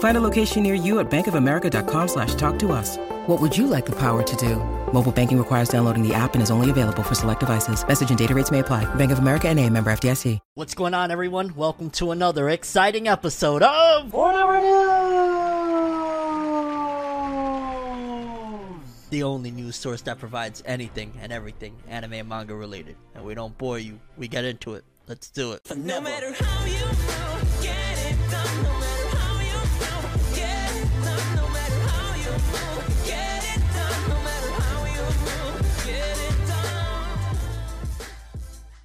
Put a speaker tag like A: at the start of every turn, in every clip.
A: Find a location near you at bankofamerica.com slash talk to us. What would you like the power to do? Mobile banking requires downloading the app and is only available for select devices. Message and data rates may apply. Bank of America and a member FDIC.
B: What's going on, everyone? Welcome to another exciting episode of
C: Forever News!
B: the only news source that provides anything and everything anime and manga related. And we don't bore you. We get into it. Let's do it.
C: No matter how you move, get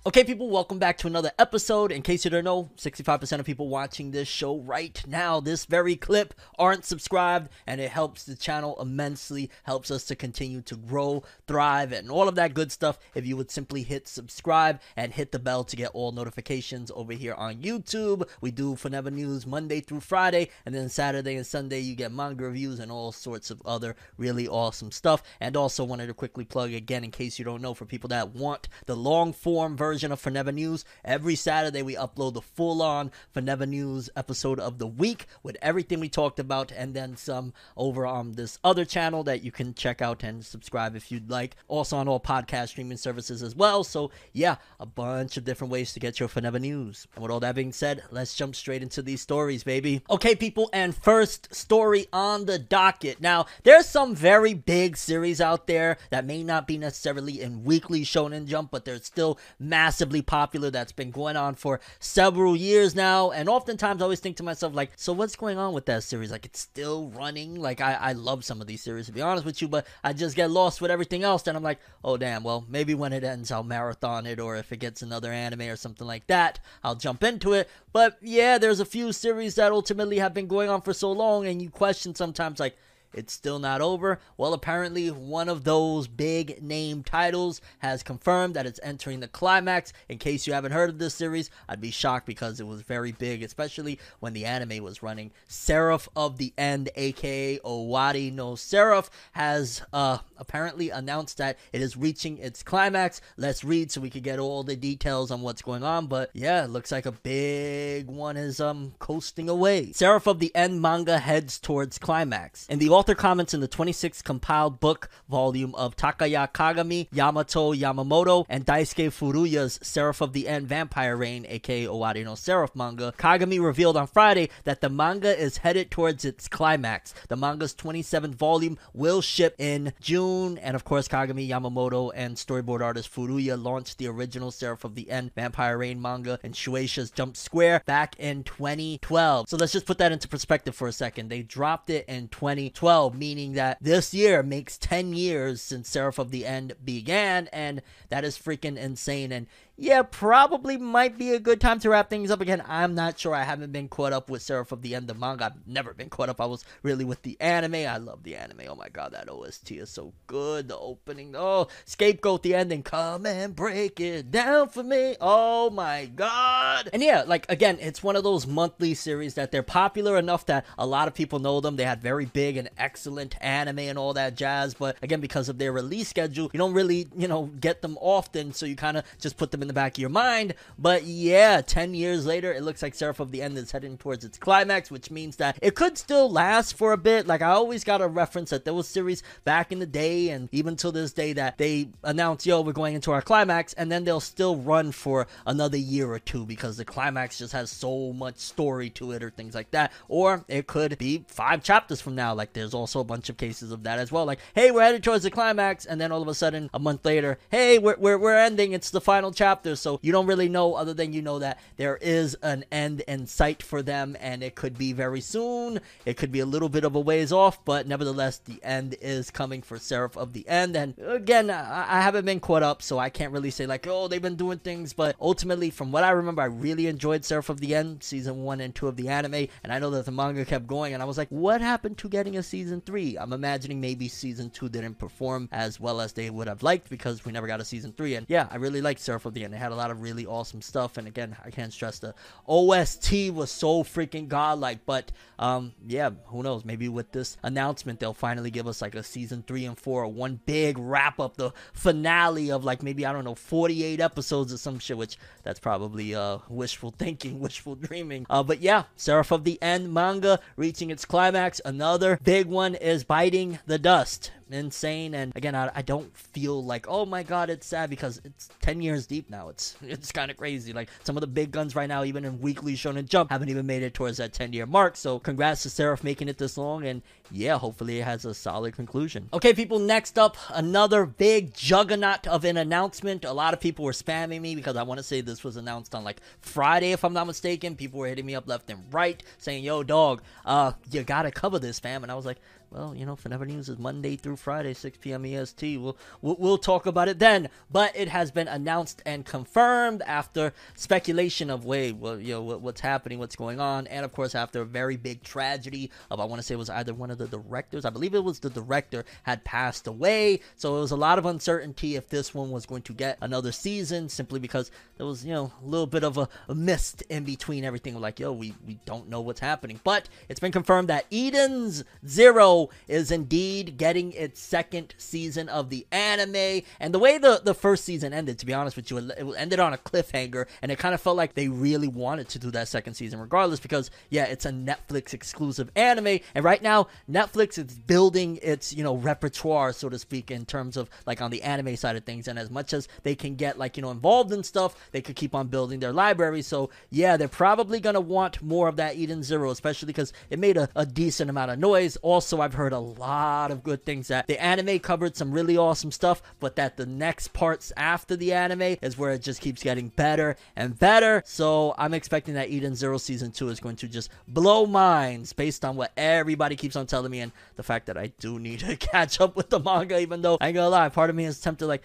B: Okay, people, welcome back to another episode. In case you don't know, 65% of people watching this show right now, this very clip, aren't subscribed, and it helps the channel immensely, helps us to continue to grow, thrive, and all of that good stuff. If you would simply hit subscribe and hit the bell to get all notifications over here on YouTube. We do Forever News Monday through Friday, and then Saturday and Sunday, you get manga reviews and all sorts of other really awesome stuff. And also wanted to quickly plug again, in case you don't know, for people that want the long form version of Forever News, every Saturday we upload the full on Forever News episode of the week with everything we talked about, and then some over on this other channel that you can check out and subscribe if you'd like. Also on all podcast streaming services as well. So, yeah, a bunch of different ways to get your Forever News. And with all that being said, let's jump straight into these stories, baby. Okay, people, and first story on the docket. Now, there's some very big series out there that may not be necessarily in weekly Shonen Jump, but they're still massively popular. That's been going on for several years now. And oftentimes I always think to myself, like, so what's going on with that series? Like, it's still running. Like, I, I love some of these series, to be honest with you, but I just get lost with everything else. Then I'm like, oh, damn, well, maybe when it ends, I'll marathon it, or if it gets another anime or something like that, I'll jump into it. But yeah, there's a few series that ultimately have been going on for so long, and you question sometimes, like, it's still not over. Well, apparently, one of those big name titles has confirmed that it's entering the climax. In case you haven't heard of this series, I'd be shocked because it was very big, especially when the anime was running. Seraph of the End, aka Owari no Seraph, has uh, apparently announced that it is reaching its climax. Let's read so we can get all the details on what's going on. But yeah, looks like a big one is um coasting away. Seraph of the End manga heads towards climax. In the author comments in the 26th compiled book volume of Takaya Kagami, Yamato Yamamoto, and Daisuke Furuya's Seraph of the End Vampire Reign, aka Owari no Seraph manga, Kagami revealed on Friday that the manga is headed towards its climax. The manga's 27th volume will ship in June, and of course, Kagami Yamamoto and storyboard artist Furuya launched the original Seraph of the End Vampire Reign manga in Shueisha's Jump Square back in 2012. So let's just put that into perspective for a second. They dropped it in 2012, meaning that this year makes 10 years since Seraph of the End began, and that is freaking insane. And yeah, probably might be a good time to wrap things up again. I'm not sure. I haven't been caught up with Seraph of the End, the manga. I've never been caught up. I was really with the anime. I love the anime. Oh my god, that OST is so good. The opening, oh, scapegoat, the ending. Come and break it down for me. Oh my god. And yeah, like again, it's one of those monthly series that they're popular enough that a lot of people know them. They had very big and excellent anime and all that jazz. But again, because of their release schedule, you don't really, you know, get them often. So you kind of just put them in the back of your mind. But yeah, 10 years later, it looks like Seraph of the End is heading towards its climax, which means that it could still last for a bit. Like, I always got a reference that there was series back in the day, and even till this day, that they announce, yo, we're going into our climax, and then they'll still run for another year or two because the climax just has so much story to it, or things like that. Or it could be five chapters from now. Like, there's also a bunch of cases of that as well. Like, hey, we're headed towards the climax, and then all of a sudden, a month later, hey, we're, we're, we're ending. It's the final chapter chapters, so you don't really know other than you know that there is an end in sight for them, and it could be very soon. It could be a little bit of a ways off, but nevertheless, the end is coming for Seraph of the End. And again, I, I haven't been caught up, so I can't really say like, oh, they've been doing things. But ultimately, from what I remember, I really enjoyed Seraph of the End, season one and two of the anime, and I know that the manga kept going, and I was like, what happened to getting a season three? I'm imagining maybe season two didn't perform as well as they would have liked because we never got a season three. And yeah, I really liked Seraph of the End. It had a lot of really awesome stuff, and again, I can't stress the OST was so freaking godlike. But um, yeah, who knows? Maybe with this announcement, they'll finally give us like a season three and four, one big wrap up, the finale of like maybe I don't know, 48 episodes or some shit. Which that's probably uh wishful thinking, wishful dreaming. Uh, but yeah, Seraph of the End manga reaching its climax. Another big one is biting the dust insane and again I, I don't feel like oh my god it's sad because it's 10 years deep now. It's it's kind of crazy. Like some of the big guns right now even in weekly shonen jump haven't even made it towards that 10 year mark. So congrats to Seraph making it this long and yeah hopefully it has a solid conclusion. Okay people next up another big juggernaut of an announcement. A lot of people were spamming me because I want to say this was announced on like Friday if I'm not mistaken. People were hitting me up left and right saying yo dog uh you gotta cover this fam. And I was like well, you know, Forever News is Monday through Friday, 6 p.m. EST. We'll, we'll we'll talk about it then. But it has been announced and confirmed after speculation of wait, well, you know, what, what's happening, what's going on, and of course after a very big tragedy of I want to say it was either one of the directors, I believe it was the director, had passed away. So it was a lot of uncertainty if this one was going to get another season, simply because there was you know a little bit of a, a mist in between everything. Like yo, we we don't know what's happening, but it's been confirmed that Eden's Zero is indeed getting its second season of the anime. And the way the, the first season ended, to be honest with you, it ended on a cliffhanger, and it kind of felt like they really wanted to do that second season regardless because, yeah, it's a Netflix exclusive anime. And right now, Netflix is building its, you know, repertoire, so to speak, in terms of like on the anime side of things. And as much as they can get like, you know, involved in stuff, they could keep on building their library. So, yeah, they're probably going to want more of that Eden Zero, especially because it made a, a decent amount of noise. Also, I've heard a lot of good things that the anime covered some really awesome stuff, but that the next parts after the anime is where it just keeps getting better and better. So I'm expecting that Eden Zero season two is going to just blow minds based on what everybody keeps on telling me and the fact that I do need to catch up with the manga, even though I ain't gonna lie, part of me is tempted like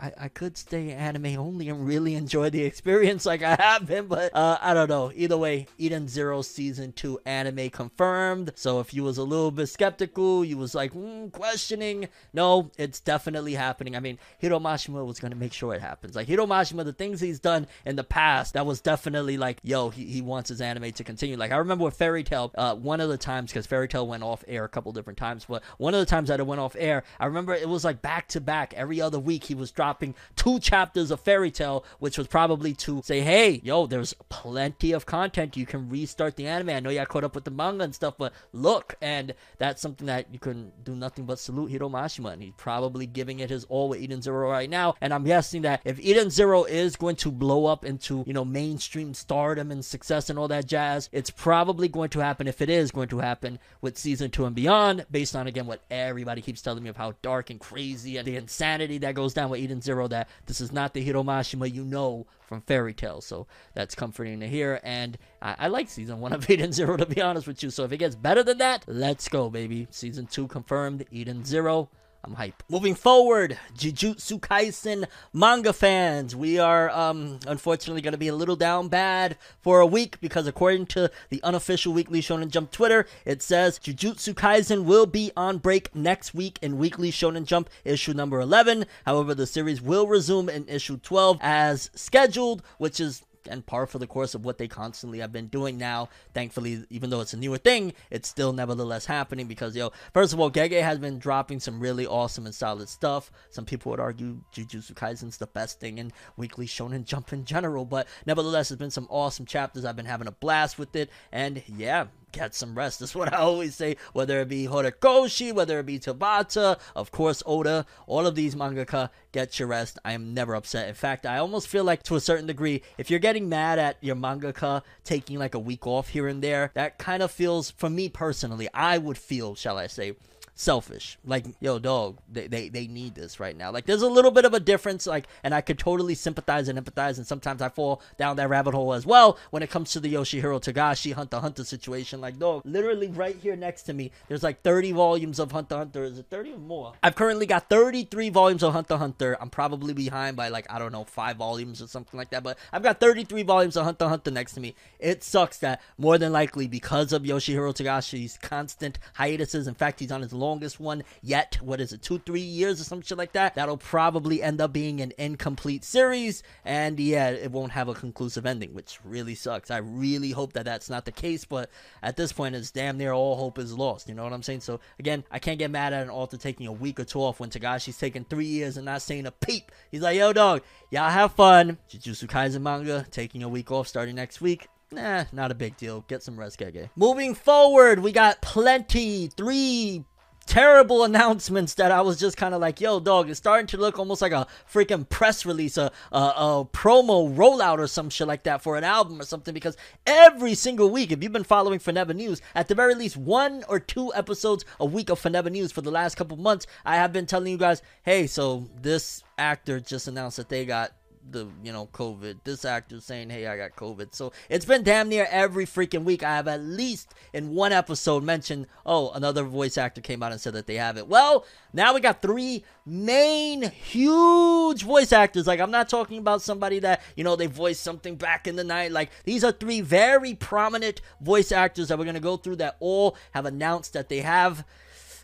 B: I, I could stay anime only and really enjoy the experience like I have been, but uh, I don't know. Either way, Eden Zero season two anime confirmed. So if you was a little bit skeptical, you was like mm, questioning, no, it's definitely happening. I mean, Hiro Mashima was gonna make sure it happens. Like Hiro Mashima, the things he's done in the past, that was definitely like, yo, he, he wants his anime to continue. Like I remember with Fairy Tail, uh, one of the times because Fairy Tail went off air a couple different times, but one of the times that it went off air, I remember it was like back to back. Every other week he was dropping two chapters of Fairy Tail, which was probably to say, hey, yo, there's plenty of content. You can restart the anime. I know got caught up with the manga and stuff, but look, and that's something that you can do nothing but salute Hiro Mashima, and he's probably giving it his all with Eden Zero right now. And I'm guessing that if Eden Zero is going to blow up into, you know, mainstream stardom and success and all that jazz, it's probably going to happen, if it is going to happen, with season two and beyond, based on, again, what everybody keeps telling me of how dark and crazy and the insanity that goes down with Eden Zero that this is not the Hiro Mashima you know from Fairy Tail. So that's comforting to hear. And I, I like season one of Eden Zero, to be honest with you. So if it gets better than that, let's go, baby. Season two confirmed, Eden Zero. I'm hype. Moving forward, Jujutsu Kaisen manga fans, we are um unfortunately going to be a little down bad for a week because according to the unofficial Weekly Shonen Jump Twitter, it says Jujutsu Kaisen will be on break next week in Weekly Shonen Jump issue number 11. However, the series will resume in issue 12 as scheduled, which is and par for the course of what they constantly have been doing now. Thankfully, even though it's a newer thing, it's still nevertheless happening because, yo, first of all, Gege has been dropping some really awesome and solid stuff. Some people would argue Jujutsu Kaisen's the best thing in Weekly Shonen Jump in general, but nevertheless, it's been some awesome chapters. I've been having a blast with it, and yeah, get some rest. That's what I always say, whether it be Horikoshi, whether it be Tabata, of course, Oda, all of these mangaka, get your rest. I am never upset. In fact, I almost feel like to a certain degree, if you're getting mad at your mangaka taking like a week off here and there, that kind of feels, for me personally, I would feel, shall I say, selfish. Like, yo, dog, they, they, they need this right now. Like, there's a little bit of a difference, like, and I could totally sympathize and empathize, and sometimes I fall down that rabbit hole as well when it comes to the Yoshihiro Togashi Hunter Hunter situation. Like, dog, literally right here next to me, there's like 30 volumes of Hunter Hunter. Is it 30 or more? I've currently got 33 volumes of Hunter Hunter. I'm probably behind by like, I don't know, five volumes or something like that, but I've got 33 volumes of Hunter Hunter next to me. It sucks that more than likely because of Yoshihiro Togashi's constant hiatuses, in fact, he's on his longest one yet. What is it, two, three years or some shit like that? That'll probably end up being an incomplete series, and yeah, it won't have a conclusive ending, which really sucks. I really hope that that's not the case, but at this point, it's damn near all hope is lost. You know what I'm saying? So again, I can't get mad at an author taking a week or two off when Togashi's taking three years and not saying a peep. He's like, yo, dog, y'all have fun. Jujutsu Kaisen manga taking a week off starting next week. Nah, not a big deal. Get some rest, Gege. Moving forward, we got plenty. Three terrible announcements that I was just kind of like, yo, dog, it's starting to look almost like a freaking press release, a, a, a promo rollout or some shit like that for an album or something. Because every single week, if you've been following Forever News, at the very least one or two episodes a week of Forever News for the last couple months, I have been telling you guys, hey, so this actor just announced that they got the you know COVID. This actor saying, "Hey, I got COVID." So it's been damn near every freaking week. I have at least in one episode mentioned, "Oh, another voice actor came out and said that they have it." Well, now we got three main huge voice actors. Like I'm not talking about somebody that you know they voiced something back in the night. Like these are three very prominent voice actors that we're gonna go through that all have announced that they have.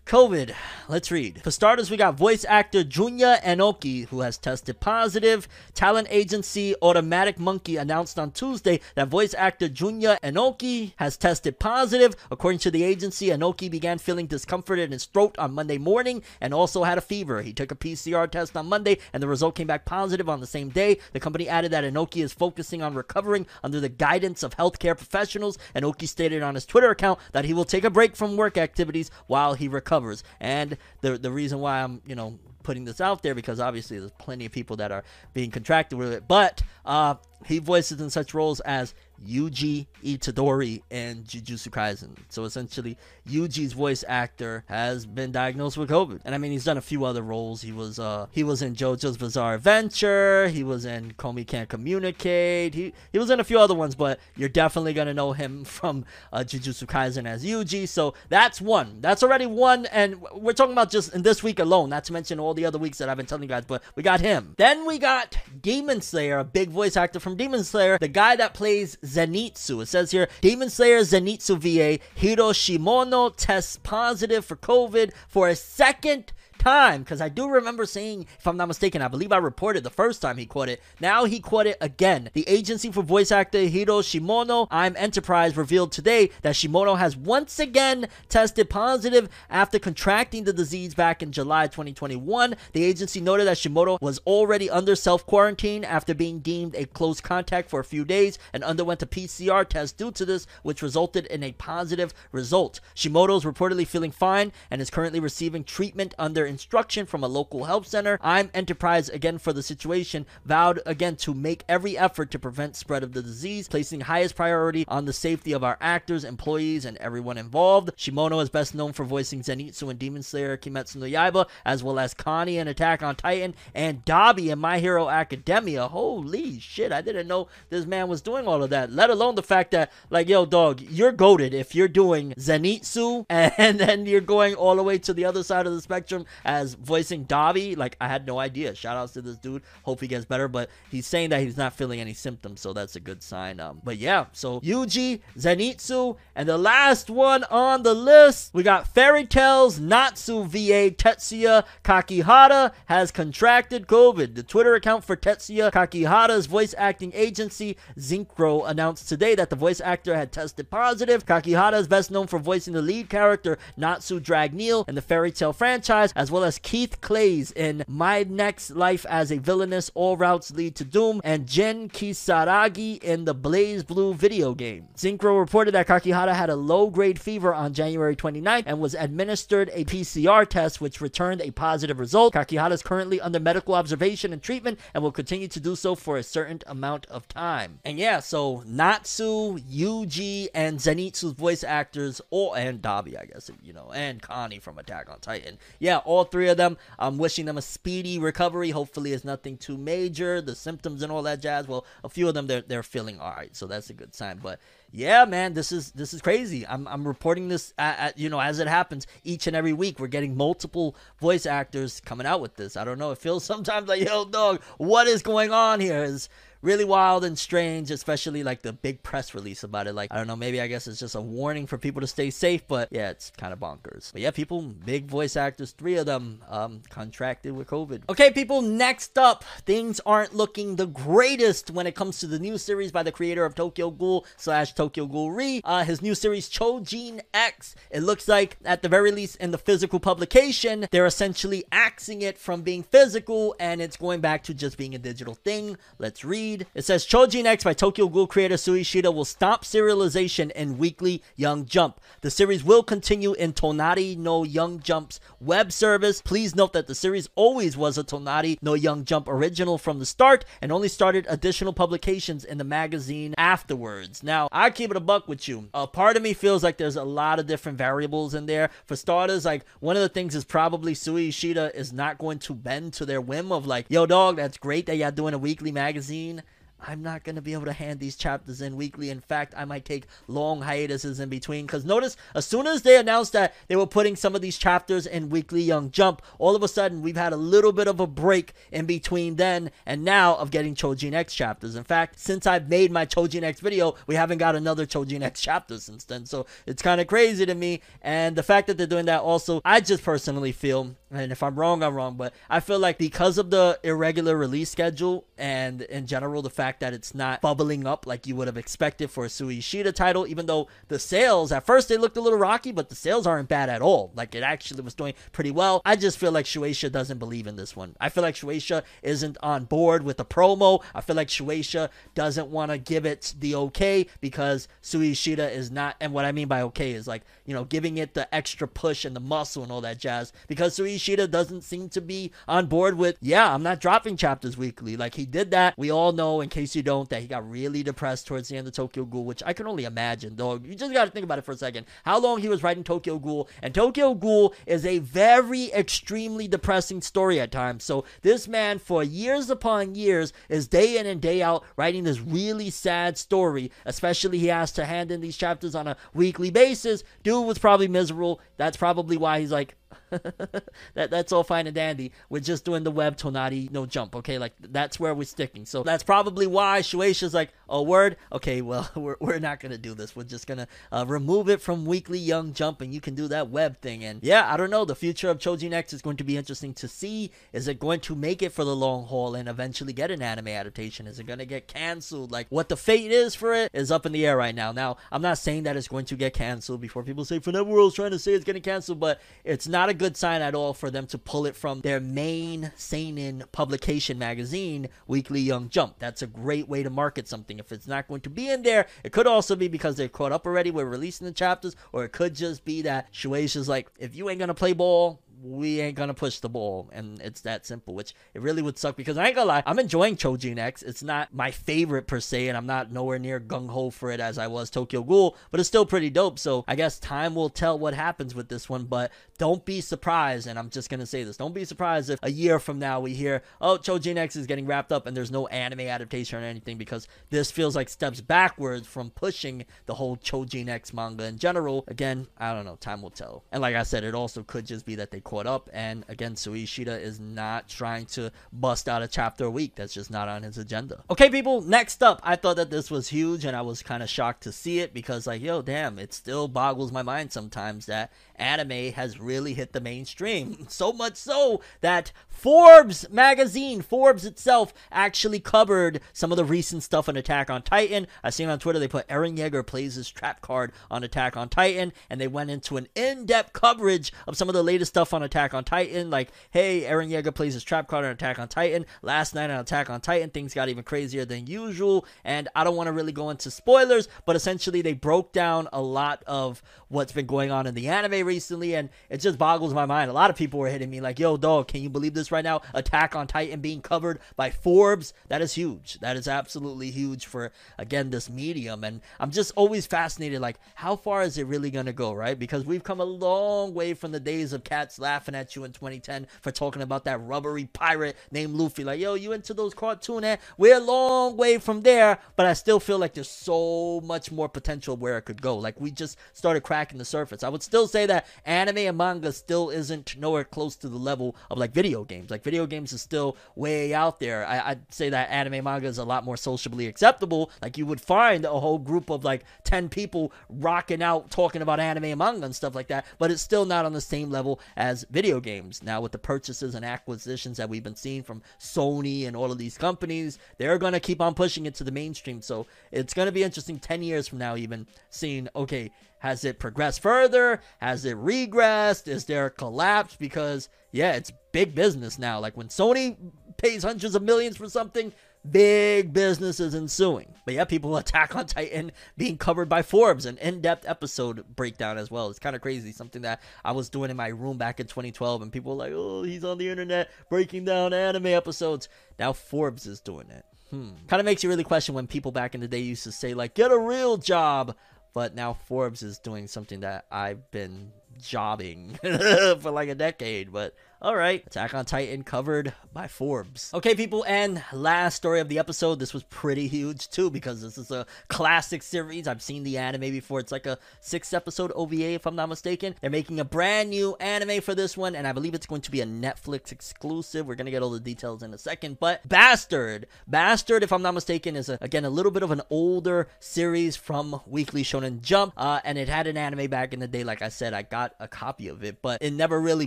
B: COVID. Let's read. For starters, we got voice actor Junya Enoki, who has tested positive. Talent agency Atomic Monkey announced on Tuesday that voice actor Junya Enoki has tested positive. According to the agency, Enoki began feeling discomfort in his throat on Monday morning and also had a fever. He took a PCR test on Monday and the result came back positive on the same day. The company added that Enoki is focusing on recovering under the guidance of healthcare professionals. Enoki stated on his Twitter account that he will take a break from work activities while he recovers. And the the reason why I'm, you know, putting this out there because obviously there's plenty of people that are being contracted with it. But uh, he voices in such roles as Yuji Itadori and Jujutsu Kaisen. So essentially, Yuji's voice actor has been diagnosed with COVID, and I mean he's done a few other roles. He was uh he was in JoJo's Bizarre Adventure. He was in Komi Can't Communicate. He he was in a few other ones, but you're definitely gonna know him from uh, Jujutsu Kaisen as Yuji. So that's one. That's already one, and we're talking about just in this week alone. Not to mention all the other weeks that I've been telling you guys, but we got him. Then we got Demon Slayer, a big voice actor from Demon Slayer, the guy that plays Zenitsu. It says here Demon Slayer Zenitsu VA Hiro Shimono tests positive for COVID for a second time because I do remember saying, if I'm not mistaken, I believe I reported the first time he quoted. it. Now he quoted it again. The agency for voice actor Hiro Shimono, I'm Enterprise, revealed today that Shimono has once again tested positive after contracting the disease back in July 2021. The agency noted that Shimono was already under self quarantine after being deemed a close contact for a few days and underwent a PCR test due to this, which resulted in a positive result. Shimono is reportedly feeling fine and is currently receiving treatment under instruction from a local health center. I'm Enterprise again for the situation, vowed again to make every effort to prevent spread of the disease, placing highest priority on the safety of our actors, employees, and everyone involved. Shimono is best known for voicing Zenitsu in Demon Slayer Kimetsu no Yaiba, as well as Connie in Attack on Titan and Dabi in My Hero Academia. Holy shit, I didn't know this man was doing all of that, let alone the fact that, like, yo, dog, you're goaded if you're doing Zenitsu and then you're going all the way to the other side of the spectrum as voicing Dabi. Like, I had no idea. Shout outs to this dude. Hope he gets better, but he's saying that he's not feeling any symptoms, so that's a good sign. Um, but yeah, so Yuji, Zenitsu, and the last one on the list, we got Fairy Tail's Natsu VA Tetsuya Kakihara has contracted COVID. The Twitter account for Tetsuya Kakihara's voice acting agency, Zynchro, announced today that the voice actor had tested positive. Kakihara is best known for voicing the lead character Natsu Dragneel in the Fairy Tail franchise, as as well as Keith Claes in My Next Life as a Villainous All Routes Lead to Doom, and Jin Kisaragi in the BlazBlue video game. Zynchro reported that Kakihara had a low grade fever on January 29th and was administered a PCR test which returned a positive result. Kakihara is currently under medical observation and treatment and will continue to do so for a certain amount of time. And yeah, so Natsu, Yuji, and Zenitsu's voice actors, all and Dabi, I guess, you know, and Connie from Attack on Titan. Yeah, all three of them. I'm wishing them a speedy recovery. Hopefully, it's nothing too major. The symptoms and all that jazz. Well, a few of them they're they're feeling all right, so that's a good sign. But yeah, man, this is this is crazy. I'm I'm reporting this at, at, you know as it happens each and every week. We're getting multiple voice actors coming out with this. I don't know. It feels sometimes like yo, dog, what is going on here? Is really wild and strange, especially like the big press release about it. Like, I don't know, maybe I guess it's just a warning for people to stay safe, but yeah, it's kind of bonkers. But yeah, people, big voice actors, three of them um, contracted with COVID. Okay, people, next up, things aren't looking the greatest when it comes to the new series by the creator of Tokyo Ghoul slash Tokyo Ghoul Re. Uh, his new series, Chojin X. It looks like, at the very least, in the physical publication, they're essentially axing it from being physical and it's going back to just being a digital thing. Let's read. It says Chojin X by Tokyo Ghoul creator Sui Ishida will stop serialization in weekly Young Jump. The series will continue in Tonari no Young Jump's web service. Please note that the series always was a Tonari no Young Jump original from the start and only started additional publications in the magazine afterwards. Now, I keep it a buck with you. A part of me feels like there's a lot of different variables in there. For starters, like one of the things is probably Sui Ishida is not going to bend to their whim of like, yo, dog, that's great that y'all doing a weekly magazine. I'm not going to be able to hand these chapters in weekly. In fact, I might take long hiatuses in between. Because notice, as soon as they announced that they were putting some of these chapters in Weekly Young Jump, all of a sudden we've had a little bit of a break in between then and now of getting Chojin X chapters. In fact, since I've made my Chojin X video, we haven't got another Chojin X chapter since then. So it's kind of crazy to me. And the fact that they're doing that also, I just personally feel, and if I'm wrong, I'm wrong, but I feel like because of the irregular release schedule and in general the fact that it's not bubbling up like you would have expected for a Sui Ishida title, even though the sales at first they looked a little rocky, but the sales aren't bad at all. Like it actually was doing pretty well. I just feel like Shueisha doesn't believe in this one. I feel like Shueisha isn't on board with the promo. I feel like Shueisha doesn't want to give it the okay because Sui Ishida is not, and what I mean by okay is like, you know, giving it the extra push and the muscle and all that jazz because Sui Ishida doesn't seem to be on board with, yeah, I'm not dropping chapters weekly. Like he did that. We all know, in case you don't, that he got really depressed towards the end of Tokyo Ghoul, which I can only imagine, though. You just got to think about it for a second. How long he was writing Tokyo Ghoul, and Tokyo Ghoul is a very extremely depressing story at times. So this man, for years upon years, is day in and day out writing this really sad story. Especially he has to hand in these chapters on a weekly basis. Dude was probably miserable. That's probably why he's like, that that's all fine and dandy. We're just doing the web Tonari no jump, okay? Like that's where we're sticking. So that's probably why Shueisha's like, oh word, okay, well we're, we're not gonna do this. We're just gonna uh, remove it from weekly young jump, and you can do that web thing. And yeah, I don't know. The future of Chojin X is going to be interesting to see. Is it going to make it for the long haul and eventually get an anime adaptation? Is it gonna get canceled? Like what the fate is for it is up in the air right now. Now I'm not saying that it's going to get canceled before people say Forever World's trying to say it's getting canceled, but it's not a good sign at all for them to pull it from their main seinen publication magazine, Weekly Young Jump. That's a great way to market something. If it's not going to be in there, it could also be because they're caught up already with releasing the chapters, or it could just be that Shueisha's like, if you ain't gonna play ball, we ain't gonna push the ball, and it's that simple. Which it really would suck because I ain't gonna lie, I'm enjoying Chojin X. It's not my favorite per se, and I'm not nowhere near gung ho for it as I was Tokyo Ghoul, but it's still pretty dope. So I guess time will tell what happens with this one. But don't be surprised, and I'm just gonna say this: don't be surprised if a year from now we hear, oh, Chojin X is getting wrapped up, and there's no anime adaptation or anything because this feels like steps backwards from pushing the whole Chojin X manga in general. Again, I don't know. Time will tell. And like I said, it also could just be that they caught up. And again, Sui Ishida is not trying to bust out a chapter a week. That's just not on his agenda. Okay, people, next up, I thought that this was huge and I was kind of shocked to see it because, like, yo, damn, it still boggles my mind sometimes that anime has really hit the mainstream. So much so that Forbes magazine, Forbes itself, actually covered some of the recent stuff on Attack on Titan. I seen on Twitter they put Eren Yeager plays his trap card on Attack on Titan, and they went into an in depth coverage of some of the latest stuff on Attack on Titan. Like, hey, Eren Yeager plays his trap card on Attack on Titan. Last night on Attack on Titan, things got even crazier than usual. And I don't want to really go into spoilers, but essentially they broke down a lot of what's been going on in the anime recently, and it just boggles my mind. A lot of people were hitting me like, yo, dog, can you believe this right now? Attack on Titan being covered by Forbes. That is huge. That is absolutely huge for, again, this medium. And I'm just always fascinated, like, how far is it really to go, right? Because we've come a long way from the days of cats laughing at you in 2010 for talking about that rubbery pirate named Luffy. Like, yo, you into those cartoon? Eh? We're a long way from there, but I still feel like there's so much more potential where it could go. Like, we just started cracking the surface. I would still say that anime and manga still isn't nowhere close to the level of like video games. Like, video games is still way out there. I, I'd say that anime manga is a lot more sociably acceptable. Like, you would find a whole group of like 10 people rocking out talking about anime and manga and stuff like that, but it's still not on the same level as video games. Now, with the purchases and acquisitions that we've been seeing from Sony and all of these companies, they're going to keep on pushing it to the mainstream. So it's going to be interesting 10 years from now, even seeing, okay, has it progressed further? Has it regressed? Is there a collapse? Because, yeah, it's big business now. Like when Sony pays hundreds of millions for something, big business is ensuing. But yeah, people attack on Titan being covered by Forbes, an in-depth episode breakdown as well. It's kind of crazy. Something that I was doing in my room back in 2012, and people were like, "Oh, he's on the internet breaking down anime episodes." Now Forbes is doing it. Hmm. Kind of makes you really question when people back in the day used to say like, "Get a real job," but now Forbes is doing something that I've been jobbing for like a decade. But all right, Attack on Titan covered by Forbes. Okay, people, and last story of the episode. This was pretty huge too because this is a classic series. I've seen the anime before. It's like a six episode OVA, if I'm not mistaken. They're making a brand new anime for this one, and I believe it's going to be a Netflix exclusive. We're gonna get all the details in a second. But Bastard, Bastard, if I'm not mistaken, is a, again a little bit of an older series from Weekly Shonen Jump, uh, and it had an anime back in the day. Like I said, I got a copy of it, but it never really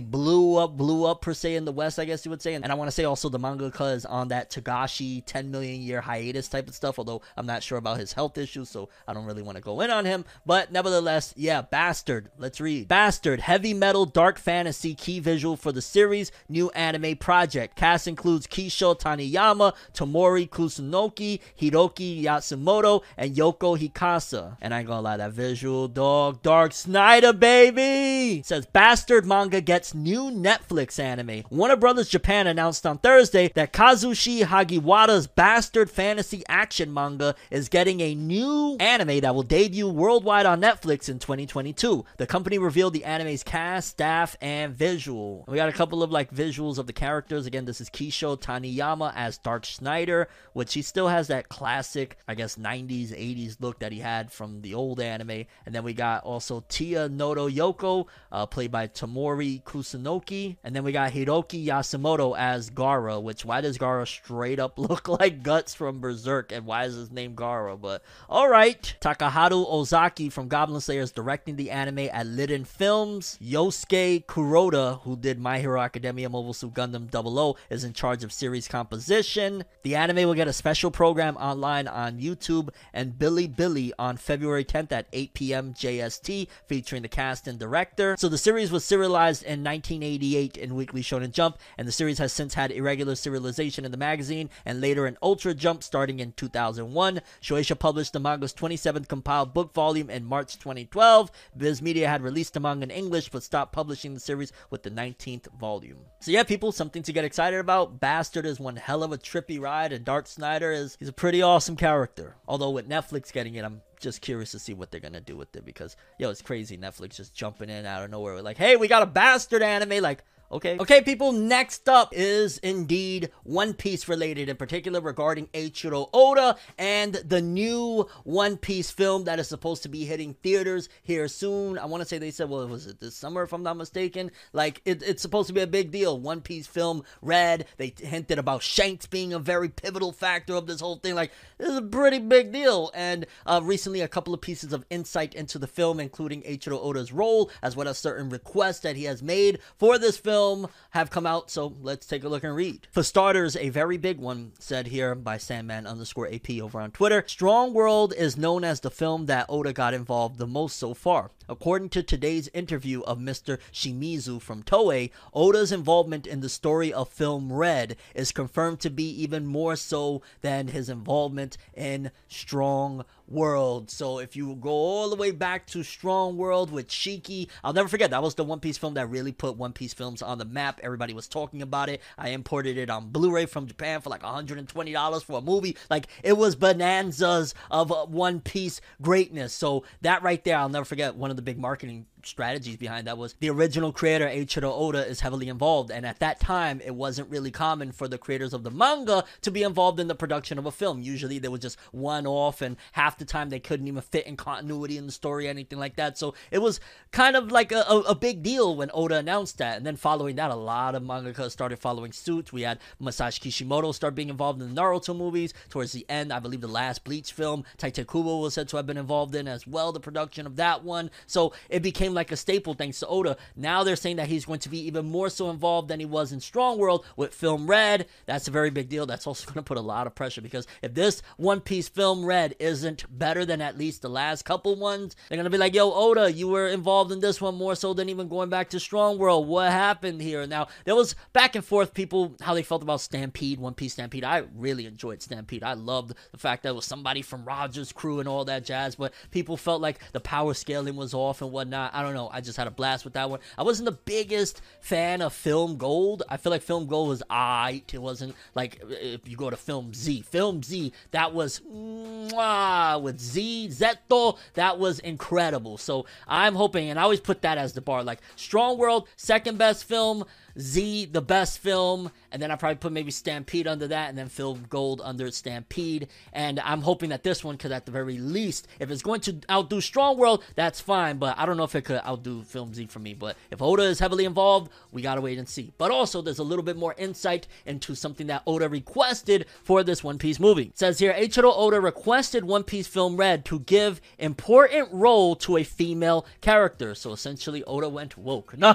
B: blew up, blew up per se in the West, I guess you would say. And, I want to say also the mangaka is on that Togashi 10 million year hiatus type of stuff, although I'm not sure about his health issues, so I don't really want to go in on him. But nevertheless, yeah, Bastard. Let's read. Bastard, heavy metal, dark fantasy key visual for the series, new anime project. Cast includes Kisho Taniyama, Tomori Kusunoki, Hiroki Yasumoto, and Yoko Hikasa. And I ain't gonna lie, that visual dog, Dark Schneider, baby! Says Bastard manga gets new Netflix anime. Warner Brothers Japan announced on Thursday that Kazushi Hagiwara's Bastard fantasy action manga is getting a new anime that will debut worldwide on Netflix in 2022. The company revealed the anime's cast, staff, and visual. We got a couple of like visuals of the characters. Again, this is Kisho Taniyama as Dark Schneider, which he still has that classic, I guess, 90s, 80s look that he had from the old anime. And then we got also Tia Noto Yoko, uh, played by Tomori Kusunoki. And then we got Hiroki Yasumoto as Gara, which why does Gara straight up look like Guts from Berserk? And why is his name Gara? But alright. Takaharu Ozaki from Goblin Slayer is directing the anime at Liden Films. Yosuke Kuroda, who did My Hero Academia Mobile Suit Gundam 00, is in charge of series composition. The anime will get a special program online on YouTube and Bilibili on February 10th at 8 p.m. JST, featuring the cast and director. So the series was serialized in 1988 in Weekly Shonen Jump, and the series has since had irregular serialization in the magazine and later in Ultra Jump starting in 2001. Shueisha published the manga's 27th compiled book volume in March 2012. Viz Media had released the manga in English but stopped publishing the series with the 19th volume. So yeah, people, something to get excited about. Bastard is one hell of a trippy ride, and Dark Schneider is he's a pretty awesome character. Although with Netflix getting it, I'm just curious to see what they're gonna do with it because yo, it's crazy. Netflix just jumping in out of nowhere, like, hey, we got a bastard anime, like. Okay. Okay, people, next up is indeed One Piece related, in particular regarding Eiichiro Oda and the new One Piece film that is supposed to be hitting theaters here soon. I want to say they said, well, was it this summer, if I'm not mistaken? Like, it, it's supposed to be a big deal. One Piece film, Red, they hinted about Shanks being a very pivotal factor of this whole thing. Like, this is a pretty big deal. And uh, recently, a couple of pieces of insight into the film, including Eiichiro Oda's role, as well as certain requests that he has made for this film have come out, so let's take a look and read. For starters, a very big one said here by Sandman underscore AP over on Twitter. Strong World is known as the film that Oda got involved the most so far. According to today's interview of Mr. Shimizu from Toei, Oda's involvement in the story of film Red is confirmed to be even more so than his involvement in Strong World. So if you go all the way back to Strong World with Shiki, I'll never forget that was the One Piece film that really put One Piece films on the map. Everybody was talking about it. I imported it on Blu-ray from Japan for like $120 for a movie. Like it was bonanzas of One Piece greatness. So that right there, I'll never forget. One of the big marketing strategies behind that was the original creator Eiichiro Oda is heavily involved. And at that time it wasn't really common for the creators of the manga to be involved in the production of a film. Usually they was just one off and half the time they couldn't even fit in continuity in the story anything like that. So it was kind of like a, a, a big deal when Oda announced that. And then following that a lot of mangaka started following suit. We had Masashi Kishimoto start being involved in the Naruto movies. Towards the end I believe the last Bleach film Tite Kubo was said to have been involved in as well the production of that one. So it became like a staple thanks to Oda. Now they're saying that he's going to be even more so involved than he was in Strong World with Film Red. That's a very big deal. That's also going to put a lot of pressure because if this One Piece Film Red isn't better than at least the last couple ones, they're going to be like, yo, Oda, you were involved in this one more so than even going back to Strong World. What happened here? Now, there was back and forth people, how they felt about Stampede, One Piece Stampede. I really enjoyed Stampede. I loved the fact that it was somebody from Rogers' crew and all that jazz, but people felt like the power scaling was off and whatnot. I don't know. I just had a blast with that one. I wasn't the biggest fan of Film Gold. I feel like Film Gold was alright. It wasn't like if you go to Film Z. Film Z, that was mwah, with Z, Zeto, that was incredible. So I'm hoping, and I always put that as the bar, like Strong World, second best film, Z, the best film, and then I probably put maybe Stampede under that, and then Film Gold under Stampede. And I'm hoping that this one could, at the very least, if it's going to outdo Strong World, that's fine. But I don't know if it could outdo Film Z for me. But if Oda is heavily involved, we gotta wait and see. But also, there's a little bit more insight into something that Oda requested for this One Piece movie. It says here, Eiichiro Oda requested One Piece Film Red to give important role to a female character. So essentially, Oda went woke. No.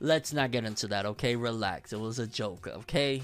B: Let's not get into that, okay? Relax. It was a joke, okay?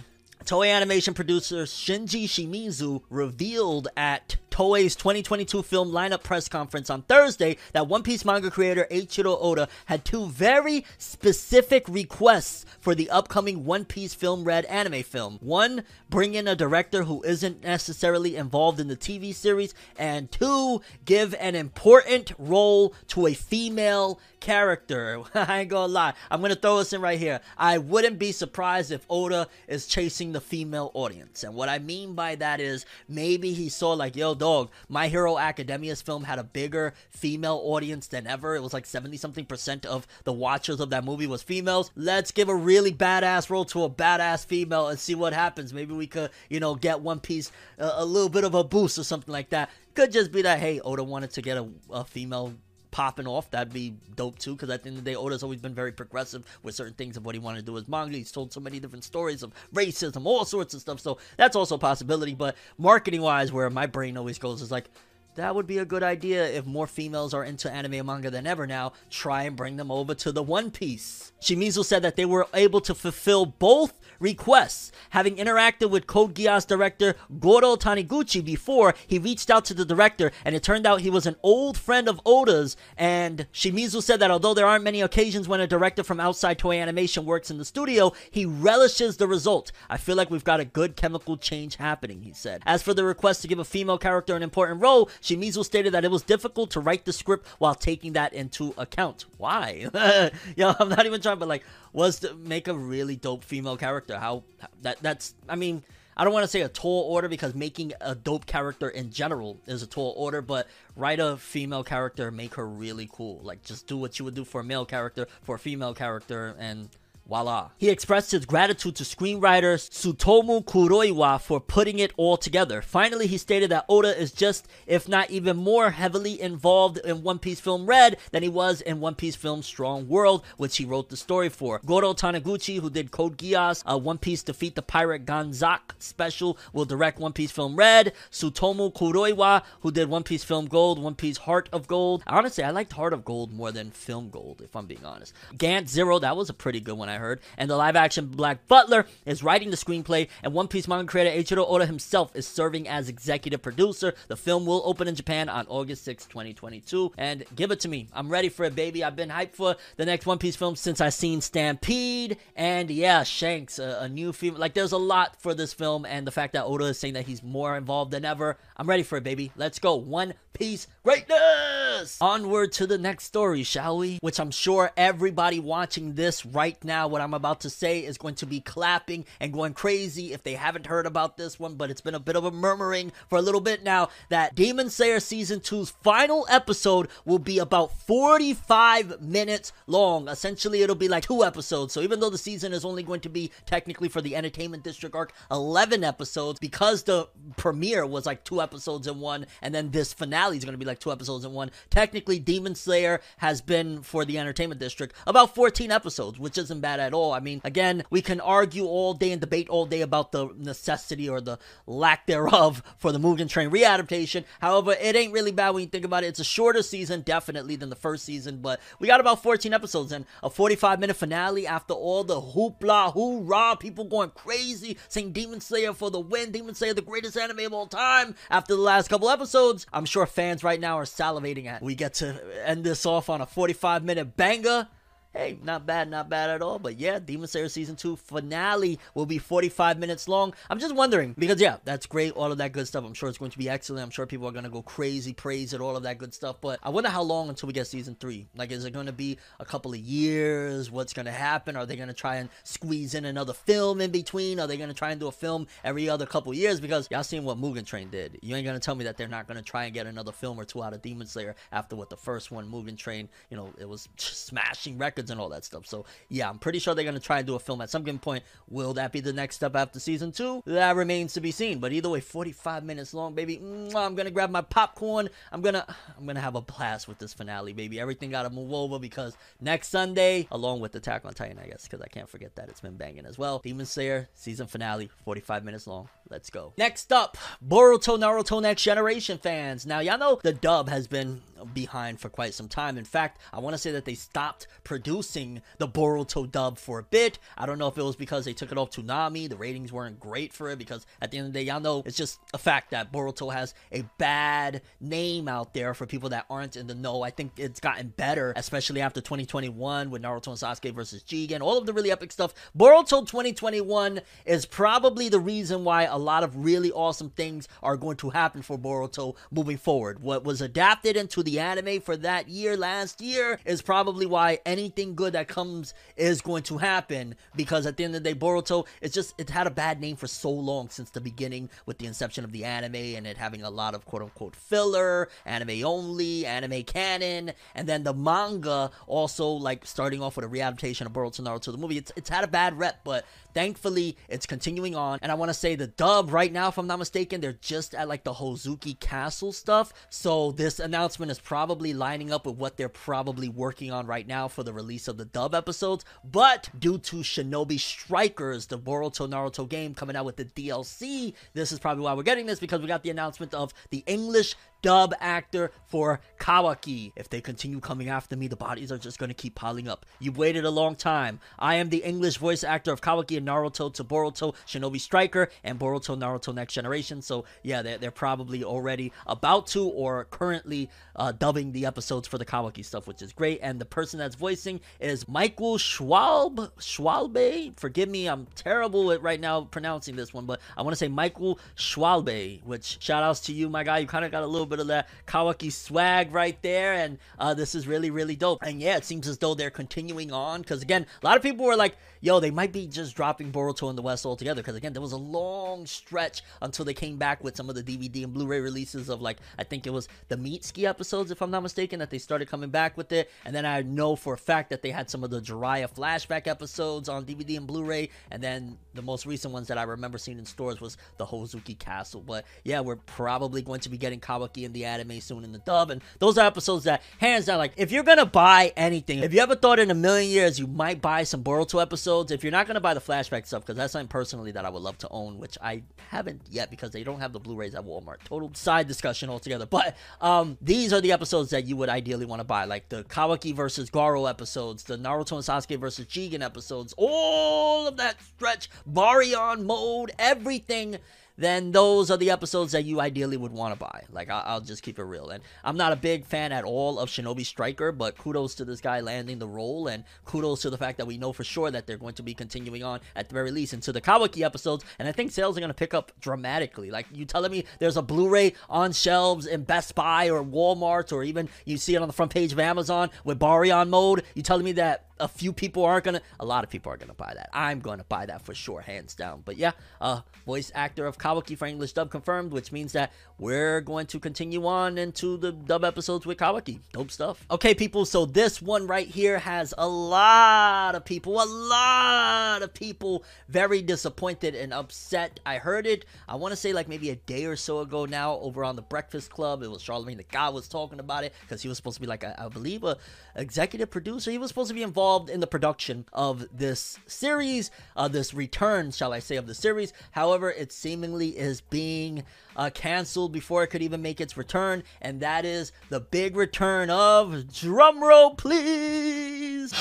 B: Toei Animation producer Shinji Shimizu revealed at Toei's 2022 film lineup press conference on Thursday that One Piece manga creator Eiichiro Oda had two very specific requests for the upcoming One Piece Film Red anime film. One, bring in a director who isn't necessarily involved in the TV series, and two, give an important role to a female character. I ain't gonna lie. I'm gonna throw this in right here. I wouldn't be surprised if Oda is chasing the female audience. And what I mean by that is maybe he saw like, yo, dog, My Hero Academia's film had a bigger female audience than ever. It was like 70 something percent of the watchers of that movie was females. Let's give a really badass role to a badass female and see what happens. Maybe we could, you know, get One Piece uh, a little bit of a boost or something like that. Could just be that, hey, Oda wanted to get a, a female popping off, that'd be dope too. Because at the end of the day, Oda's always been very progressive with certain things of what he wanted to do with manga. He's told so many different stories of racism, all sorts of stuff. So that's also a possibility. But marketing wise, where my brain always goes is like, that would be a good idea if more females are into anime and manga than ever now. Try and bring them over to the One Piece. Shimizu said that they were able to fulfill both requests. Having interacted with Code Geass director Goro Taniguchi before, he reached out to the director and it turned out he was an old friend of Oda's. And Shimizu said that although there aren't many occasions when a director from outside Toei Animation works in the studio, he relishes the result. I feel like we've got a good chemical change happening, he said. As for the request to give a female character an important role, Shimizu stated that it was difficult to write the script while taking that into account. Why? Yo, I'm not even trying, but like, was to make a really dope female character. How that that's I mean, I don't want to say a tall order because making a dope character in general is a tall order, but write a female character, make her really cool. Like just do what you would do for a male character for a female character and Voila. He expressed his gratitude to screenwriter Tsutomu Kuroiwa for putting it all together. Finally, he stated that Oda is just, if not even more heavily involved in One Piece film Red than he was in One Piece film Strong World, which he wrote the story for. Goro Taniguchi, who did Code Geass, a One Piece Defeat the Pirate Ganzack special, will direct One Piece film Red. Tsutomu Kuroiwa, who did One Piece film Gold, One Piece Heart of Gold. Honestly, I liked Heart of Gold more than film Gold, if I'm being honest. Gant Zero, that was a pretty good one. I heard. And the live action Black Butler is writing the screenplay, and One Piece manga creator Eiichiro Oda himself is serving as executive producer. The film will open in Japan on August 6, 2022. And give it to me. I'm ready for it, baby. I've been hyped for the next One Piece film since I seen Stampede. And yeah, Shanks, a, a new female. Like, there's a lot for this film, and the fact that Oda is saying that he's more involved than ever. I'm ready for it, baby. Let's go. One Piece greatness! Onward to the next story, shall we? Which I'm sure everybody watching this right what I'm about to say, is going to be clapping and going crazy if they haven't heard about this one, but it's been a bit of a murmuring for a little bit now that Demon Slayer Season 2's final episode will be about 45 minutes long. Essentially, it'll be like two episodes. So even though the season is only going to be technically for the Entertainment District arc 11 episodes, because the premiere was like two episodes in one, and then this finale is going to be like two episodes in one, technically Demon Slayer has been for the Entertainment District about 14 episodes, which isn't bad at all. I mean, again, we can argue all day and debate all day about the necessity or the lack thereof for the Mugen Train readaptation. However, it ain't really bad when you think about it. It's a shorter season, definitely, than the first season, but we got about 14 episodes and a 45 minute finale after all the hoopla, hoorah, people going crazy, saying Demon Slayer for the win, Demon Slayer the greatest anime of all time. After the last couple episodes, I'm sure fans right now are salivating at. We get to end this off on a 45 minute banger. Hey, not bad, not bad at all. But yeah, Demon Slayer season two finale will be 45 minutes long. I'm just wondering because yeah, that's great, all of that good stuff. I'm sure it's going to be excellent. I'm sure people are gonna go crazy, praise it, all of that good stuff. But I wonder how long until we get season three. Like, is it gonna be a couple of years? What's gonna happen? Are they gonna try and squeeze in another film in between? Are they gonna try and do a film every other couple years? Because y'all seen what Mugen Train did. You ain't gonna tell me that they're not gonna try and get another film or two out of Demon Slayer after what the first one, Mugen Train, you know, it was smashing records and all that stuff. So yeah, I'm pretty sure they're gonna try and do a film at some given point. Will that be the next step after season two? That remains to be seen. But either way, 45 minutes long, baby. I'm gonna grab my popcorn. I'm gonna I'm gonna have a blast with this finale, baby. Everything gotta move over because next Sunday, along with Attack on Titan, I guess, because I can't forget that it's been banging as well. Demon Slayer season finale, 45 minutes long. Let's go. Next up, Boruto Naruto Next Generation fans. Now, y'all know the dub has been behind for quite some time. In fact, I want to say that they stopped producing the Boruto dub for a bit. I don't know if it was because they took it off Toonami. The ratings weren't great for it because at the end of the day, y'all know it's just a fact that Boruto has a bad name out there for people that aren't in the know. I think it's gotten better, especially after 2021 with Naruto and Sasuke versus Jigen, all of the really epic stuff. Boruto 2021 is probably the reason why a lot of really awesome things are going to happen for Boruto moving forward. What was adapted into the anime for that year last year is probably why anything good that comes is going to happen because at the end of the day Boruto it's just it had a bad name for so long since the beginning with the inception of the anime and it having a lot of quote unquote filler, anime only, anime canon, and then the manga also like starting off with a readaptation of Boruto Naruto the movie. It's it's had a bad rep, but thankfully it's continuing on. And i want to say the dub right now if i'm not mistaken they're just at like the hozuki castle stuff. So this announcement is probably lining up with what they're probably working on right now for the release of the dub episodes. But due to shinobi strikers the boruto naruto game coming out with the dlc this is probably why we're getting this because we got the announcement of the english dub actor for Kawaki. If they continue coming after me, the bodies are just going to keep piling up. You've waited a long time. I am the English voice actor of Kawaki in Naruto to Boruto Shinobi Striker and Boruto Naruto Next Generation. So, yeah, they're, they're probably already about to or currently uh, dubbing the episodes for the Kawaki stuff, which is great. And the person that's voicing is Michael Schwalb. Schwalbe? Forgive me, I'm terrible at right now pronouncing this one, but I want to say Michael Schwalbe, which shout outs to you, my guy. You kind of got a little bit of that Kawaki swag right there, and uh, this is really, really dope. And yeah, it seems as though they're continuing on because again, a lot of people were like, "Yo, they might be just dropping Boruto in the West altogether." Because again, there was a long stretch until they came back with some of the DVD and Blu-ray releases of like I think it was the Mitsuki episodes, if I'm not mistaken, that they started coming back with it. And then I know for a fact that they had some of the Jiraiya flashback episodes on DVD and Blu-ray, and then the most recent ones that I remember seeing in stores was the Hozuki Castle. But yeah, we're probably going to be getting Kawaki Kawaki in the anime, soon in the dub. And those are episodes that, hands down, like, if you're gonna buy anything, if you ever thought in a million years you might buy some Boruto episodes, if you're not gonna buy the flashback stuff, because that's something personally that I would love to own, which I haven't yet because they don't have the Blu-rays at Walmart. Total side discussion altogether. But um, these are the episodes that you would ideally want to buy, like the Kawaki versus Garo episodes, the Naruto and Sasuke versus Jigen episodes, all of that stretch, Baryon mode, everything then those are the episodes that you ideally would want to buy. Like, I- I'll just keep it real. And I'm not a big fan at all of Shinobi Striker, but kudos to this guy landing the role, and kudos to the fact that we know for sure that they're going to be continuing on at the very least into the Kawaki episodes. And I think sales are going to pick up dramatically. Like, you telling me there's a Blu ray on shelves in Best Buy or Walmart, or even you see it on the front page of Amazon with Baryon mode? You telling me that a few people aren't gonna a lot of people are gonna buy that. I'm gonna buy that for sure hands down. But yeah uh voice actor of kawaki for english dub confirmed which means that we're going to continue on into the dub episodes with kawaki. Dope stuff. Okay people so this one right here has a lot of people a lot of people very disappointed and upset. I heard it i want to say like maybe a day or so ago now over on the breakfast club. It was charlemagne the guy was talking about it because he was supposed to be like a, i believe a executive producer. He was supposed to be involved in the production of this series, uh, this return, shall I say, of the series. However, it seemingly is being uh, canceled before it could even make its return, and that is the big return of drumroll, please.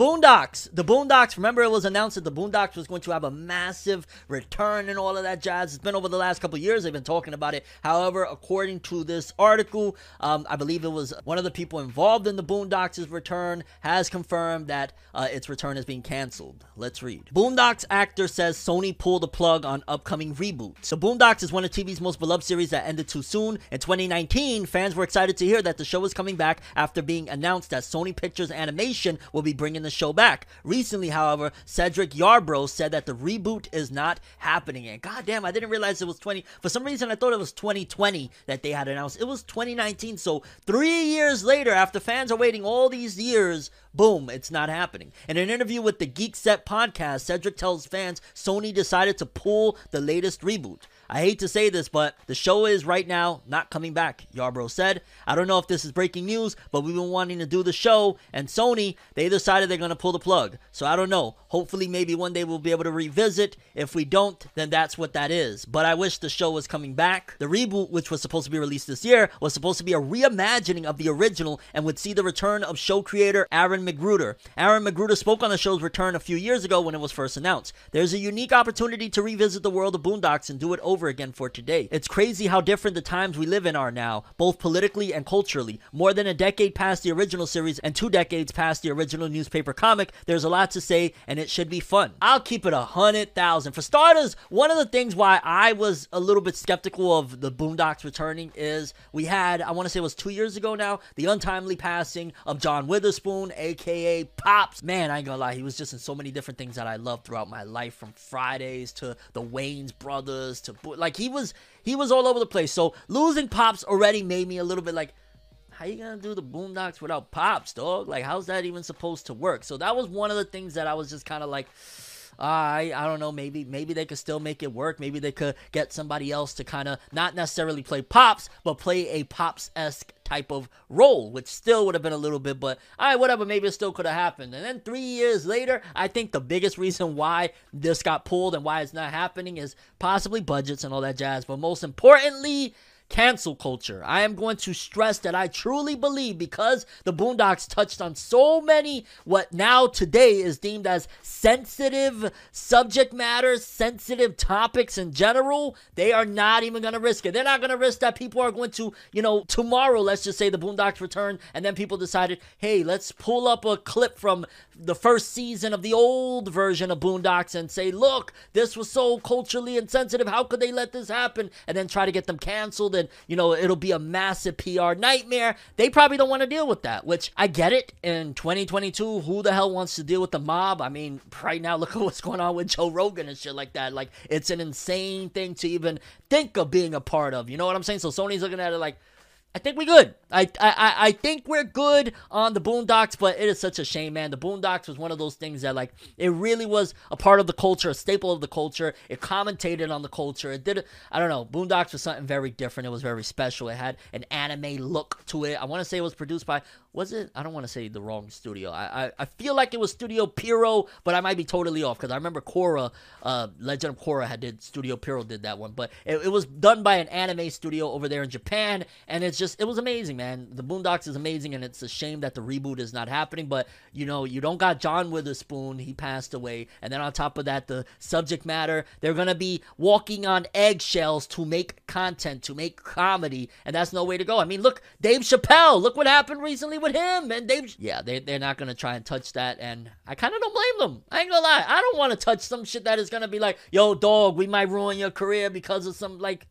B: Boondocks. The Boondocks. Remember, it was announced that the Boondocks was going to have a massive return and all of that jazz. It's been over the last couple years. They've been talking about it. However, according to this article, um, I believe it was one of the people involved in the Boondocks' return has confirmed that uh, its return is being canceled. Let's read. Boondocks actor says Sony pulled the plug on upcoming reboots. The Boondocks is one of TV's most beloved series that ended too soon. In 2019, fans were excited to hear that the show is coming back after being announced that Sony Pictures Animation will be bringing the show back. Recently, however, Cedric Yarbrough said that the reboot is not happening. And goddamn, I didn't realize it was 20. For some reason, I thought it was 2020 that they had announced. It was 2019. So three years later, after fans are waiting all these years, boom, it's not happening. In an interview with the Geek Set podcast, Cedric tells fans Sony decided to pull the latest reboot. I hate to say this, but the show is right now not coming back, Yarbrough said. I don't know if this is breaking news, but we've been wanting to do the show, and Sony, they decided they're going to pull the plug. So I don't know. Hopefully, maybe one day we'll be able to revisit. If we don't, then that's what that is. But I wish the show was coming back. The reboot, which was supposed to be released this year, was supposed to be a reimagining of the original and would see the return of show creator Aaron McGruder. Aaron McGruder spoke on the show's return a few years ago when it was first announced. There's a unique opportunity to revisit the world of Boondocks and do it over again for today. It's crazy how different the times we live in are now, both politically and culturally. More than a decade past the original series and two decades past the original newspaper comic, there's a lot to say and it should be fun. I'll keep it a hundred thousand. For starters, one of the things why I was a little bit skeptical of the Boondocks returning is we had, I want to say it was two years ago now, the untimely passing of John Witherspoon, aka Pops. Man, I ain't gonna lie, he was just in so many different things that I loved throughout my life, from Fridays to the Wayans brothers to like he was he was all over the place. So losing Pops already made me a little bit like how you gonna do the boondocks without pops dog like how's that even supposed to work so that was one of the things that i was just kind of like I I don't know maybe maybe they could still make it work. Maybe they could get somebody else to kind of not necessarily play pops but play a pops esque type of role which still would have been a little bit but all right whatever maybe it still could have happened. And then three years later I think the biggest reason why this got pulled and why it's not happening is possibly budgets and all that jazz but most importantly cancel culture. I am going to stress that I truly believe because the Boondocks touched on so many what now today is deemed as sensitive subject matters, sensitive topics in general, they are not even going to risk it. They're not going to risk that people are going to, you know, tomorrow, let's just say the Boondocks return and then people decided, "Hey, let's pull up a clip from the first season of the old version of Boondocks and say, look, this was so culturally insensitive. How could they let this happen? And then try to get them canceled and, you know, it'll be a massive PR nightmare. They probably don't want to deal with that, which I get it. In 2022, who the hell wants to deal with the mob? I mean, right now, look at what's going on with Joe Rogan and shit like that. Like, it's an insane thing to even think of being a part of. You know what I'm saying? So Sony's looking at it like, I think we're good. I, I I think we're good on the Boondocks, but it is such a shame, man. The Boondocks was one of those things that like it really was a part of the culture, a staple of the culture. It commentated on the culture. It did. I don't know. Boondocks was something very different. It was very special. It had an anime look to it. I want to say it was produced by was it? I don't want to say the wrong studio. I, I I feel like it was Studio Piro, but I might be totally off because I remember Korra, uh, Legend of Korra had did Studio Piro did that one, but it, it was done by an anime studio over there in Japan, and it's just it was amazing, man. The Boondocks is amazing, and it's a shame that the reboot is not happening. But you know, you don't got John Witherspoon; he passed away, and then on top of that, the subject matter they're gonna be walking on eggshells to make content, to make comedy, and that's no way to go. I mean, look, Dave Chappelle, look what happened recently with him, and Dave. Yeah, they they're not gonna try and touch that, and I kind of don't blame them. I ain't gonna lie, I don't want to touch some shit that is gonna be like, yo, dog, we might ruin your career because of some like.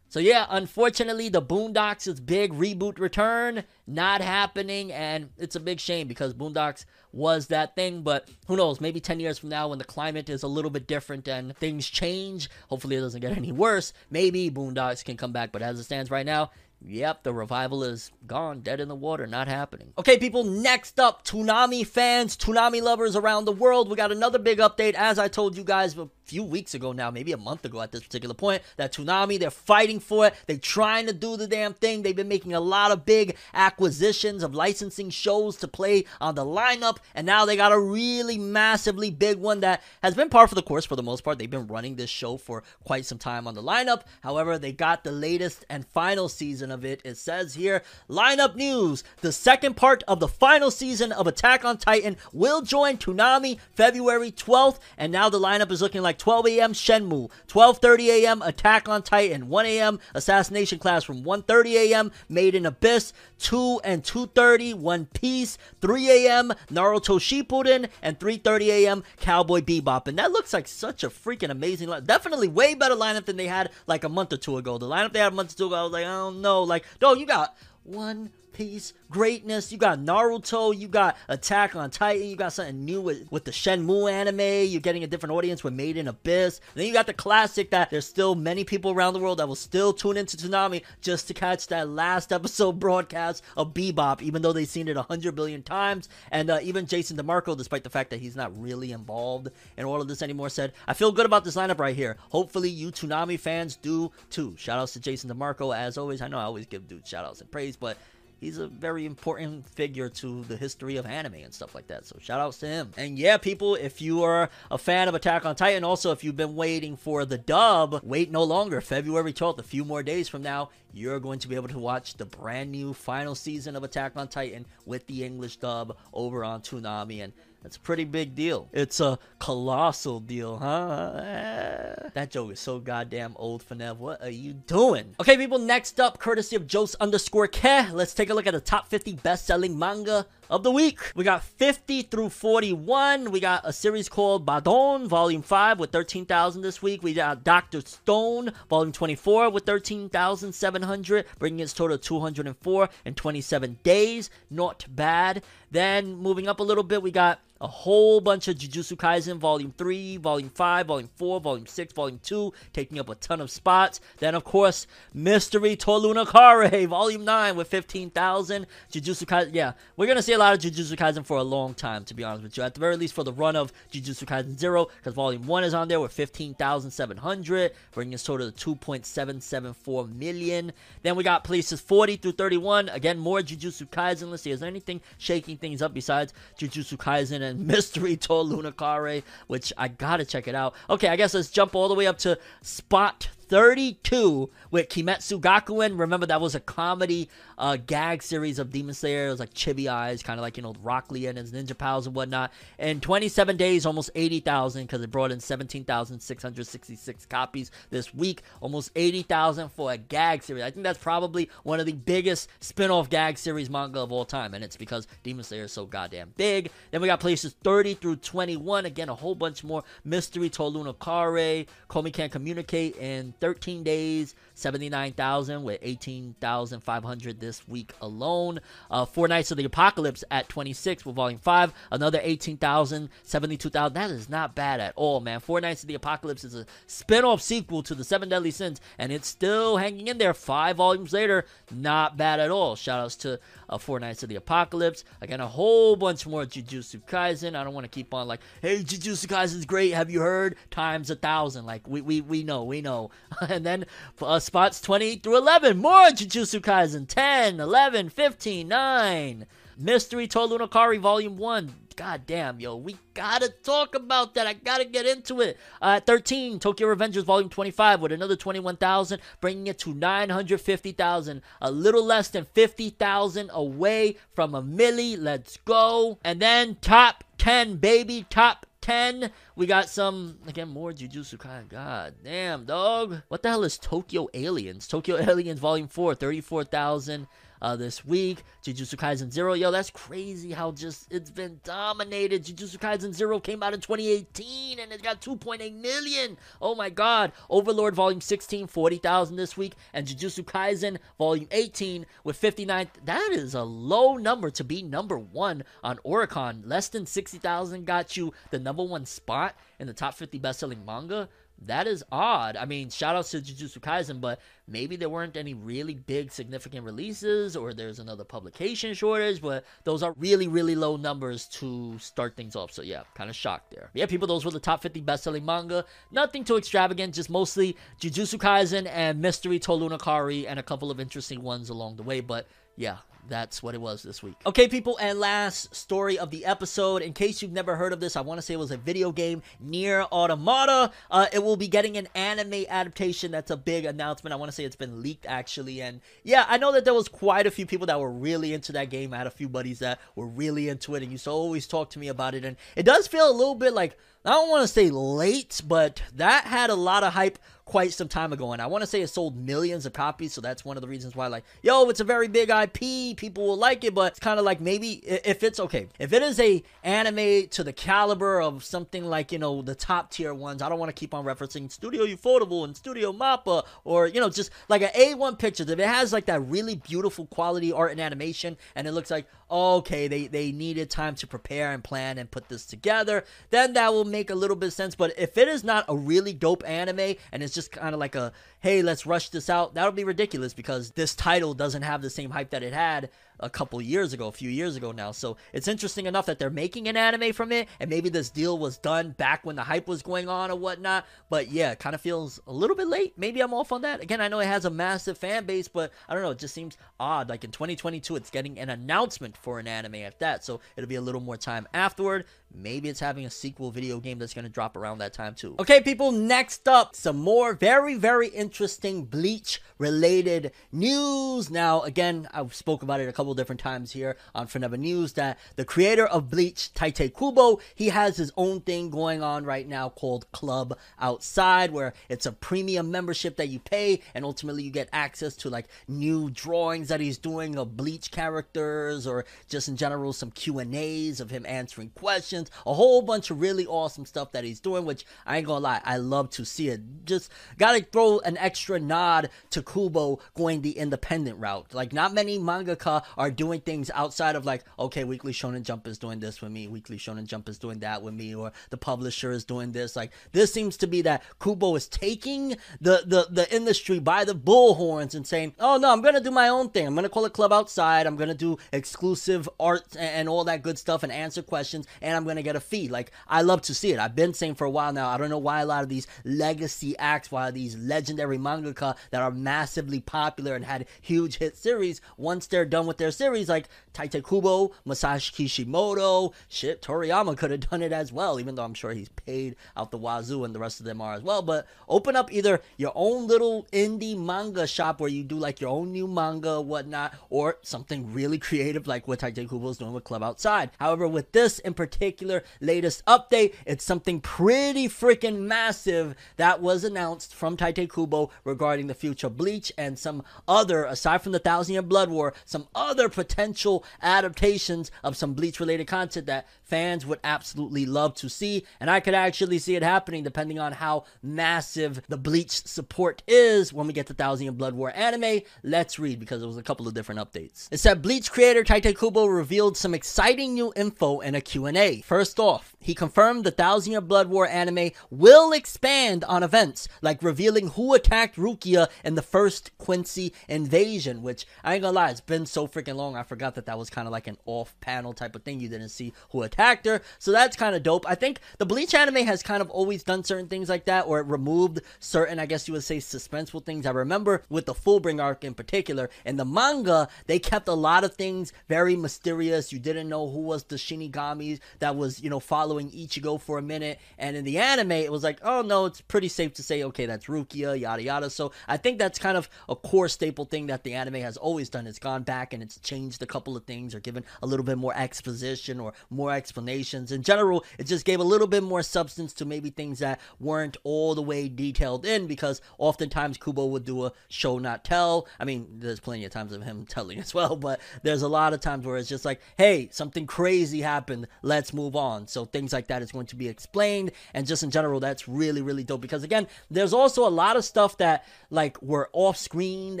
B: So yeah, unfortunately, the Boondocks' big reboot return not happening, and it's a big shame because Boondocks was that thing. But who knows? Maybe ten years from now, when the climate is a little bit different and things change, hopefully it doesn't get any worse. Maybe Boondocks can come back. But as it stands right now, Yep, the revival is gone, dead in the water, not happening. Okay, people, next up, Toonami fans, Toonami lovers around the world. We got another big update. As I told you guys a few weeks ago now, maybe a month ago at this particular point, that Toonami, they're fighting for it. They're trying to do the damn thing. They've been making a lot of big acquisitions of licensing shows to play on the lineup, and now they got a really massively big one that has been par for the course for the most part. They've been running this show for quite some time on the lineup. However, they got the latest and final season of it. It says here, lineup news: the second part of the final season of Attack on Titan will join Toonami February 12th, and now the lineup is looking like 12 a.m. Shenmue, 12:30 a.m. Attack on Titan, 1 a.m. Assassination Class from 1:30 a.m. Made in Abyss, 2 and 2:30 One Piece, 3 a.m. Naruto Shippuden, and 3:30 a.m. Cowboy Bebop. And that looks like such a freaking amazing line. Definitely way better lineup than they had like a month or two ago. The lineup they had a month or two ago, I was like, I don't know. Like, no, you got One Piece greatness. You got Naruto, you got Attack on Titan, you got something new with, with the Shenmue anime. You're getting a different audience with Made in Abyss. then you got the classic that there's still many people around the world that will still tune into Toonami just to catch that last episode broadcast of Bebop, even though they've seen it a hundred billion times. And uh, even Jason DeMarco, despite the fact that he's not really involved in all of this anymore, said, I feel good about this lineup right here. Hopefully you Toonami fans do too. Shout outs to Jason DeMarco as always. I know I always give dudes shout outs and praise, but he's a very important figure to the history of anime and stuff like that. So shout outs to him. And yeah, people, if you are a fan of Attack on Titan, also if you've been waiting for the dub, wait no longer. February 12th, a few more days from now, you're going to be able to watch the brand new final season of Attack on Titan with the English dub over on Toonami. And that's a pretty big deal. It's a colossal deal, huh? Eh. That joke is so goddamn old, Fanev. What are you doing? Okay, people, next up, courtesy of Jose underscore Ke, let's take a look at the top 50 best selling manga of the week. We got 50 through 41. We got a series called Badon, Volume 5, with 13,000 this week. We got Dr. Stone, Volume 24, with 13,700, bringing its total to 204 in 27 days. Not bad. Then, moving up a little bit, we got a whole bunch of Jujutsu Kaisen Volume 3, Volume 5, Volume 4, Volume 6, Volume 2, taking up a ton of spots. Then, of course, Mystery Toluna Kare, Volume 9 with 15,000. Jujutsu Kaisen, yeah, we're going to see a lot of Jujutsu Kaisen for a long time, to be honest with you. At the very least, for the run of Jujutsu Kaisen 0, because Volume 1 is on there with 15,700, bringing its total to 2.774 million. Then we got places 40 through 31. Again, more Jujutsu Kaisen. Let's see, is there anything shaking things up besides Jujutsu Kaisen and Mystery to Lunakare, which I gotta check it out. Okay, I guess let's jump all the way up to spot 32 with Kimetsu Gakuen. Remember, that was a comedy uh, gag series of Demon Slayer. It was like Chibi Eyes, kind of like, you know, Rock Lee and his Ninja Pals and whatnot. In 27 days, almost 80,000 because it brought in 17,666 copies this week. Almost 80,000 for a gag series. I think that's probably one of the biggest spin off gag series manga of all time. And it's because Demon Slayer is so goddamn big. Then we got places 30 through 21. Again, a whole bunch more Mystery Toluna Kare, Komi Can't Communicate, and 13 days, 79,000 with 18,500 this week alone. Uh, Four Knights of the Apocalypse at 26 with Volume 5, another 18,000, 72,000. That is not bad at all, man. Four Knights of the Apocalypse is a spin off sequel to The Seven Deadly Sins, and it's still hanging in there five volumes later. Not bad at all. Shout outs to uh, Four Knights of the Apocalypse. Again, a whole bunch more Jujutsu Kaisen. I don't want to keep on like, hey, Jujutsu Kaisen's great. Have you heard? Times a thousand. Like, we, we, we know, we know. and then uh, spots 20 through 11. More Jujutsu Kaisen. 10, 11, 15, 9. Mystery Tolunakari Volume 1. God damn, yo, we gotta talk about that. I gotta get into it. Uh, 13, Tokyo Revengers Volume 25 with another 21,000, bringing it to 950,000. A little less than 50,000 away from a milli. Let's go. And then top 10, baby. Top 10. We got some, again, more Jujutsu Kaisen. God damn, dog. What the hell is Tokyo Aliens? Tokyo Aliens Volume 4, 34,000 uh, this week. Jujutsu Kaisen Zero, yo, that's crazy how just it's been dominated. Jujutsu Kaisen Zero came out in 2018 and it got 2.8 million. Oh my god. Overlord Volume 16, 40,000 this week, and Jujutsu Kaisen Volume 18 with 59. That is a low number to be number one on Oricon. Less than 60,000 got you the number one spot in the top 50 best-selling manga. That is odd. I mean, shout outs to Jujutsu Kaisen, but maybe there weren't any really big significant releases or there's another publication shortage, but those are really, really low numbers to start things off. So yeah, kind of shocked there. Yeah, people, those were the top 50 best-selling manga. Nothing too extravagant, just mostly Jujutsu Kaisen and Mystery Tolunakari and a couple of interesting ones along the way, but yeah, that's what it was this week. Okay, people, and last story of the episode. In case you've never heard of this, I want to say it was a video game, NieR: Automata. Uh, it will be getting an anime adaptation. That's a big announcement. I want to say it's been leaked, actually. And yeah, I know that there was quite a few people that were really into that game. I had a few buddies that were really into it and used to always talk to me about it. And it does feel a little bit like, I don't want to say late, but that had a lot of hype quite some time ago, and I want to say it sold millions of copies, so that's one of the reasons why, like, yo, it's a very big IP, people will like it, but it's kind of like maybe if it's okay, if it is a anime to the caliber of something like you know the top tier ones, I don't want to keep on referencing Studio Ufotable and Studio Mappa or you know just like an A1 Pictures. If it has like that really beautiful quality art and animation, and it looks like okay, they they needed time to prepare and plan and put this together, then that will make a little bit of sense. But if it is not a really dope anime and it's just kind of like a hey, let's rush this out, that'll be ridiculous because this title doesn't have the same hype that it had a couple years ago, a few years ago now. So it's interesting enough that they're making an anime from it, and maybe this deal was done back when the hype was going on or whatnot. But yeah, kind of feels a little bit late. Maybe I'm off on that. Again, I know it has a massive fan base, but I don't know. It just seems odd. Like in 2022, it's getting an announcement for an anime at that, so it'll be a little more time afterward. Maybe it's having a sequel video game that's going to drop around that time too. Okay, people, next up, some more very, very interesting Bleach related news. Now, again, I've spoke about it a couple different times here on Forever News that the creator of Bleach, Tite Kubo, he has his own thing going on right now called Club Outside, where it's a premium membership that you pay, and ultimately you get access to like new drawings that he's doing of Bleach characters, or just in general some Q and A's of him answering questions, a whole bunch of really awesome stuff that he's doing, which I ain't gonna lie, I love to see it. Just gotta throw an extra nod to Kubo going the independent route. Like not many mangaka are doing things outside of like, okay, Weekly Shonen Jump is doing this with me, Weekly Shonen Jump is doing that with me, or the publisher is doing this. Like this seems to be that Kubo is taking the the the industry by the bullhorns and saying, oh no, I'm gonna do my own thing. I'm gonna call a Club Outside. I'm gonna do exclusive art and, all that good stuff and answer questions, and I'm gonna get a fee. Like I love to see it. I've been saying for a while now. I don't know why a lot of these legacy acts, why these legendary mangaka that are massively popular and had huge hit series, once they're done with their series, like Tite Kubo, Masashi Kishimoto, shit, Toriyama could have done it as well, even though I'm sure he's paid out the wazoo and the rest of them are as well. But open up either your own little indie manga shop where you do like your own new manga, whatnot, or something really creative like what Tite Kubo is doing with Club Outside. However, with this in particular, latest update, it's something pretty freaking massive that was announced from Tite Kubo regarding the future Bleach and some other, aside from the Thousand Year Blood War, some other potential adaptations of some Bleach related content that fans would absolutely love to see. And I could actually see it happening depending on how massive the Bleach support is when we get the Thousand Blood War anime. Let's read because there was a couple of different updates. It said Bleach creator Tite Kubo revealed some exciting new info in a Q&A. First off, he confirmed the Thousand Year Blood War anime will expand on events, like revealing who attacked Rukia in the first Quincy invasion, which I ain't gonna lie, it's been so freaking long, I forgot that that was kind of like an off-panel type of thing. You didn't see who attacked her, so that's kind of dope. I think the Bleach anime has kind of always done certain things like that, or it removed certain, I guess you would say, suspenseful things. I remember with the Fullbring arc in particular, in the manga, they kept a lot of things very mysterious. You didn't know who was the Shinigami that was, you know, following Ichigo for a minute, and in the anime, it was like, oh no, it's pretty safe to say, okay, that's Rukia, yada yada. So I think that's kind of a core staple thing that the anime has always done. It's gone back and it's changed a couple of things or given a little bit more exposition or more explanations. In general, it just gave a little bit more substance to maybe things that weren't all the way detailed in because oftentimes Kubo would do a show not tell. I mean, there's plenty of times of him telling as well, but there's a lot of times where it's just like, hey, something crazy happened, let's move on. So things like that is going to be explained, and just in general, that's really, really dope because again, there's also a lot of stuff that like were off screen,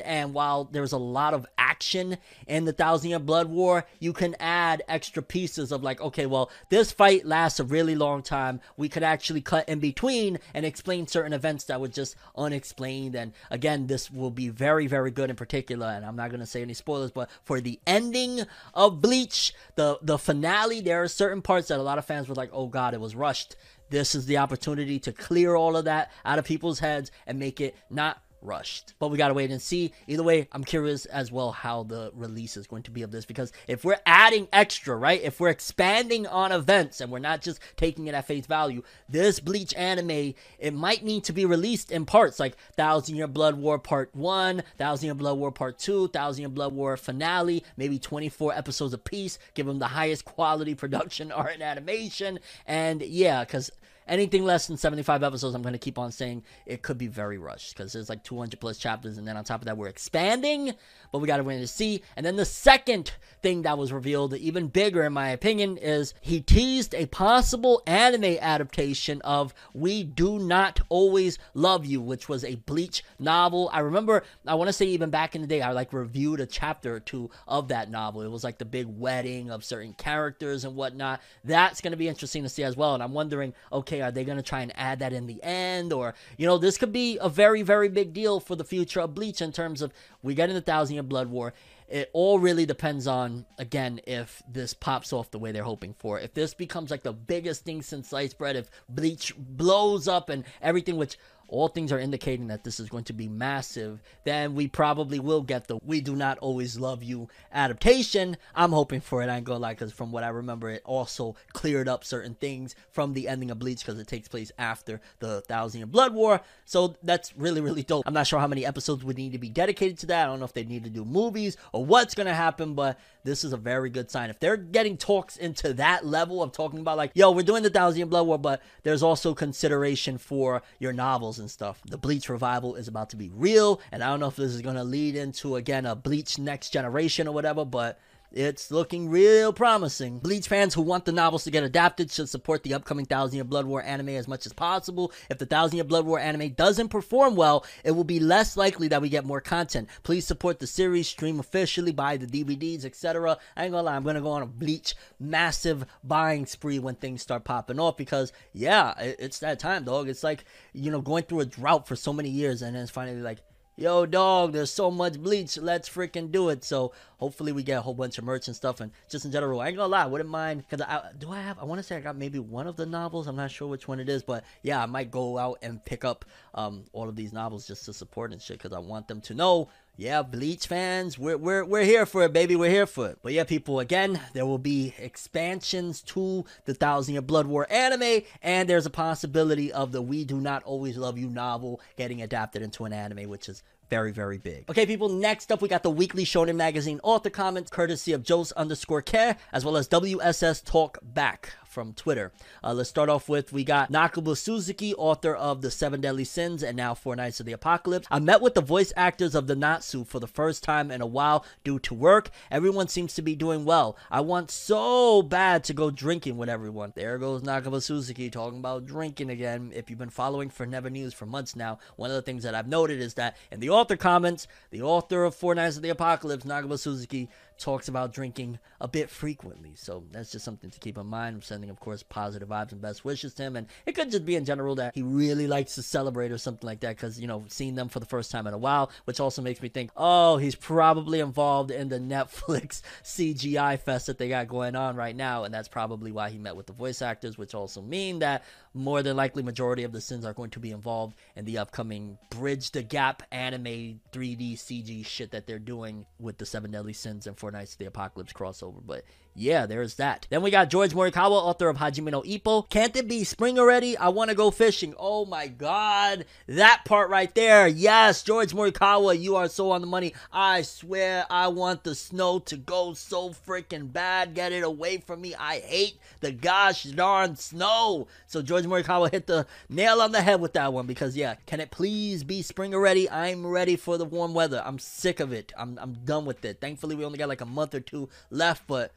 B: and while there's a lot of action in the Thousand Year Blood War, you can add extra pieces of like, okay, well, this fight lasts a really long time. We could actually cut in between and explain certain events that were just unexplained. And again, this will be very, very good in particular. And I'm not gonna say any spoilers, but for the ending of Bleach, the the finale, there are certain parts that a lot of fans were like, oh god, it was rushed. This is the opportunity to clear all of that out of people's heads and make it not rushed. But we gotta wait and see. Either way, I'm curious as well how the release is going to be of this because if we're adding extra, right? If we're expanding on events and we're not just taking it at face value, this Bleach anime, it might need to be released in parts like Thousand Year Blood War Part 1, Thousand Year Blood War Part 2, Thousand Year Blood War Finale, maybe 24 episodes apiece, give them the highest quality production art and animation. And yeah, because anything less than 75 episodes, I'm going to keep on saying it could be very rushed because there's like 200 plus chapters. And then on top of that, we're expanding, but we got to wait and see. And then the second thing that was revealed, even bigger in my opinion, is he teased a possible anime adaptation of We Do Not Always Love You, which was a Bleach novel. I remember, I want to say even back in the day, I like reviewed a chapter or two of that novel. It was like the big wedding of certain characters and whatnot. That's going to be interesting to see as well. And I'm wondering, okay, are they going to try and add that in the end? Or, you know, this could be a very, very big deal for the future of Bleach in terms of we get in the Thousand Year Blood War. It all really depends on, again, if this pops off the way they're hoping for. If this becomes like the biggest thing since sliced bread, if Bleach blows up and everything, which all things are indicating that this is going to be massive, then we probably will get the We Do Not Always Love You adaptation. I'm hoping for it, I ain't gonna lie, because from what I remember, it also cleared up certain things from the ending of Bleach because it takes place after the Thousand Year Blood War. So that's really, really dope. I'm not sure how many episodes would need to be dedicated to that. I don't know if they need to do movies or what's gonna happen, but this is a very good sign. If they're getting talks into that level of talking about like, yo, we're doing the Thousand Year Blood War, but there's also consideration for your novels and stuff. The Bleach revival is about to be real, and I don't know if this is gonna lead into again a Bleach next generation or whatever, but it's looking real promising. Bleach fans who want the novels to get adapted should support the upcoming Thousand Year Blood War anime as much as possible. If the Thousand Year Blood War anime doesn't perform well, it will be less likely that we get more content. Please support the series, stream officially, buy the DVDs, etc. I ain't gonna lie, I'm gonna go on a Bleach massive buying spree when things start popping off because, yeah, it's that time, dog. It's like, you know, going through a drought for so many years and then it's finally like, yo dog there's so much bleach. Let's freaking do it. So hopefully we get a whole bunch of merch and stuff. And just in general i ain't gonna lie wouldn't mind because i do i have i want to say i got maybe one of the novels. I'm not sure which one it is but yeah i might go out and pick up um all of these novels just to support and shit because i want them to know yeah, Bleach fans, we're, we're, we're here for it, baby. We're here for it. But yeah, people, again, there will be expansions to the Thousand Year Blood War anime, and there's a possibility of the We Do Not Always Love You novel getting adapted into an anime, which is very, very big. Okay, people, next up, we got the weekly Shonen Magazine author comments, courtesy of Jose underscore care, as well as WSS Talk Back. From Twitter. Uh, let's start off with we got Nakaba Suzuki, author of The Seven Deadly Sins and now Four Knights of the Apocalypse. I met with the voice actors of the Natsu for the first time in a while due to work. Everyone seems to be doing well. I want so bad to go drinking with everyone. There goes Nakaba Suzuki talking about drinking again. If you've been following Forever News for months now, one of the things that I've noted is that in the author comments, the author of Four Knights of the Apocalypse, Nakaba Suzuki, talks about drinking a bit frequently. So that's just something to keep in mind. I'm sending, of course, positive vibes and best wishes to him. And it could just be in general that he really likes to celebrate or something like that because, you know, seeing them for the first time in a while, which also makes me think, oh, he's probably involved in the Netflix CGI fest that they got going on right now. And that's probably why he met with the voice actors, which also mean that more than likely majority of the sins are going to be involved in the upcoming Bridge the Gap anime 3D CG shit that they're doing with the Seven Deadly Sins and Four Knights of the Apocalypse crossover. But yeah, there's that. Then we got George Morikawa, author of Hajime no Ippo. Can't it be spring already? I want to go fishing. Oh my god, that part right there. Yes, George Morikawa, you are so on the money. I swear, I want the snow to go so freaking bad. Get it away from me. I hate the gosh darn snow. So George Morikawa hit the nail on the head with that one because yeah, can it please be spring already? I'm ready for the warm weather. I'm sick of it. I'm I'm done with it. Thankfully, we only got like a month or two left, but.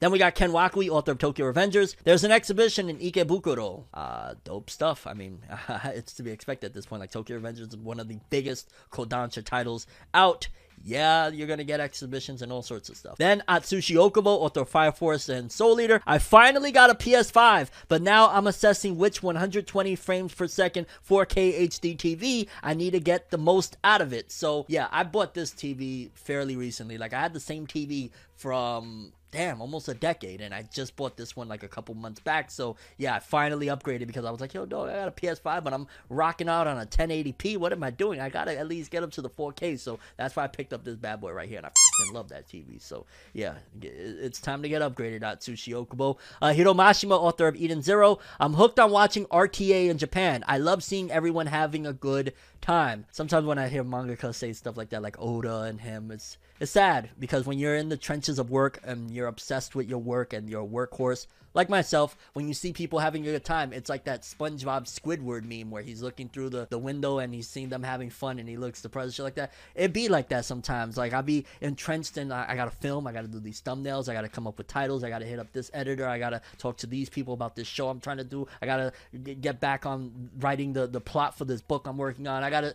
B: Then we got Ken Wakui, author of Tokyo Revengers. There's an exhibition in Ikebukuro. Uh, dope stuff. I mean, it's to be expected at this point. Like Tokyo Revengers is one of the biggest Kodansha titles out. Yeah, you're gonna get exhibitions and all sorts of stuff. Then Atsushi Okubo, author of Fire Force and Soul Eater. I finally got a PS5, but now I'm assessing which 120 frames per second 4K HD TV I need to get the most out of it. So yeah, I bought this TV fairly recently. Like I had the same TV from damn almost a decade and i just bought this one like a couple months back so yeah i finally upgraded because i was like yo dog i got a ps5 but i'm rocking out on a 1080p what am i doing? I gotta at least get up to the 4k so that's why i picked up this bad boy right here and i love that tv so yeah it's time to get upgraded atsushi okubo. Uh, hiro mashima author of eden zero. I'm hooked on watching rta in japan. I love seeing everyone having a good time. Sometimes when i hear mangaka say stuff like that like oda and him it's it's sad because when you're in the trenches of work and you're obsessed with your work and your workhorse, like myself, when you see people having a good time, it's like that SpongeBob Squidward meme where he's looking through the, the window and he's seeing them having fun and he looks depressed, shit like that. It be like that sometimes. Like I'll be entrenched in I, I gotta film, I gotta do these thumbnails, I gotta come up with titles, I gotta hit up this editor, I gotta talk to these people about this show I'm trying to do, I gotta get back on writing the, the plot for this book I'm working on. I gotta,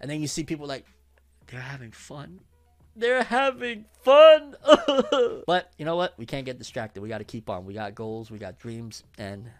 B: and then you see people like they're having fun they're having fun. but you know what? We can't get distracted. We got to keep on. We got goals, we got dreams, and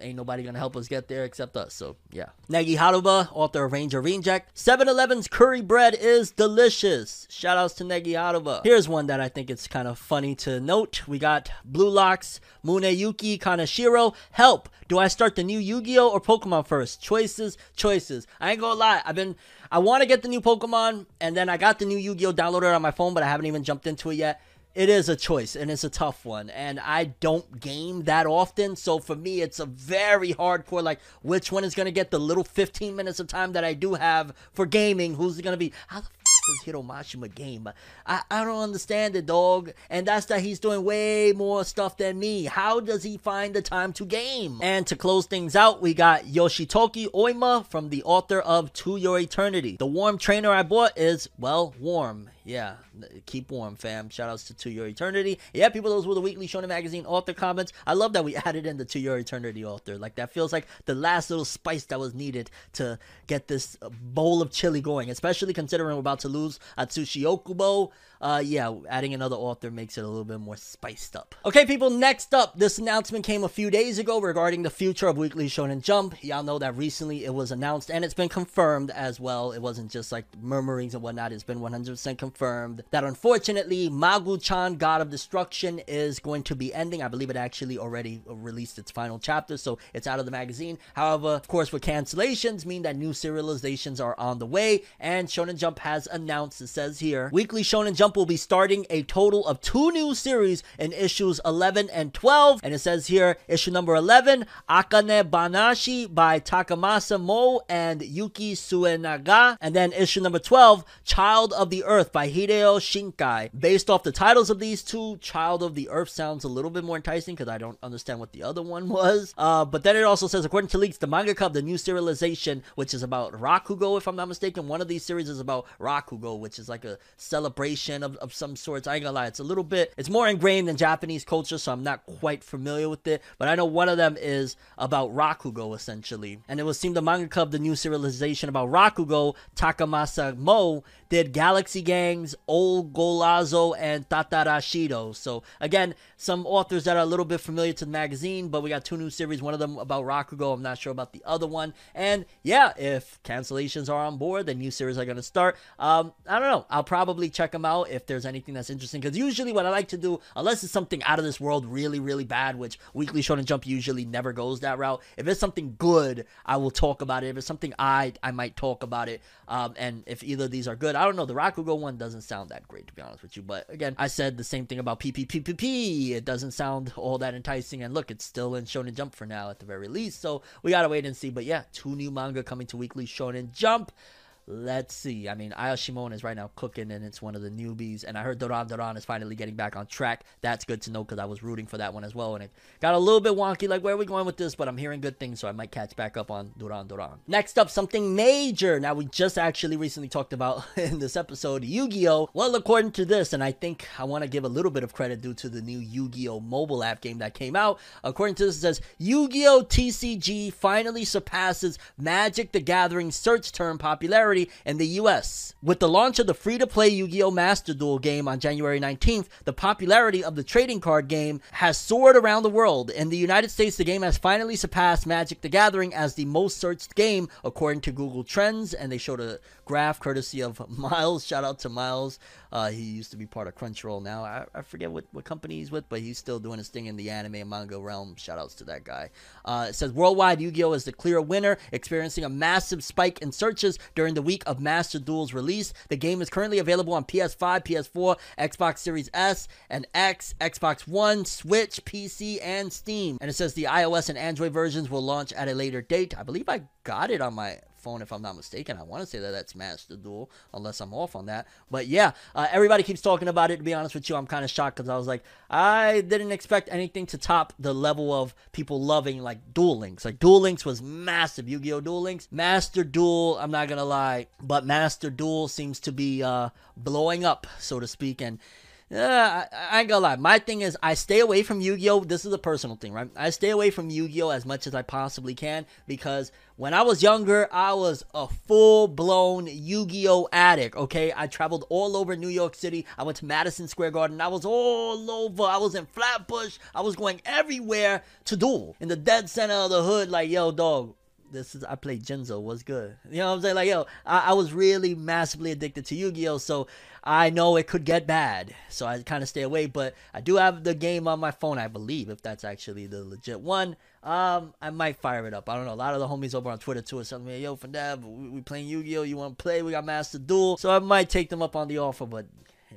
B: ain't nobody gonna help us get there except us. So yeah. Negi Haruba, author of Ranger Reject. 7-Eleven's curry bread is delicious. Shout outs to Negi Haruba. Here's one that I think it's kind of funny to note. We got Blue Lock's, Muneyuki Kaneshiro. Help! Do I start the new Yu-Gi-Oh or Pokemon first? Choices, choices. I ain't gonna lie. I've been I want to get the new Pokemon, and then I got the new Yu-Gi-Oh downloaded on my phone, but I haven't even jumped into it yet. It is a choice, and it's a tough one, and I don't game that often, so for me, it's a very hardcore. Like, which one is gonna get the little 15 minutes of time that I do have for gaming? Who's gonna be? How the does Hiro Mashima game? I, I don't understand it, dog. And that's that he's doing way more stuff than me. How does he find the time to game? And to close things out, we got Yoshitoki Oima from the author of To Your Eternity. The warm trainer I bought is, well, warm. Yeah, keep warm, fam. Shoutouts to To Your Eternity. Yeah, people, those were the Weekly Shonen Magazine author comments. I love that we added in the To Your Eternity author. Like, that feels like the last little spice that was needed to get this bowl of chili going, especially considering we're about to lose Atsushi Okubo. Uh, yeah, adding another author makes it a little bit more spiced up. Okay, people, next up, this announcement came a few days ago regarding the future of Weekly Shonen Jump. Y'all know that recently it was announced and it's been confirmed as well. It wasn't just like murmurings and whatnot, it's been 100% confirmed that unfortunately, Magu chan God of Destruction is going to be ending. I believe it actually already released its final chapter, so it's out of the magazine. However, of course, with cancellations, mean that new serializations are on the way, and Shonen Jump has announced, it says here, Weekly Shonen Jump will be starting a total of two new series in issues 11 and 12. And it says here, issue number 11, Akane Banashi by Takamasa Moue and Yuki Suenaga. And then issue number 12, Child of the Earth by Hideo Shinkai. Based off the titles of these two, Child of the Earth sounds a little bit more enticing because I don't understand what the other one was. Uh, but then it also says, according to leaks, the manga of the new serialization, which is about Rakugo, if I'm not mistaken, one of these series is about Rakugo, which is like a celebration of, of some sorts. I ain't gonna lie, it's a little bit, it's more ingrained in Japanese culture, so I'm not quite familiar with it. But I know one of them is about Rakugo, essentially. And it was seem the manga of the new serialization about Rakugo, Takamasa Moue, did Galaxy Gangs, Old Golazo, and Tatarashido. So again, some authors that are a little bit familiar to the magazine, but we got two new series, one of them about Rakugo, I'm not sure about the other one. And yeah, if cancellations are on board, the new series are going to start. Um, I don't know. I'll probably check them out if there's anything that's interesting, because usually what I like to do, unless it's something out of this world really, really bad, which Weekly Shonen Jump usually never goes that route, if it's something good, I will talk about it. If it's something I, I might talk about it. Um, and if either of these are good, I don't know. The Rakugo one doesn't sound that great, to be honest with you. But again, I said the same thing about PPPPP. It doesn't sound all that enticing. And look, it's still in Shonen Jump for now at the very least. So we gotta wait and see. But yeah, two new manga coming to Weekly Shonen Jump. Let's see. I mean, Ayashimon is right now cooking, and it's one of the newbies. And I heard Duran Duran is finally getting back on track. That's good to know because I was rooting for that one as well. And it got a little bit wonky, like, where are we going with this? But I'm hearing good things, so I might catch back up on Duran Duran. Next up, something major. Now, we just actually recently talked about in this episode Yu Gi Oh! Well, according to this, and I think I want to give a little bit of credit due to the new Yu Gi Oh! mobile app game that came out. According to this, it says Yu Gi Oh! TCG finally surpasses Magic the Gathering search term popularity in the US. With the launch of the free to play Yu Gi Oh! Master Duel game on January 19th, the popularity of the trading card game has soared around the world. In the United States, the game has finally surpassed Magic the Gathering as the most searched game according to Google Trends, and they showed a graph courtesy of Miles. Shout out to Miles. Uh, he used to be part of Crunchyroll now. I, I forget what, what company he's with, but he's still doing his thing in the anime and manga realm. Shout outs to that guy. Uh, it says worldwide Yu Gi Oh! is the clear winner, experiencing a massive spike in searches during the week of Master Duel's release. The game is currently available on PS5, PS4, Xbox Series S and X, Xbox One, Switch, PC, and Steam. And it says the iOS and Android versions will launch at a later date. I believe I got it on my phone if I'm not mistaken. I want to say that that's Master Duel, unless I'm off on that. But yeah, uh, everybody keeps talking about it. To be honest with you, I'm kind of shocked because I was like, I didn't expect anything to top the level of people loving like Duel Links. Like Duel Links was massive. Yu-Gi-Oh! Duel Links, Master Duel. I'm not gonna lie, but Master Duel seems to be uh, blowing up, so to speak, and. Yeah, I, I ain't gonna lie. My thing is, I stay away from Yu Gi Oh! This is a personal thing, right? I stay away from Yu Gi Oh! as much as I possibly can because when I was younger, I was a full blown Yu Gi Oh! addict, okay? I traveled all over New York City. I went to Madison Square Garden. I was all over. I was in Flatbush. I was going everywhere to duel in the dead center of the hood, like, yo, dog, this is I played Jinzo. What's good? You know what I'm saying? Like, yo, I, I was really massively addicted to Yu-Gi-Oh! So I know it could get bad. So I kind of stay away. But I do have the game on my phone, I believe, if that's actually the legit one. Um, I might fire it up. I don't know. A lot of the homies over on Twitter too are telling me, "Yo, Fandab, we, we playing Yu-Gi-Oh! You want to play? We got Master Duel." So I might take them up on the offer, but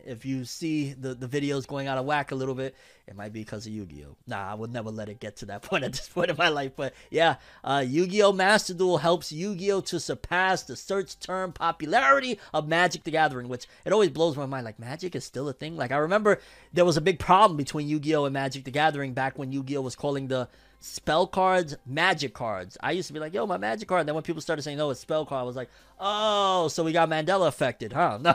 B: if you see the, the videos going out of whack a little bit, it might be because of Yu-Gi-Oh! Nah, I would never let it get to that point at this point in my life. But yeah, uh, Yu-Gi-Oh! Master Duel helps Yu-Gi-Oh! to surpass the search term popularity of Magic the Gathering, which it always blows my mind. Like, Magic is still a thing? Like, I remember there was a big problem between Yu-Gi-Oh! and Magic the Gathering back when Yu-Gi-Oh! was calling the spell cards magic cards. I used to be like, yo, my magic card. And then when people started saying, no, it's spell card, I was like, oh, so we got Mandela affected, huh?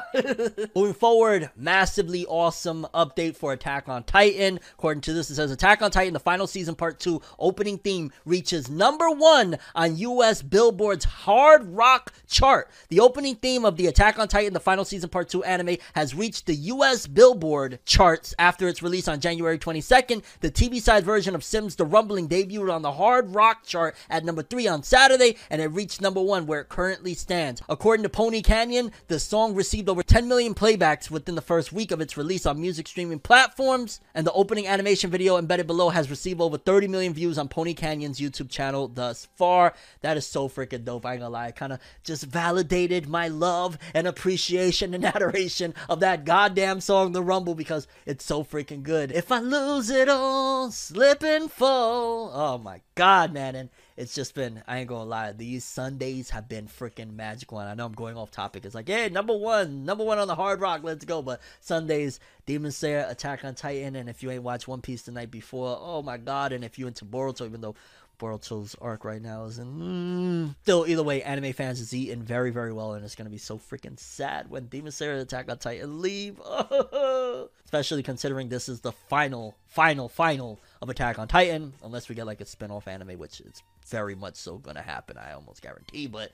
B: Moving forward, massively awesome update for Attack on Titan. According to this, it says Attack on Titan, the final season part two opening theme reaches number one on US Billboard's hard rock chart. The opening theme of the Attack on Titan, the final season part two anime has reached the US Billboard charts after its release on January 22nd. The TV side version of SiM's The Rumbling debuted on the hard rock chart at number three on Saturday, and it reached number one where it currently stands. According to Pony Canyon, the song received over 10 million playbacks within the first week of its release on music streaming platforms, and the opening animation video embedded below has received over 30 million views on Pony Canyon's YouTube channel thus far. That is so freaking dope. I ain't gonna lie. It kind of just validated my love and appreciation and adoration of that goddamn song, The Rumble, because it's so freaking good. If I lose it all, slip and fall. Oh my god, man. And it's just been I ain't gonna lie, these Sundays have been freaking magical. And I know I'm going off topic. It's like, hey, number one, number one on the hard rock, let's go. But Sundays, Demon Slayer, Attack on Titan, and if you ain't watched One Piece the night before, oh my god, and if you into Boruto, even though Boruto's arc right now is in. Mm, still, either way, anime fans is eating very, very well, and it's gonna be so freaking sad when Demon Slayer Attack on Titan leave. Especially considering this is the final, final, final of Attack on Titan, unless we get like a spin-off anime, which is very much so gonna happen. I almost guarantee, but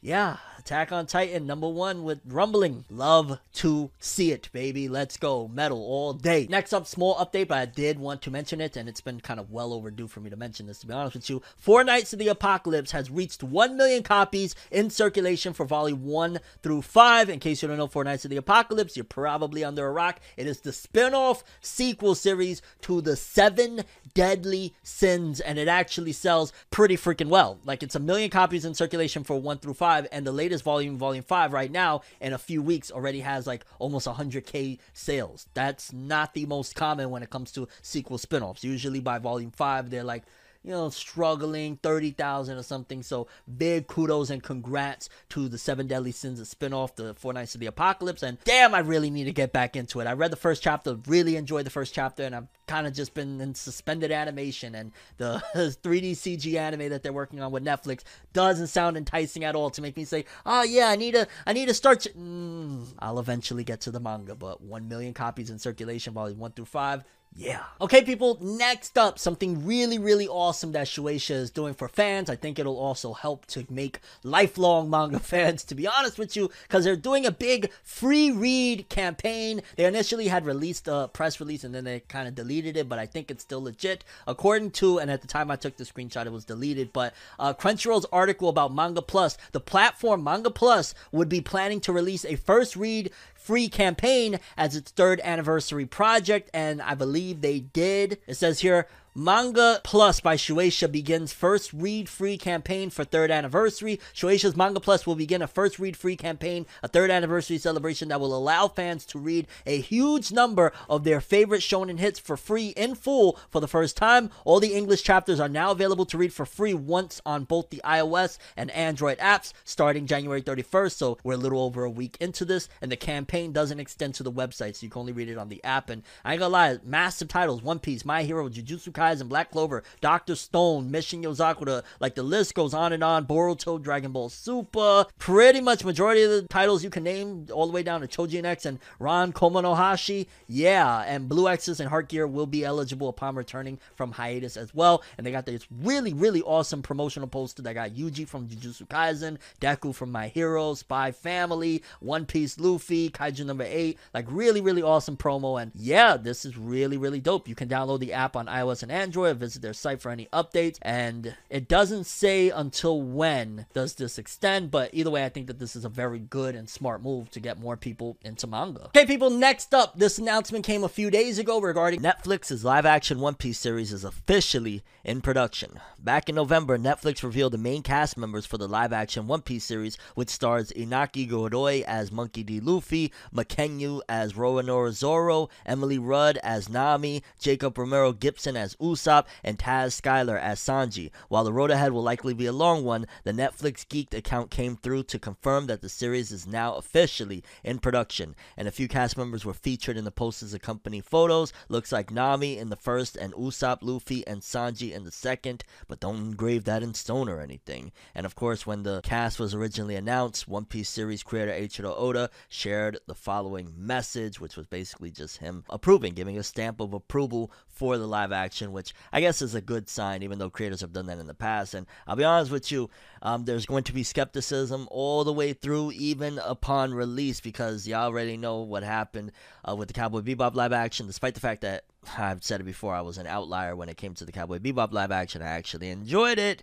B: yeah, Attack on Titan number one with rumbling. Love to see it, baby. Let's go. Metal all day. Next up, small update, but I did want to mention it, and it's been kind of well overdue for me to mention this, to be honest with you. Four Knights of the Apocalypse has reached 1 million copies in circulation for volume 1 through 5. In case you don't know Four Knights of the Apocalypse, you're probably under a rock. It is the spin off sequel series to the Seven Deadly Sins, and it actually sells pretty freaking well. Like, it's a million copies in circulation for 1 through 5 and the latest volume, volume 5, right now, in a few weeks, already has like almost 100k sales. That's not the most common when it comes to sequel spin offs. Usually by volume 5, they're like, you know, struggling, 30,000 or something. So big kudos and congrats to the Seven Deadly Sins, the spin-off, the Four Knights of the Apocalypse. And damn, I really need to get back into it. I read the first chapter, really enjoyed the first chapter, and I've kind of just been in suspended animation. And the 3D CG anime that they're working on with Netflix doesn't sound enticing at all to make me say, oh yeah, I need to, I need to start. Mm, I'll eventually get to the manga, but 1 million copies in circulation, volume 1 through 5 yeah. Okay, people, next up, something really, really awesome that Shueisha is doing for fans. I think it'll also help to make lifelong manga fans, to be honest with you, because they're doing a big free read campaign. They initially had released a press release and then they kind of deleted it, but I think it's still legit. According to, and at the time I took the screenshot, it was deleted, but uh, Crunchyroll's article about Manga Plus, the platform Manga Plus would be planning to release a first read free campaign as its third anniversary project, and I believe they did. It says here, Manga Plus by Shueisha begins first read free campaign for third anniversary. Shueisha's Manga Plus will begin a first read free campaign, a third anniversary celebration that will allow fans to read a huge number of their favorite shonen hits for free in full for the first time. All the English chapters are now available to read for free once on both the iOS and Android apps starting January 31st. So we're a little over a week into this, and the campaign doesn't extend to the website, so you can only read it on the app. And I ain't gonna lie, massive titles One Piece, My Hero, Jujutsu Kaisen. Kaisen, Black Clover, Doctor Stone, Mission Yozakura, like the list goes on and on. Boruto, Dragon Ball Super, pretty much majority of the titles you can name, all the way down to Chojin X and Ron Kamonohashi. Yeah, and Blue X's and Heart Gear will be eligible upon returning from hiatus as well. And they got this really, really awesome promotional poster that got Yuji from Jujutsu Kaisen, Deku from My Hero, Spy Family, One Piece Luffy, Kaiju number 8. Like really, really awesome promo. And yeah, this is really, really dope. You can download the app on iOS and Android, visit their site for any updates. And it doesn't say until when does this extend, but either way, I think that this is a very good and smart move to get more people into manga. Okay, people, next up, this announcement came a few days ago regarding Netflix's live action One Piece series is officially in production. Back in November, Netflix revealed the main cast members for the live action One Piece series, which stars Inaki Godoy as Monkey D. Luffy, Mackenyu as Roronoa Zoro, Emily Rudd as Nami, Jacob Romero Gibson as Usopp, and Taz Skylar as Sanji. While the road ahead will likely be a long one, the Netflix Geeked account came through to confirm that the series is now officially in production, and a few cast members were featured in the posters accompanying photos. Looks like Nami in the first, and Usopp, Luffy, and Sanji in the second, but don't engrave that in stone or anything. And of course, when the cast was originally announced, One Piece series creator Eiichiro Oda shared the following message, which was basically just him approving, giving a stamp of approval for the live action, which I guess is a good sign, even though creators have done that in the past. And I'll be honest with you, um, there's going to be skepticism all the way through, even upon release, because y'all already know what happened uh, with the Cowboy Bebop live action, despite the fact that I've said it before, I was an outlier when it came to the Cowboy Bebop live action. I actually enjoyed it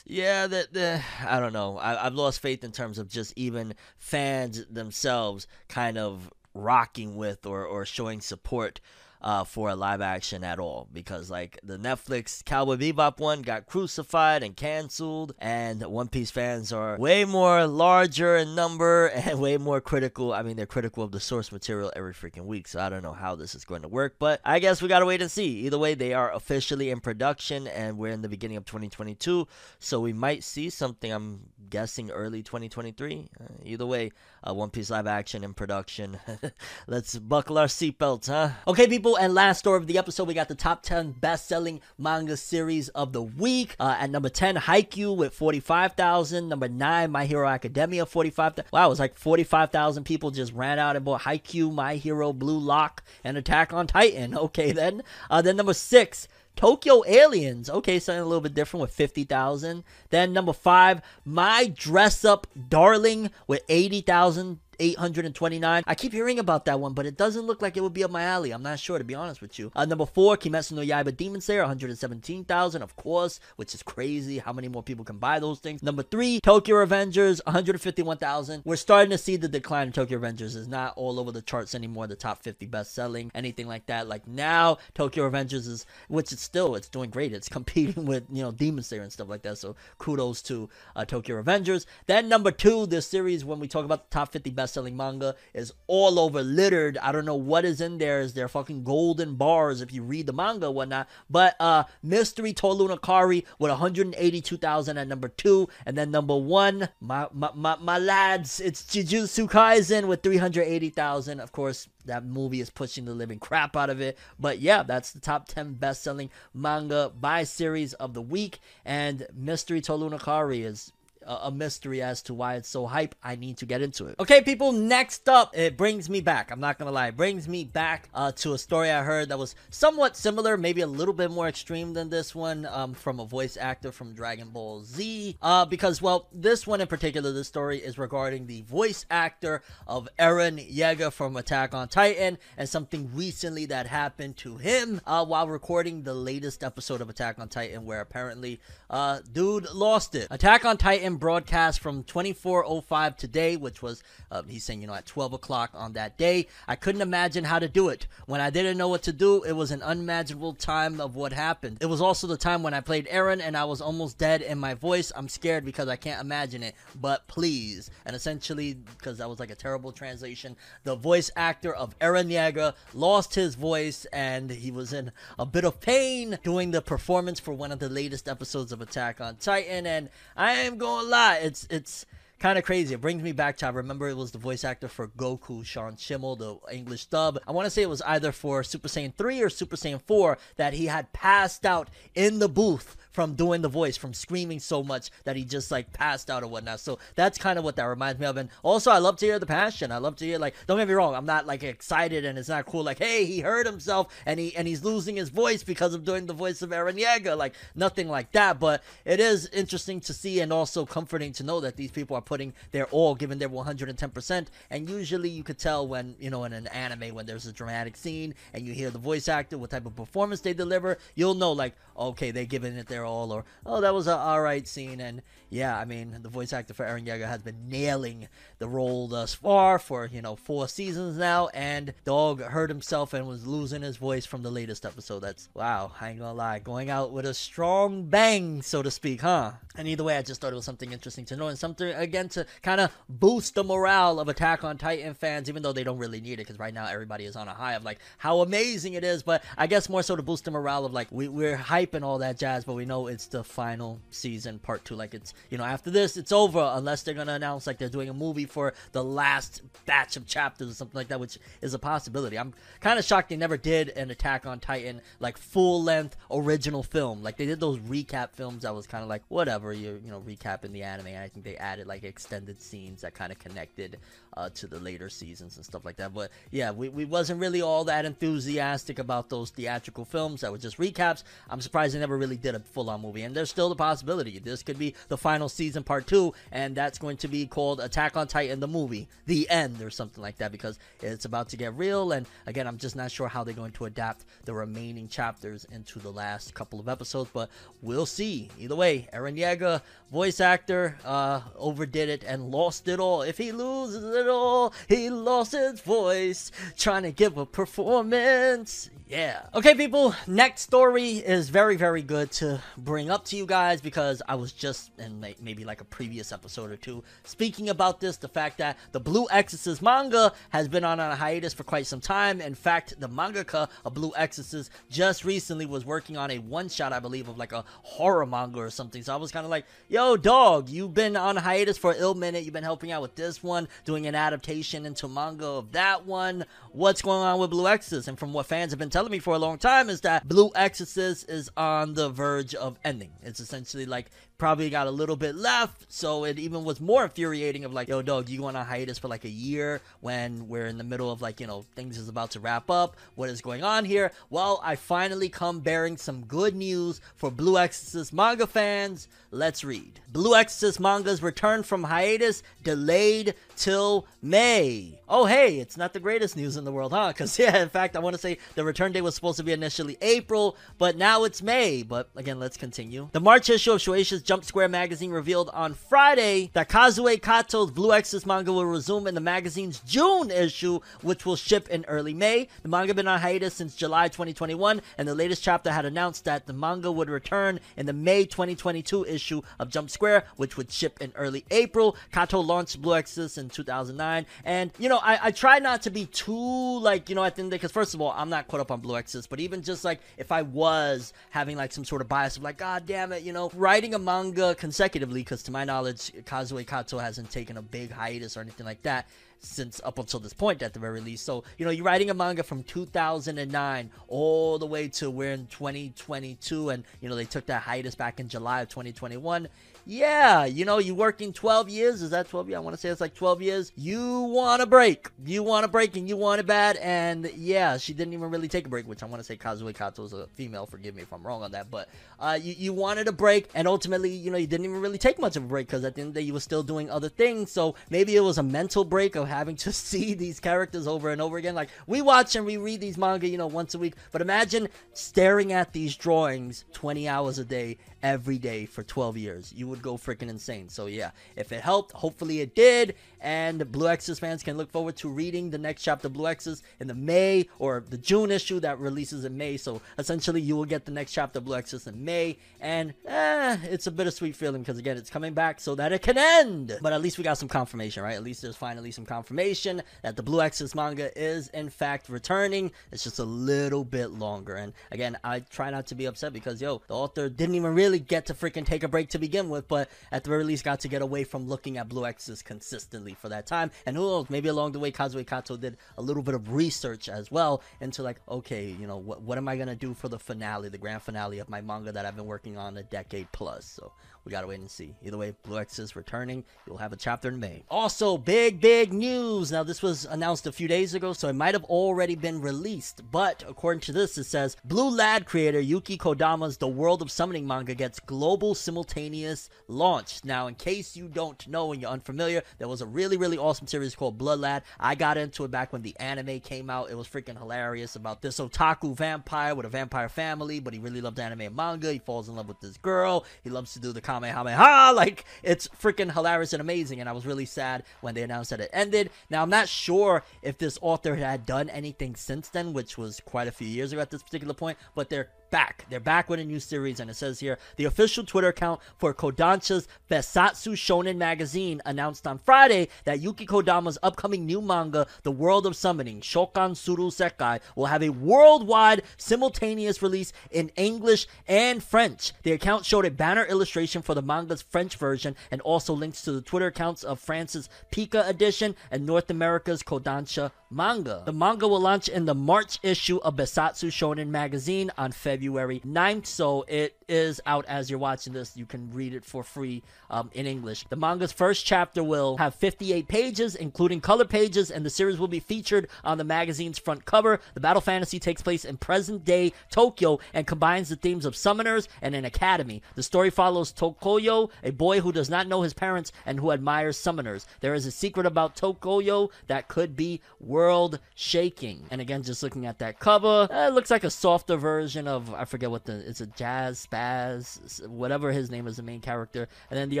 B: yeah, that the I don't know. I, I've lost faith in terms of just even fans themselves kind of rocking with or, or showing support uh, for a live action at all because like the Netflix Cowboy Bebop one got crucified and canceled, and One Piece fans are way more larger in number and way more critical. I mean, they're critical of the source material every freaking week, so I don't know how this is going to work, but I guess we gotta wait and see. Either way, they are officially in production, and we're in the beginning of 2022, so we might see something. I'm guessing early 2023. Uh, either way, uh, One Piece live action in production. Let's buckle our seatbelts, huh? Okay, people, and last story of the episode, we got the top 10 best selling manga series of the week. Uh, at number 10, Haikyuu with 45,000. Number 9, My Hero Academia, 45,000. Wow, it was like 45,000 people just ran out and bought Haikyuu, My Hero, Blue Lock, and Attack on Titan. Okay, then. Uh, then number 6, Tokyo Aliens. Okay, something a little bit different with 50,000. Then number five, My Dress Up Darling with 80,000. 829. I keep hearing about that one, but it doesn't look like it would be up my alley. I'm not sure, to be honest with you. Uh, number four, Kimetsu no Yaiba Demon Slayer, 117,000, of course, which is crazy. How many more people can buy those things? Number three, Tokyo Revengers, 151,000. We're starting to see the decline of Tokyo Revengers. It's not all over the charts anymore, the top 50 best selling, anything like that. Like now, Tokyo Revengers is, which it's still, it's doing great. It's competing with, you know, Demon Slayer and stuff like that. So kudos to uh, Tokyo Revengers. Then number two, this series, when we talk about the top 50 best selling manga, is all over littered. I don't know what is in there. Is there fucking golden bars if you read the manga whatnot? But uh, Mystery to Iu Nakare with 182,000 at number two, and then number one, my my my, my lads, it's Jujutsu Kaisen with 380,000. Of course, that movie is pushing the living crap out of it. But yeah, that's the top 10 best selling manga by series of the week. And Mystery to Iu Nakare is a mystery as to why it's so hype. I need to get into it. Okay, people, next up, it brings me back. I'm not gonna lie, it brings me back uh, to a story I heard that was somewhat similar, maybe a little bit more extreme than this one, um, from a voice actor from Dragon Ball Z. Uh, because, well, this one in particular, this story is regarding the voice actor of Eren Yeager from Attack on Titan and something recently that happened to him uh, while recording the latest episode of Attack on Titan, where apparently, uh, dude lost it. Attack on Titan broadcast from 2405 today, which was, uh, he's saying, you know, at 12 o'clock on that day. I couldn't imagine how to do it. When I didn't know what to do, it was an unimaginable time of what happened. It was also the time when I played Eren and I was almost dead in my voice. I'm scared because I can't imagine it, but please. And essentially, because that was like a terrible translation, the voice actor of Eren Yeager lost his voice and he was in a bit of pain doing the performance for one of the latest episodes of Attack on Titan. And I am going it's, it's, kind of crazy. It brings me back to I remember it was the voice actor for Goku, Sean Schemmel, the English dub. I want to say it was either for Super Saiyan 3 or Super Saiyan 4 that he had passed out in the booth from doing the voice, from screaming so much that he just like passed out or whatnot. So that's kind of what that reminds me of. And also, I love to hear the passion. I love to hear like, don't get me wrong, I'm not like excited and it's not cool. Like, hey, he hurt himself and he and he's losing his voice because of doing the voice of Eren Yeager. Like nothing like that. But it is interesting to see and also comforting to know that these people are putting their all, giving their 110%. And usually you could tell when you know in an anime when there's a dramatic scene and you hear the voice actor, what type of performance they deliver, you'll know like, okay, they're giving it their all, or oh, that was a alright scene. And yeah, I mean, the voice actor for Eren Yeager has been nailing the role thus far for you know four seasons now. And Dog hurt himself and was losing his voice from the latest episode. That's wow, I ain't gonna lie, going out with a strong bang, so to speak, huh? And either way, I just thought it was something interesting to know and something again to kind of boost the morale of Attack on Titan fans, even though they don't really need it because right now everybody is on a high of like how amazing it is. But I guess more so to boost the morale of like we, we're hyping all that jazz, but we know it's the final season, part two. Like it's you know after this it's over unless they're gonna announce like they're doing a movie for the last batch of chapters or something like that, which is a possibility. I'm kind of shocked they never did an Attack on Titan like full length original film. Like they did those recap films that was kind of like whatever you you know recapping the anime. I think they added like extended scenes that kind of connected uh, to the later seasons and stuff like that. But yeah, we, we wasn't really all that enthusiastic about those theatrical films that were just recaps. I'm surprised they never really did a full on movie. And there's still the possibility this could be the final season part two, and that's going to be called Attack on Titan the movie, the end or something like that, because it's about to get real. And again, I'm just not sure how they're going to adapt the remaining chapters into the last couple of episodes, but we'll see. Either way, Eren Yeager, voice actor, uh, overdid it and lost it all. If he loses it all, he lost his voice trying to give a performance. Yeah. Okay, people. Next story is very, very good to bring up to you guys because I was just in may- maybe like a previous episode or two speaking about this. The fact that the Blue Exorcist manga has been on a hiatus for quite some time. In fact, the mangaka of Blue Exorcist just recently was working on a one shot, I believe, of like a horror manga or something. So I was kind of like, yo, dog, you've been on hiatus for a ill minute. You've been helping out with this one, doing an adaptation into manga of that one. What's going on with Blue Exorcist? And from what fans have been telling me for a long time is that Blue Exorcist is on the verge of ending. It's essentially like probably got a little bit left, so it even was more infuriating of like, yo, dog, you going on hiatus for like a year when we're in the middle of like, you know, things is about to wrap up. What is going on here? Well, I finally come bearing some good news for Blue Exorcist manga fans. Let's read. Blue Exorcist manga's return from hiatus delayed till May. Oh, hey, it's not the greatest news in the world, huh? Because, yeah, in fact, I want to say the return date was supposed to be initially April, but now it's May. But again, let's continue. The March issue of Shueisha's Jump Square magazine revealed on Friday that Kazue Kato's Blue Exorcist manga will resume in the magazine's June issue, which will ship in early May. The manga been on hiatus since July 2021, and the latest chapter had announced that the manga would return in the May 2022 issue of Jump Square, which would ship in early April. Kato launched Blue Exorcist in 2009, and you know, I, I try not to be too like, you know, I think because first of all, I'm not caught up on Blue Exorcist, but even just like if I was having like some sort of bias of like, god damn it, you know, writing a manga consecutively, because to my knowledge, Kazue Kato hasn't taken a big hiatus or anything like that since up until this point at the very least. So, you know, you're writing a manga from 2009 all the way to we're in 2022 and, you know, they took that hiatus back in July of 2021. Yeah, you know, you working 12 years. Is that 12 years? I want to say it's like 12 years. You want a break. You want a break and you want it bad. And yeah, she didn't even really take a break, which I want to say Kazue Kato is a female. Forgive me if I'm wrong on that. But uh, you, you wanted a break. And ultimately, you know, you didn't even really take much of a break because at the end of the day, you were still doing other things. So maybe it was a mental break of having to see these characters over and over again. Like we watch and we read these manga, you know, once a week. But imagine staring at these drawings 20 hours a day every day for 12 years. You would go freaking insane. So yeah, if it helped, hopefully it did. And Blue Exorcist fans can look forward to reading the next chapter of Blue Exorcist in the May or the June issue that releases in May. So essentially, you will get the next chapter of Blue Exorcist in May. And eh, it's a bittersweet feeling because again, it's coming back so that it can end. But at least we got some confirmation, right? At least there's finally some confirmation that the Blue Exorcist manga is in fact returning. It's just a little bit longer. And again, I try not to be upset because yo, the author didn't even really get to freaking take a break to begin with, but at the very least got to get away from looking at Blue Exorcist consistently for that time. And who knows, maybe along the way, Kazue Kato did a little bit of research as well into like, okay, you know, what what am I gonna do for the finale, the grand finale of my manga that I've been working on a decade plus? So we gotta wait and see. Either way, Blue Exorcist returning. You'll have a chapter in May. Also, big, big news. Now, this was announced a few days ago, so it might have already been released. But according to this, it says Blood Lad creator Yuki Kodama's The World of Summoning manga gets global simultaneous launch. Now, in case you don't know and you're unfamiliar, there was a really, really awesome series called Blood Lad. I got into it back when the anime came out. It was freaking hilarious about this otaku vampire with a vampire family, but he really loved anime and manga. He falls in love with this girl. He loves to do the Kamehameha. Like, it's freaking hilarious and amazing. And I was really sad when they announced that it ended. Now, I'm not sure if this author had done anything since then, which was quite a few years ago at this particular point, but they're back. They're back with a new series, and it says here the official Twitter account for Kodansha's Bessatsu Shonen magazine announced on Friday that Yuki Kodama's upcoming new manga, The World of Summoning, Shokan Suru Sekai, will have a worldwide simultaneous release in English and French. The account showed a banner illustration for the manga's French version and also links to the Twitter accounts of France's Pika edition and North America's Kodansha manga. The manga will launch in the March issue of Bessatsu Shonen magazine on February 9th, so it is out as you're watching this. You can read it for free um, in English. The manga's first chapter will have 58 pages, including color pages, and the series will be featured on the magazine's front cover. The battle fantasy takes place in present day Tokyo and combines the themes of summoners and an academy. The story follows Tokoyo, a boy who does not know his parents and who admires summoners. There is a secret about Tokoyo that could be world shaking. And again, just looking at that cover, it looks like a softer version of I forget what the it's a jazz spaz Kaz, whatever his name is, the main character, and then the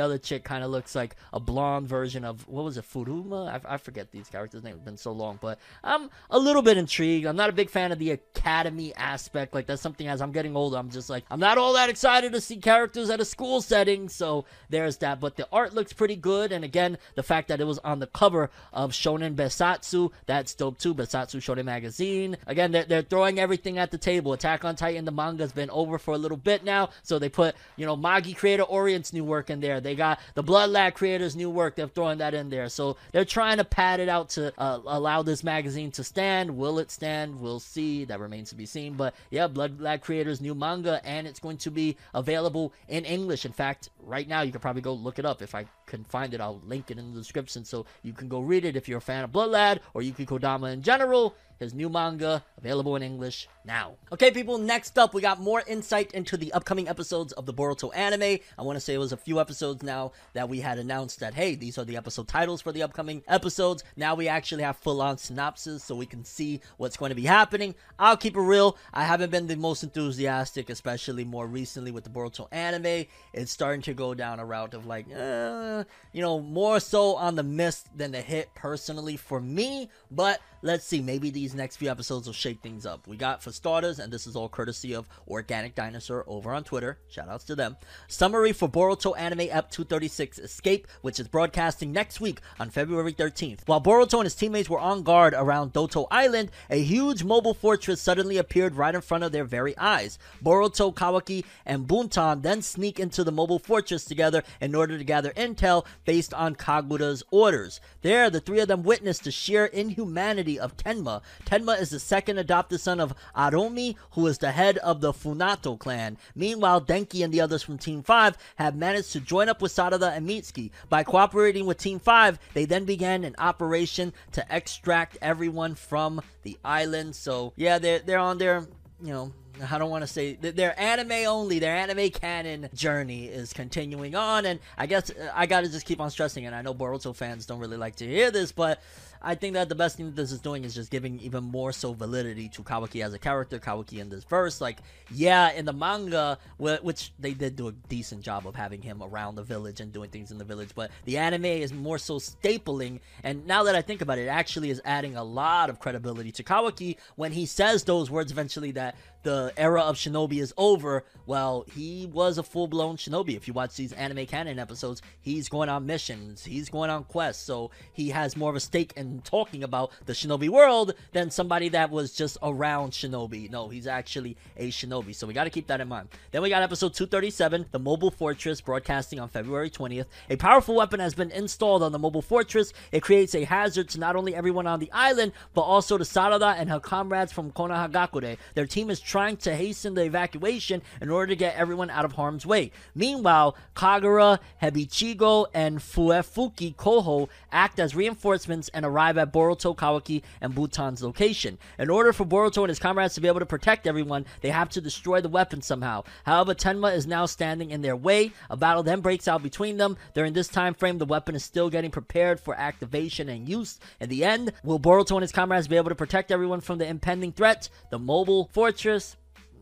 B: other chick kind of looks like a blonde version of what was it, Furuma? I, I forget these characters' names. It's been so long, but I'm a little bit intrigued. I'm not a big fan of the academy aspect. Like that's something as I'm getting older, I'm just like I'm not all that excited to see characters at a school setting. So there's that. But the art looks pretty good, and again, the fact that it was on the cover of Shonen Bessatsu, that's dope too. Bessatsu Shonen magazine. Again, they're, they're throwing everything at the table. Attack on Titan, the manga's been over for a little bit now, so they put you know Magi creator Orient's new work in there. They got the Blood Lad creator's new work. They're throwing that in there. So they're trying to pad it out to uh, allow this magazine to stand. Will it stand? We'll see. That remains to be seen. But yeah, Blood Lad creator's new manga, and it's going to be available in English. In fact, right now you can probably go look it up. If I can find it, I'll link it in the description so you can go read it if you're a fan of Blood Lad or Yuki Kodama in general. His new manga available in English now. Okay, people, next up, we got more insight into the upcoming episodes of the Boruto anime. I want to say it was a few episodes now that we had announced that, hey, these are the episode titles for the upcoming episodes. Now we actually have full on synopsis so we can see what's going to be happening. I'll keep it real. I haven't been the most enthusiastic, especially more recently with the Boruto anime. It's starting to go down a route of like, uh, you know, more so on the miss than the hit personally for me. But let's see, maybe these next few episodes will shake things up. We got, for starters, and this is all courtesy of Organic Dinosaur over on Twitter, shoutouts to them, summary for Boruto Anime Ep 236 Escape, which is broadcasting next week on February 13th. While Boruto and his teammates were on guard around Doto Island, a huge mobile fortress suddenly appeared right in front of their very eyes. Boruto, Kawaki, and Buntan then sneak into the mobile fortress together in order to gather intel based on Kagura's orders. There, the three of them witness the sheer inhumanity of Tenma. Tenma is the second adopted son of Aromi, who is the head of the Funato clan. Meanwhile, Denki and the others from Team 5 have managed to join up with Sarada and Mitsuki. By cooperating with Team 5, they then began an operation to extract everyone from the island. So, yeah, they're, they're on their, you know, I don't want to say their anime only, their anime canon journey is continuing on, and I guess uh, I gotta just keep on stressing And I know Boruto fans don't really like to hear this, but I think that the best thing that this is doing is just giving even more so validity to Kawaki as a character, Kawaki in this verse. Like, yeah, in the manga, which they did do a decent job of having him around the village and doing things in the village, but the anime is more so stapling. And now that I think about it, it actually is adding a lot of credibility to Kawaki when he says those words eventually that the era of shinobi is over. Well, he was a full blown shinobi. If you watch these anime canon episodes, he's going on missions, he's going on quests, so he has more of a stake in talking about the shinobi world than somebody that was just around shinobi. No, he's actually a shinobi, so we got to keep that in mind. Then we got episode 237, the mobile fortress, broadcasting on February 20th. A powerful weapon has been installed on the mobile fortress. It creates a hazard to not only everyone on the island, but also to Sarada and her comrades from Konohagakure. Their team is trying to hasten the evacuation in order to get everyone out of harm's way. Meanwhile, Kagura, Hebichigo, and Fuefuki Koho act as reinforcements and arrive at Boruto, Kawaki, and Buntan's location. In order for Boruto and his comrades to be able to protect everyone, they have to destroy the weapon somehow. However, Tenma is now standing in their way. A battle then breaks out between them. During this time frame, the weapon is still getting prepared for activation and use. In the end, will Boruto and his comrades be able to protect everyone from the impending threat? The mobile fortress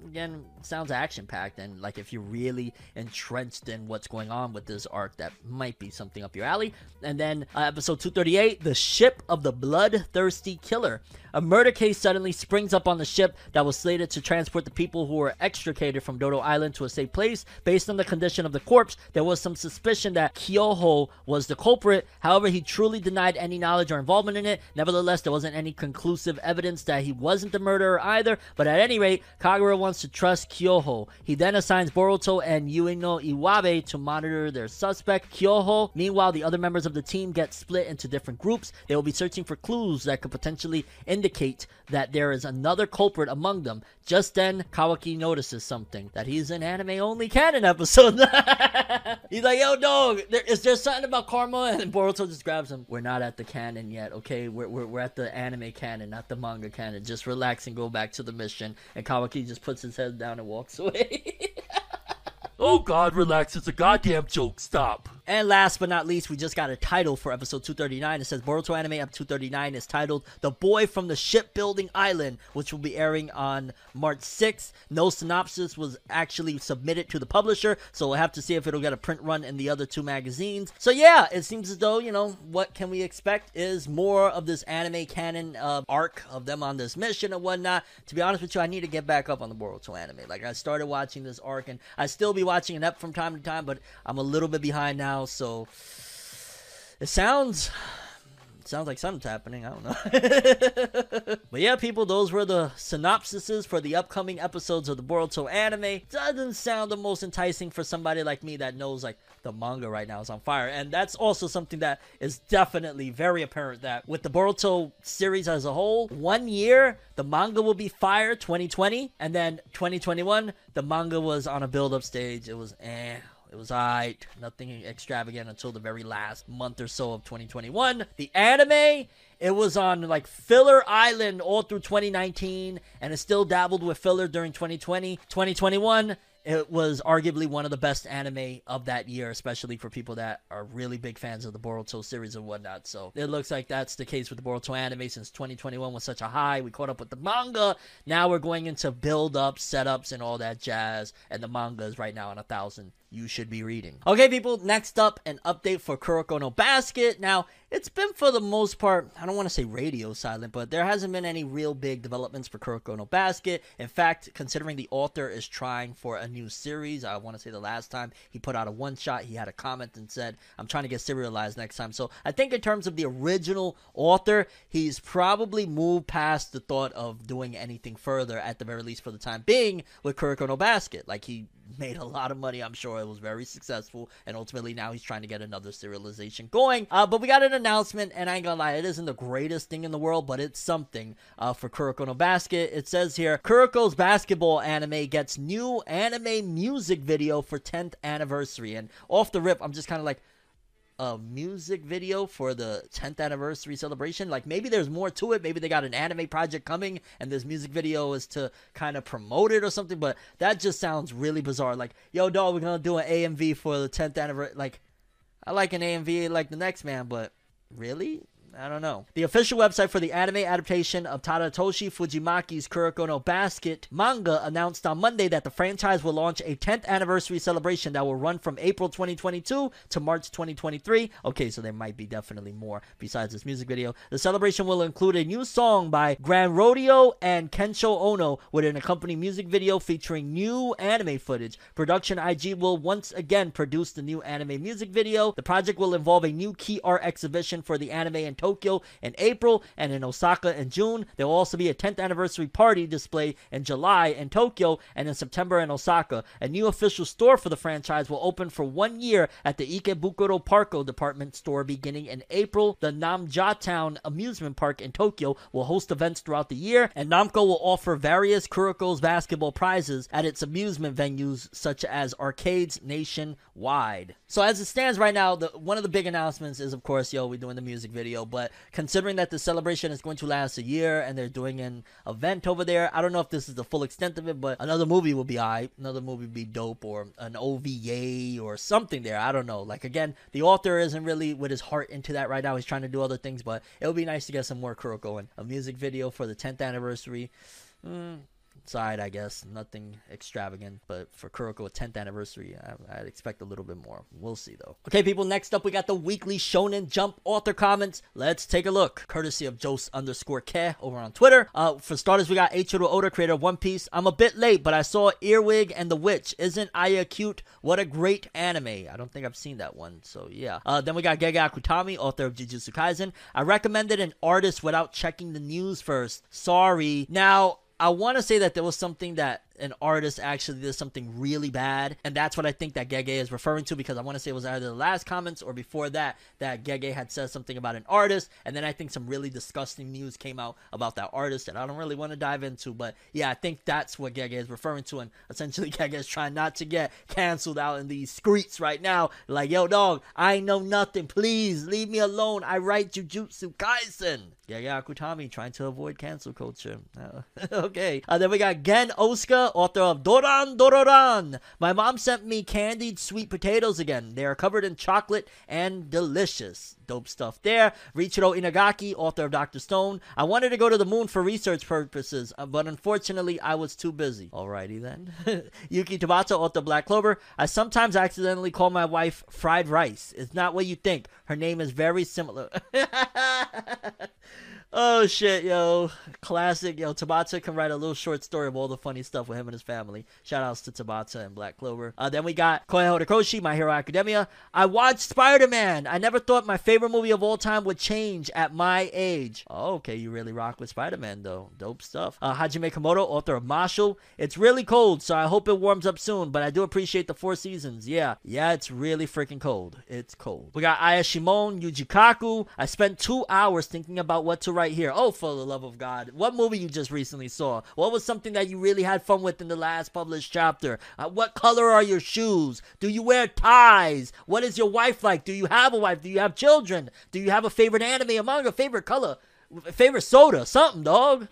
B: again sounds action packed and like if you're really entrenched in what's going on with this arc that might be something up your alley. And then uh, episode 238 the ship of the bloodthirsty killer a murder case suddenly springs up on the ship that was slated to transport the people who were extricated from Dodo Island to a safe place. Based on the condition of the corpse, there was some suspicion that Kyoho was the culprit. However, he truly denied any knowledge or involvement in it. Nevertheless, there wasn't any conclusive evidence that he wasn't the murderer either. But at any rate, Kagura wants to trust Kyoho. He then assigns Boruto and Yuino Iwabe to monitor their suspect, Kyoho. Meanwhile, the other members of the team get split into different groups. They will be searching for clues that could potentially indicate that there is another culprit among them. Just then, Kawaki notices something that he's an anime only canon episode. he's like, yo, dog, there, is there something about karma? And Boruto just grabs him. We're not at the canon yet, okay? We're, we're, we're at the anime canon, not the manga canon. Just relax and go back to the mission. And Kawaki just puts his head down and walks away.
D: Oh God, relax. It's a goddamn joke. Stop.
B: And last but not least, we just got a title for episode 239. It says Boruto Anime episode 239 is titled The Boy from the Shipbuilding Island, which will be airing on March 6th. No synopsis was actually submitted to the publisher, so we'll have to see if it'll get a print run in the other two magazines. So yeah, it seems as though, you know, what can we expect is more of this anime canon uh, arc of them on this mission and whatnot. To be honest with you, I need to get back up on the Boruto anime. Like I started watching this arc and I still be watching it up from time to time, but I'm a little bit behind now, so it sounds it sounds like something's happening. I don't know. but yeah, people, those were the synopsises for the upcoming episodes of the Boruto anime. Doesn't sound the most enticing for somebody like me that knows like the manga right now is on fire. And that's also something that is definitely very apparent that with the Boruto series as a whole, one year the manga will be fire 2020, and then 2021 the manga was on a build up stage. It was eh. It was alright, nothing extravagant until the very last month or so of 2021. The anime, it was on like filler island all through 2019, and it still dabbled with filler during 2020. 2021, it was arguably one of the best anime of that year, especially for people that are really big fans of the Boruto series and whatnot. So it looks like that's the case with the Boruto anime since 2021 was such a high. We caught up with the manga. Now we're going into build up, setups, and all that jazz. And the manga is right now on a thousand you should be reading. Okay, people, next up, an update for Kuroko no Basket. Now, it's been for the most part, I don't want to say radio silent, but there hasn't been any real big developments for Kuroko no Basket. In fact, considering the author is trying for a new series, I want to say the last time he put out a one shot, he had a comment and said, I'm trying to get serialized next time. So I think in terms of the original author, he's probably moved past the thought of doing anything further, at the very least for the time being, with Kuroko no Basket. Like, he made a lot of money. I'm sure it was very successful, and ultimately now he's trying to get another serialization going. Uh, but we got an announcement, and I ain't gonna lie, it isn't the greatest thing in the world, but it's something uh, for Kuroko no Basket. It says here, Kuroko's basketball anime gets new anime music video for 10th anniversary, and off the rip, I'm just kind of like a music video for the 10th anniversary celebration. Like maybe there's more to it. Maybe they got an anime project coming and this music video is to kind of promote it or something. But that just sounds really bizarre. Like, yo, dog, we're gonna do an AMV for the 10th anniversary. Like, I like an AMV like the next man, but really? I don't know. The official website for the anime adaptation of Tadatoshi Fujimaki's Kuroko no Basket manga announced on Monday that the franchise will launch a 10th anniversary celebration that will run from April 2022 to March 2023. Okay, so there might be definitely more besides this music video. The celebration will include a new song by GRANRODEO and Kensho Ono with an accompanying music video featuring new anime footage. Production IG will once again produce the new anime music video. The project will involve a new key art exhibition for the anime in Tokyo in April and in Osaka in June. There will also be a 10th anniversary party display in July in Tokyo and in September in Osaka. A new official store for the franchise will open for one year at the Ikebukuro Parco department store beginning in April. The Namja Town amusement park in Tokyo will host events throughout the year, and Namco will offer various Kuroko's basketball prizes at its amusement venues such as arcades nationwide. So as it stands right now, the one of the big announcements is of course, yo, we're doing the music video, but considering that the celebration is going to last a year and they're doing an event over there, I don't know if this is the full extent of it, but another movie will be alright. Another movie would be dope or an OVA or something there. I don't know. Like again, the author isn't really with his heart into that right now. He's trying to do other things, but it would be nice to get some more Kuroko and a music video for the 10th anniversary. Mm, side, I guess. Nothing extravagant, but for Kuroko 10th anniversary, I, I'd expect a little bit more. We'll see though. Okay, people. Next up, we got the weekly Shonen Jump author comments. Let's take a look, courtesy of Jose underscore Ke over on Twitter. Uh, for starters, we got Eiichiro Oda, creator of One Piece. I'm a bit late, but I saw Earwig and the Witch. Isn't Aya cute? What a great anime. I don't think I've seen that one, so yeah. Uh, then we got Gege Akutami, author of Jujutsu Kaisen. I recommended an artist without checking the news first. Sorry. Now. I want to say that there was something that an artist actually did something really bad, and that's what I think that Gege is referring to because I want to say it was either the last comments or before that that Gege had said something about an artist, and then I think some really disgusting news came out about that artist that I don't really want to dive into, but yeah, I think that's what Gege is referring to, and essentially Gege is trying not to get canceled out in these streets right now. Like, yo, dog, I know nothing. Please leave me alone. I write Jujutsu Kaisen. Gege Akutami trying to avoid cancel culture. Uh, okay, uh, then we got Gen Osuka Author of Doron Dororon. My mom sent me candied sweet potatoes again. They are covered in chocolate and delicious. Dope stuff there. Riichiro Inagaki, author of Dr. Stone. I wanted to go to the moon for research purposes, uh, but unfortunately I was too busy. Alrighty then. Yuki Tabata, author of Black Clover. I sometimes accidentally call my wife fried rice. It's not what you think. Her name is very similar. Oh shit, yo. Classic, yo. Tabata can write a little short story of all the funny stuff with him and his family. Shout outs to Tabata and Black Clover. Uh, then we got Kohei Horikoshi, My Hero Academia. I watched Spider Man. I never thought my favorite movie of all time would change at my age. Oh, okay, you really rock with Spider Man, though. Dope stuff. Uh, Hajime Komoda, author of Mashle. It's really cold, so I hope it warms up soon, but I do appreciate the four seasons. Yeah, yeah, it's really freaking cold. It's cold. We got Ayashimon, Yuji Kaku. I spent two hours thinking about what to right here. Oh, for the love of God. What movie you just recently saw? What was something that you really had fun with in the last published chapter? Uh, what color are your shoes? Do you wear ties? What is your wife like? Do you have a wife? Do you have children? Do you have a favorite anime, a manga, favorite color, favorite soda? Something, dog.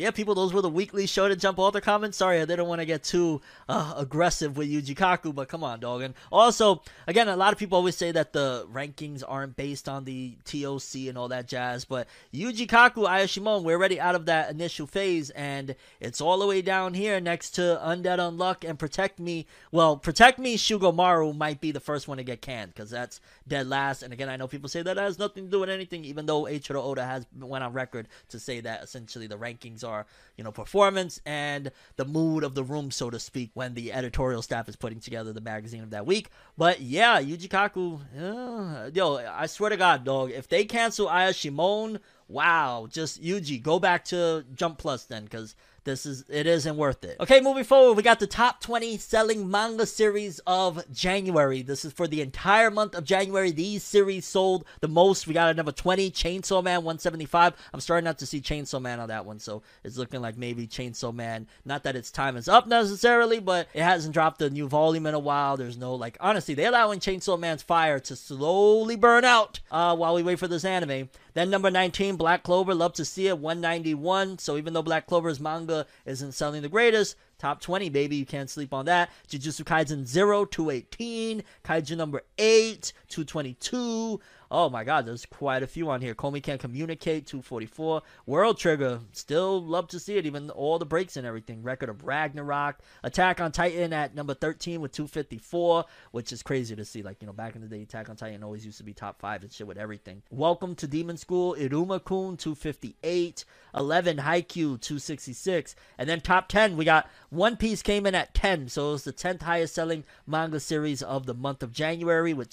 B: Yeah, people, those were the weekly show to jump author comments. Sorry, I didn't want to get too uh, aggressive with Yuji Kaku, but come on, dog. And also, again, a lot of people always say that the rankings aren't based on the TOC and all that jazz, but Yuji Kaku, Ayashimon, we're already out of that initial phase, and it's all the way down here next to Undead Unluck and Protect Me. Well, Protect Me, Shugomaru might be the first one to get canned, because that's dead last. And again, I know people say that has nothing to do with anything, even though Eiichiro Oda has went on record to say that essentially the rankings are, you know, performance and the mood of the room, so to speak, when the editorial staff is putting together the magazine of that week. But yeah, Yuji Kaku, uh, yo, I swear to God, dog, if they cancel Ayashimon, wow, just Yuji, go back to Jump Plus then, because this is it isn't worth it. Okay, moving forward, we got the top 20 selling manga series of January. This is for the entire month of January. These series sold the most. We got at number 20, Chainsaw Man 175. I'm starting not to see Chainsaw Man on that one, so it's looking like maybe Chainsaw Man. Not that its time is up necessarily, but it hasn't dropped a new volume in a while. There's no like honestly, they're allowing Chainsaw Man's fire to slowly burn out uh, while we wait for this anime. Then number 19, Black Clover, love to see it, 191. So even though Black Clover's manga isn't selling the greatest, top 20, baby, you can't sleep on that. Jujutsu Kaisen 0, 218. Kaiju number 8, 222. Oh my god, there's quite a few on here. Komi Can't Communicate, 244. World Trigger, still love to see it, even all the breaks and everything. Record of Ragnarok. Attack on Titan at number 13 with 254, which is crazy to see. Like, you know, back in the day, Attack on Titan always used to be top 5 and shit with everything. Welcome to Demon School, Iruma Kun, 258. 11, Haikyuu, 266. And then top 10, we got One Piece came in at 10. So it was the 10th highest selling manga series of the month of January with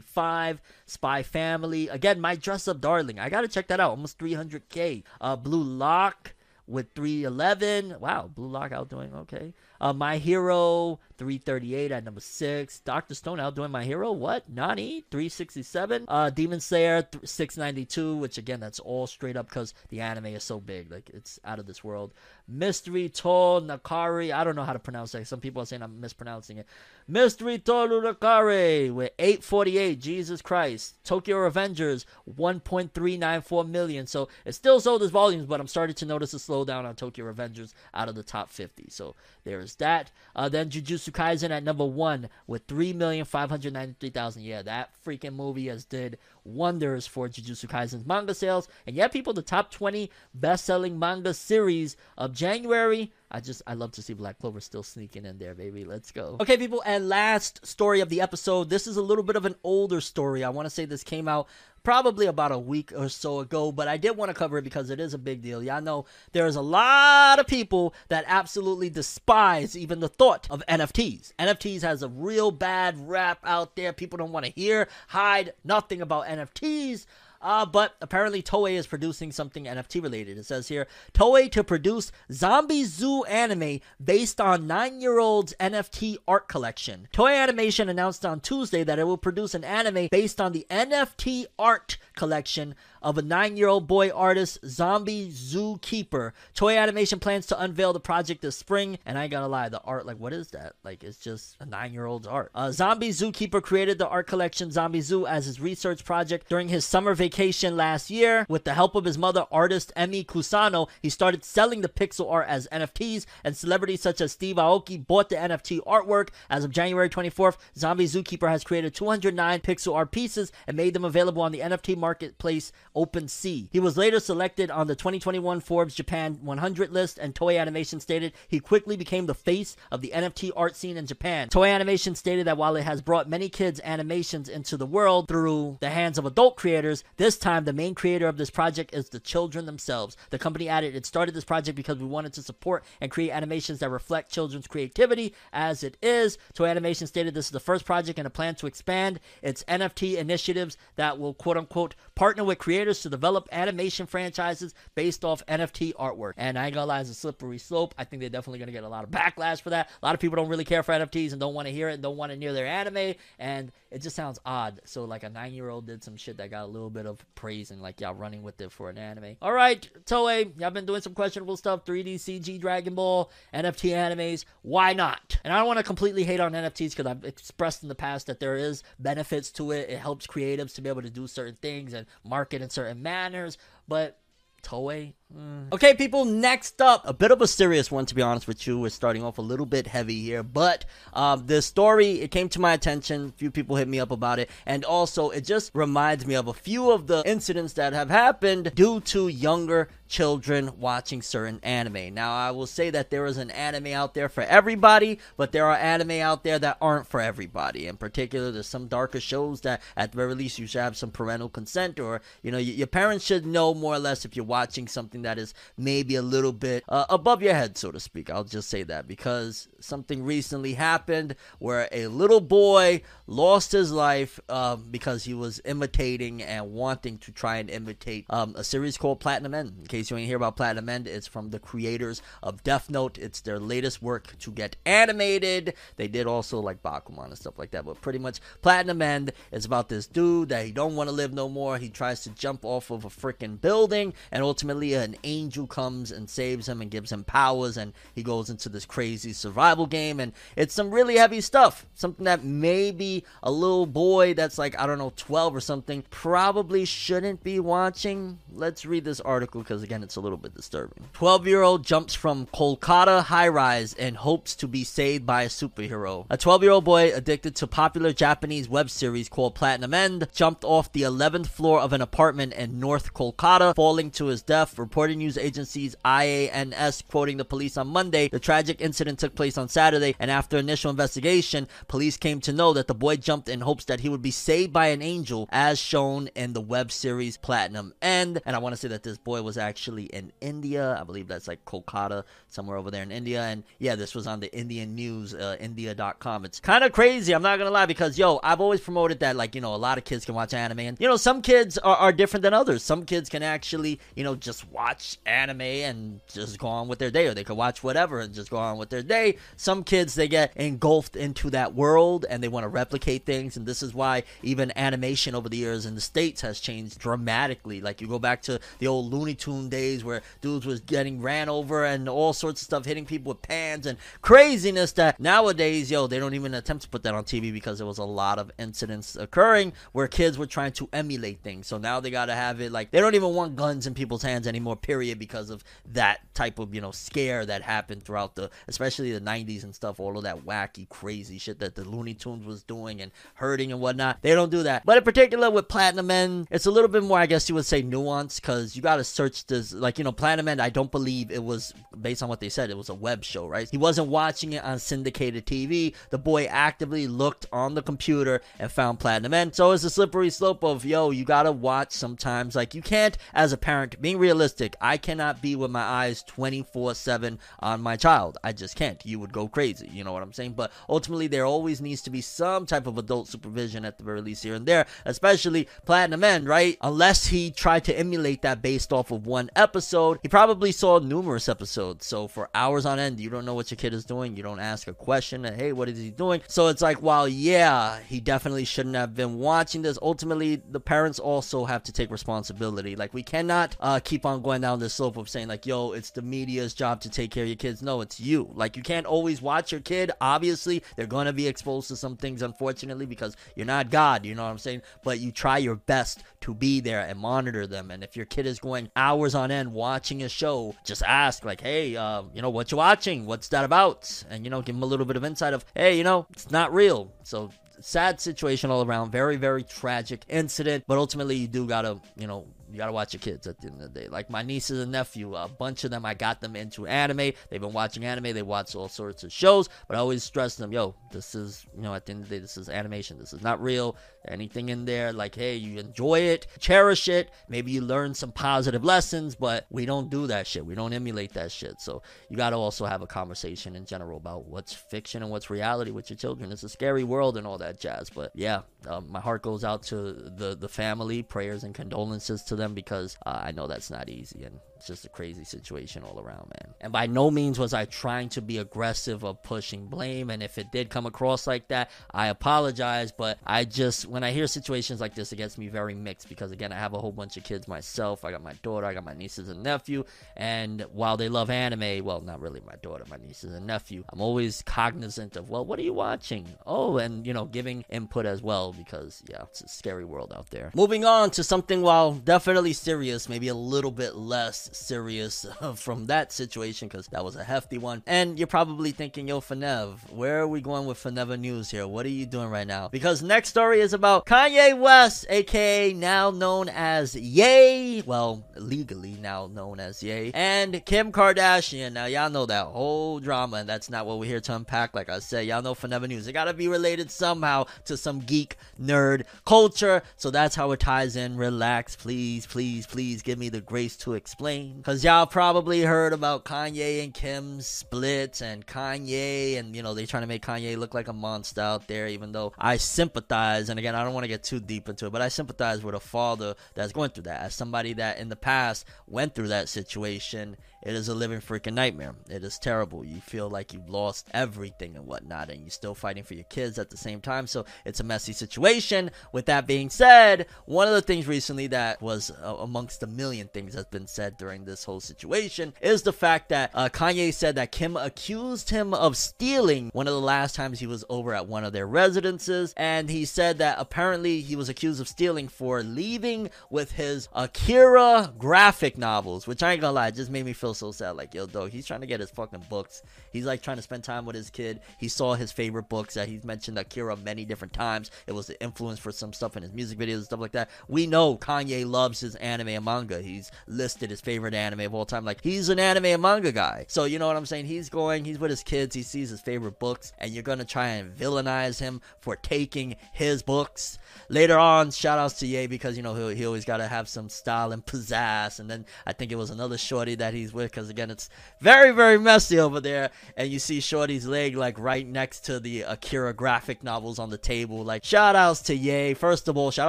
B: 275. Spy Family. Again, My Dress Up Darling. I got to check that out. Almost 300K. Uh, Blue Lock with 311. Wow, Blue Lock outdoing okay. Uh, My Hero 338 at number six. Doctor Stone outdoing My Hero. What? Nani 367. Uh, Demon Slayer 692. Which again, that's all straight up because the anime is so big, like it's out of this world. Mystery to Iu Nakare. I don't know how to pronounce that. Some people are saying I'm mispronouncing it. Mystery to Iu Nakare with 848. Jesus Christ. Tokyo Revengers 1.394 million. So it still sold as volumes, but I'm starting to notice a slowdown on Tokyo Revengers out of the top 50. So there's that. Uh, then Jujutsu Kaisen at number one with 3,593,000. Yeah, that freaking movie has did wonders for Jujutsu Kaisen's manga sales. And yeah, people, the top 20 best-selling manga series of January. I just I love to see Black Clover still sneaking in there, baby. Let's go. Okay, people, and last story of the episode. This is a little bit of an older story. I want to say this came out probably about a week or so ago, but I did want to cover it because it is a big deal. Y'all know there's a lot of people that absolutely despise even the thought of NFTs. NFTs has a real bad rap out there. People don't want to hear, hide nothing about NFTs. Uh, but apparently Toei is producing something NFT related. It says here Toei to produce Zombie Zoo anime based on nine year old's NFT art collection. Toei Animation announced on Tuesday that it will produce an anime based on the NFT art collection of a nine year old boy artist, Zombie Zookeeper. Toei Animation plans to unveil the project this spring, and I ain't gonna lie, the art, like, what is that? Like, it's just a nine year old's art. Uh, Zombie Zookeeper created the art collection Zombie Zoo as his research project during his summer vacation last year. With the help of his mother, artist Emi Kusano, he started selling the pixel art as NFTs, and celebrities such as Steve Aoki bought the NFT artwork. As of January 24th, Zombie Zookeeper has created 209 pixel art pieces and made them available on the NFT marketplace OpenSea. He was later selected on the 2021 Forbes Japan 100 list, and Toei Animation stated he quickly became the face of the NFT art scene in Japan. Toei Animation stated that while it has brought many kids' animations into the world through the hands of adult creators, this time the main creator of this project is the children themselves. The company added it started this project because we wanted to support and create animations that reflect children's creativity as it is. Toei Animation stated this is the first project and a plan to expand its NFT initiatives that will quote unquote partner with creators to develop animation franchises based off NFT artwork. And I ain't gonna lie, it's a slippery slope. I think they're definitely gonna get a lot of backlash for that. A lot of people don't really care for NFTs and don't want to hear it and don't want to near their anime, and it just sounds odd. So like a nine year old did some shit that got a little bit of praise and like y'all running with it for an anime. All right, Toei, y'all been doing some questionable stuff, 3D CG Dragon Ball, NFT animes. Why not? And I don't want to completely hate on NFTs because I've expressed in the past that there is benefits to it. It helps creatives to be able to do certain things and market in certain manners, but Toei. Mm. Okay, people, next up, a bit of a serious one, to be honest with you. We're starting off a little bit heavy here, but um, this story, it came to my attention. A few people hit me up about it, and also it just reminds me of a few of the incidents that have happened due to younger children watching certain anime. Now, I will say that there is an anime out there for everybody, but there are anime out there that aren't for everybody. In particular, there's some darker shows that, at the very least, you should have some parental consent, or, you know, y- your parents should know more or less if you're watching something that is maybe a little bit uh, above your head, so to speak. I'll just say that because something recently happened where a little boy lost his life uh, because he was imitating and wanting to try and imitate um, a series called Platinum End. In case you ain't hear about Platinum End, it's from the creators of Death Note. It's their latest work to get animated. They did also like Bakuman and stuff like that, but pretty much Platinum End is about this dude that he don't want to live no more. He tries to jump off of a freaking building, and ultimately an angel comes and saves him and gives him powers, and he goes into this crazy survival game, and it's some really heavy stuff. Something that maybe a little boy that's like I don't know 12 or something probably shouldn't be watching. Let's read this article because again it's a little bit disturbing. 12 year old jumps from Kolkata high rise and hopes to be saved by a superhero. A 12 year old boy addicted to popular Japanese web series called Platinum End jumped off the 11th floor of an apartment in North Kolkata, falling to his death. Reporting news agencies IANS quoting the police on Monday, the tragic incident took place on Saturday, and after initial investigation, police came to know that the boy jumped in hopes that he would be saved by an angel, as shown in the web series Platinum End. And I want to say that this boy was actually in India. I believe that's like Kolkata, somewhere over there in India. And yeah, this was on the Indian news, uh, India.com. It's kind of crazy, I'm not gonna lie, because yo, I've always promoted that, like, you know, a lot of kids can watch anime, and you know, some kids are, are different than others. Some kids can actually, you know, just watch anime and just go on with their day, or they could watch whatever and just go on with their day. Some kids, they get engulfed into that world and they want to replicate things, and this is why even animation over the years in the States has changed dramatically. Like, you go back to the old Looney Tune days where dudes was getting ran over and all sorts of stuff, hitting people with pans and craziness that nowadays, yo, they don't even attempt to put that on TV because there was a lot of incidents occurring where kids were trying to emulate things. So now they got to have it like they don't even want guns in people's hands anymore, period, because of that type of, you know, scare that happened throughout the, especially the 90s and stuff, all of that wacky, crazy shit that the Looney Tunes was doing and hurting and whatnot. They don't do that. But in particular with Platinum End, it's a little bit more, I guess you would say, nuanced because you got to search this. Like, you know, Platinum End, I don't believe it was based on what they said, it was a web show, right? He wasn't watching it on syndicated TV. The boy actively looked on the computer and found Platinum End. So it's a slippery slope of, yo, you got to watch sometimes. Like, you can't, as a parent, being realistic, I cannot be with my eyes 24 7 on my child. I just can't. You would go crazy. You know what I'm saying? But ultimately, there always needs to be some type of adult supervision at the very least here and there, especially Platinum End, right? Unless he tried to emulate that based off of one episode, he probably saw numerous episodes. So for hours on end, you don't know what your kid is doing. You don't ask a question, hey, what is he doing? So it's like, while yeah, he definitely shouldn't have been watching this. Ultimately, the parents also have to take responsibility. Like we cannot uh, keep on going down the slope of saying like, yo, it's the media's job to take care of your kids. No, it's you. Like you can't always watch your kid. Obviously, they're gonna be exposed to some things, unfortunately, because you're not God. You know what I'm saying? But you try your best to be there and monitor them. And if your kid is going hours on end watching a show, just ask like, hey, uh, you know, what you watching? What's that about? And you know, give them a little bit of insight of, hey, you know, it's not real. So sad situation all around. Very, very tragic incident. But ultimately, you do gotta, you know, you gotta watch your kids at the end of the day. Like my nieces and nephew, a bunch of them, I got them into anime. They've been watching anime. They watch all sorts of shows. But I always stress them, yo, this is, you know, at the end of the day, this is animation. This is not real. Anything in there, like, hey, you enjoy it, cherish it. Maybe you learn some positive lessons, but we don't do that shit. We don't emulate that shit. So you gotta also have a conversation in general about what's fiction and what's reality with your children. It's a scary world and all that jazz. But yeah, um, my heart goes out to the the family. Prayers and condolences to them because uh, I know that's not easy and it's just a crazy situation all around, man. And by no means was I trying to be aggressive or pushing blame. And if it did come across like that, I apologize. But I just, when I hear situations like this, it gets me very mixed because, again, I have a whole bunch of kids myself. I got my daughter, I got my nieces and nephew. And while they love anime, well, not really my daughter, my nieces and nephew, I'm always cognizant of, well, what are you watching? Oh, and, you know, giving input as well because, yeah, it's a scary world out there. Moving on to something, while definitely serious, maybe a little bit less serious from that situation because that was a hefty one. And you're probably thinking, yo, Fenev, where are we going with Forever News here? What are you doing right now? Because next story is about Kanye West, aka now known as Ye, well, legally now known as Ye, and Kim Kardashian. Now, y'all know that whole drama, and that's not what we're here to unpack. Like I said, y'all know Forever News. It gotta be related somehow to some geek nerd culture. So that's how it ties in. Relax, please, please, please give me the grace to explain. Because y'all probably heard about Kanye and Kim's split, and Kanye, and you know, they trying to make Kanye look like a monster out there, even though I sympathize. And again, I don't want to get too deep into it, but I sympathize with a father that's going through that. As somebody that in the past went through that situation, it is a living freaking nightmare. It is terrible. You feel like you've lost everything and whatnot, and you're still fighting for your kids at the same time. So it's a messy situation. With that being said, one of the things recently that was uh, amongst the million things that's been said during this whole situation is the fact that uh, Kanye said that Kim accused him of stealing one of the last times he was over at one of their residences, and he said that apparently he was accused of stealing for leaving with his Akira graphic novels, which I ain't gonna lie, just made me feel so sad. Like, yo, dog, he's trying to get his fucking books. He's like trying to spend time with his kid. He saw his favorite books that he's mentioned Akira many different times. It was the influence for some stuff in his music videos and stuff like that. We know Kanye loves his anime and manga. He's listed his favorite anime of all time. Like, he's an anime and manga guy. So, you know what I'm saying? He's going, he's with his kids, he sees his favorite books, and you're gonna try and villainize him for taking his books. Later on, shout outs to Ye because, you know, he, he always gotta have some style and pizzazz. And then I think it was another shorty that he's with because, again, it's very, very messy over there. And you see Shorty's leg, like, right next to the Akira graphic novels on the table. Like, shout outs to Ye First of all, shout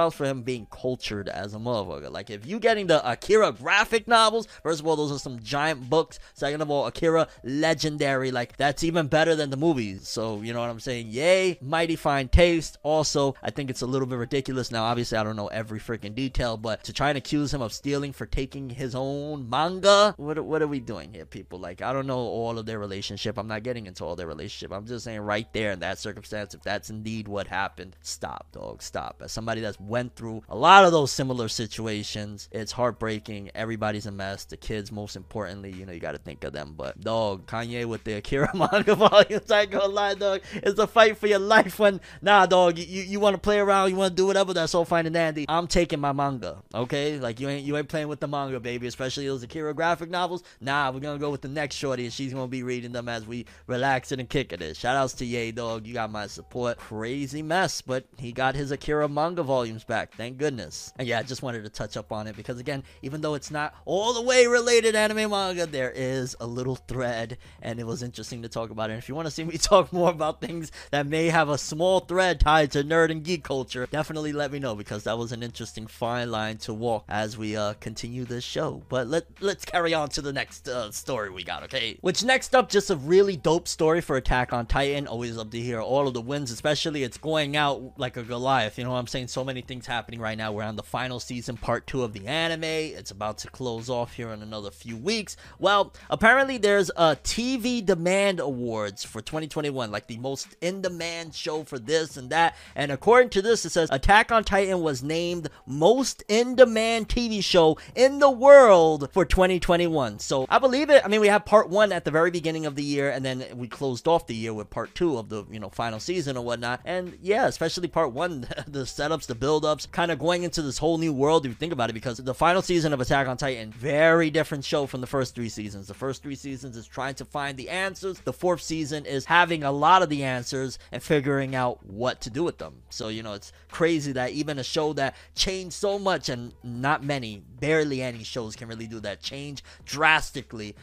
B: outs for him being cultured as a motherfucker. Like, if you getting the Akira graphic novels, first of all, those are some giant books. Second of all, Akira legendary. Like, that's even better than the movies. So, you know what I'm saying? Ye, mighty fine taste. Also, I think it's a little bit ridiculous. Now, obviously, I don't know every freaking detail, but to try and accuse him of stealing for taking his own manga, what, what are we doing here, people? Like, I don't know all of their relationship. I'm not getting into all their relationship. I'm just saying right there in that circumstance, if that's indeed what happened, stop, dog, stop. As somebody that's went through a lot of those similar situations, it's heartbreaking. Everybody's a mess. The kids, most importantly, you know, you got to think of them. But dog, Kanye with the Akira manga volumes, I ain't gonna lie, dog. It's a fight for your life. When nah, dog, you you want to play around, you want to do whatever. That's all fine and dandy. I'm taking my manga, okay? Like you ain't you ain't playing with the manga, baby. Especially those Akira graphic novels. Nah, we're gonna go with the next shorty, and she's gonna be reading them as we relax and kick it. Shout outs to Ye, dog. You got my support. Crazy mess, but he got his Akira manga volumes back. Thank goodness. And yeah, I just wanted to touch up on it because again, even though it's not all the way related anime manga, there is a little thread, and it was interesting to talk about it. And if you want to see me talk more about things that may have a small thread tied to nerd and geek culture, definitely let me know because that was an interesting fine line to walk as we uh, continue this show. But let let's carry on to the next uh, story we got, okay? Which next up, just a really dope story for Attack on Titan. Always love to hear all of the wins, especially it's going out like a Goliath. You know what I'm saying? So many things happening right now. We're on the final season, part two of the anime. It's about to close off here in another few weeks. Well, apparently there's a TV Demand Awards for 2021, like the most in demand show for this and that. And according to this, it says Attack on Titan was named most in demand TV show in the world for 2021. So I believe it. I mean, we have part one at the very beginning of the year, and then we closed off the year with part two of the you know final season or whatnot. And yeah, especially part one, the setups, the build-ups, kind of going into this whole new world. If you think about it, because the final season of Attack on Titan, very different show from the first three seasons. The first three seasons is trying to find the answers. The fourth season is having a lot of the answers and figuring out what to do with them. So you know, it's crazy that even a show that changed so much and not many, barely any shows can really do that change drastically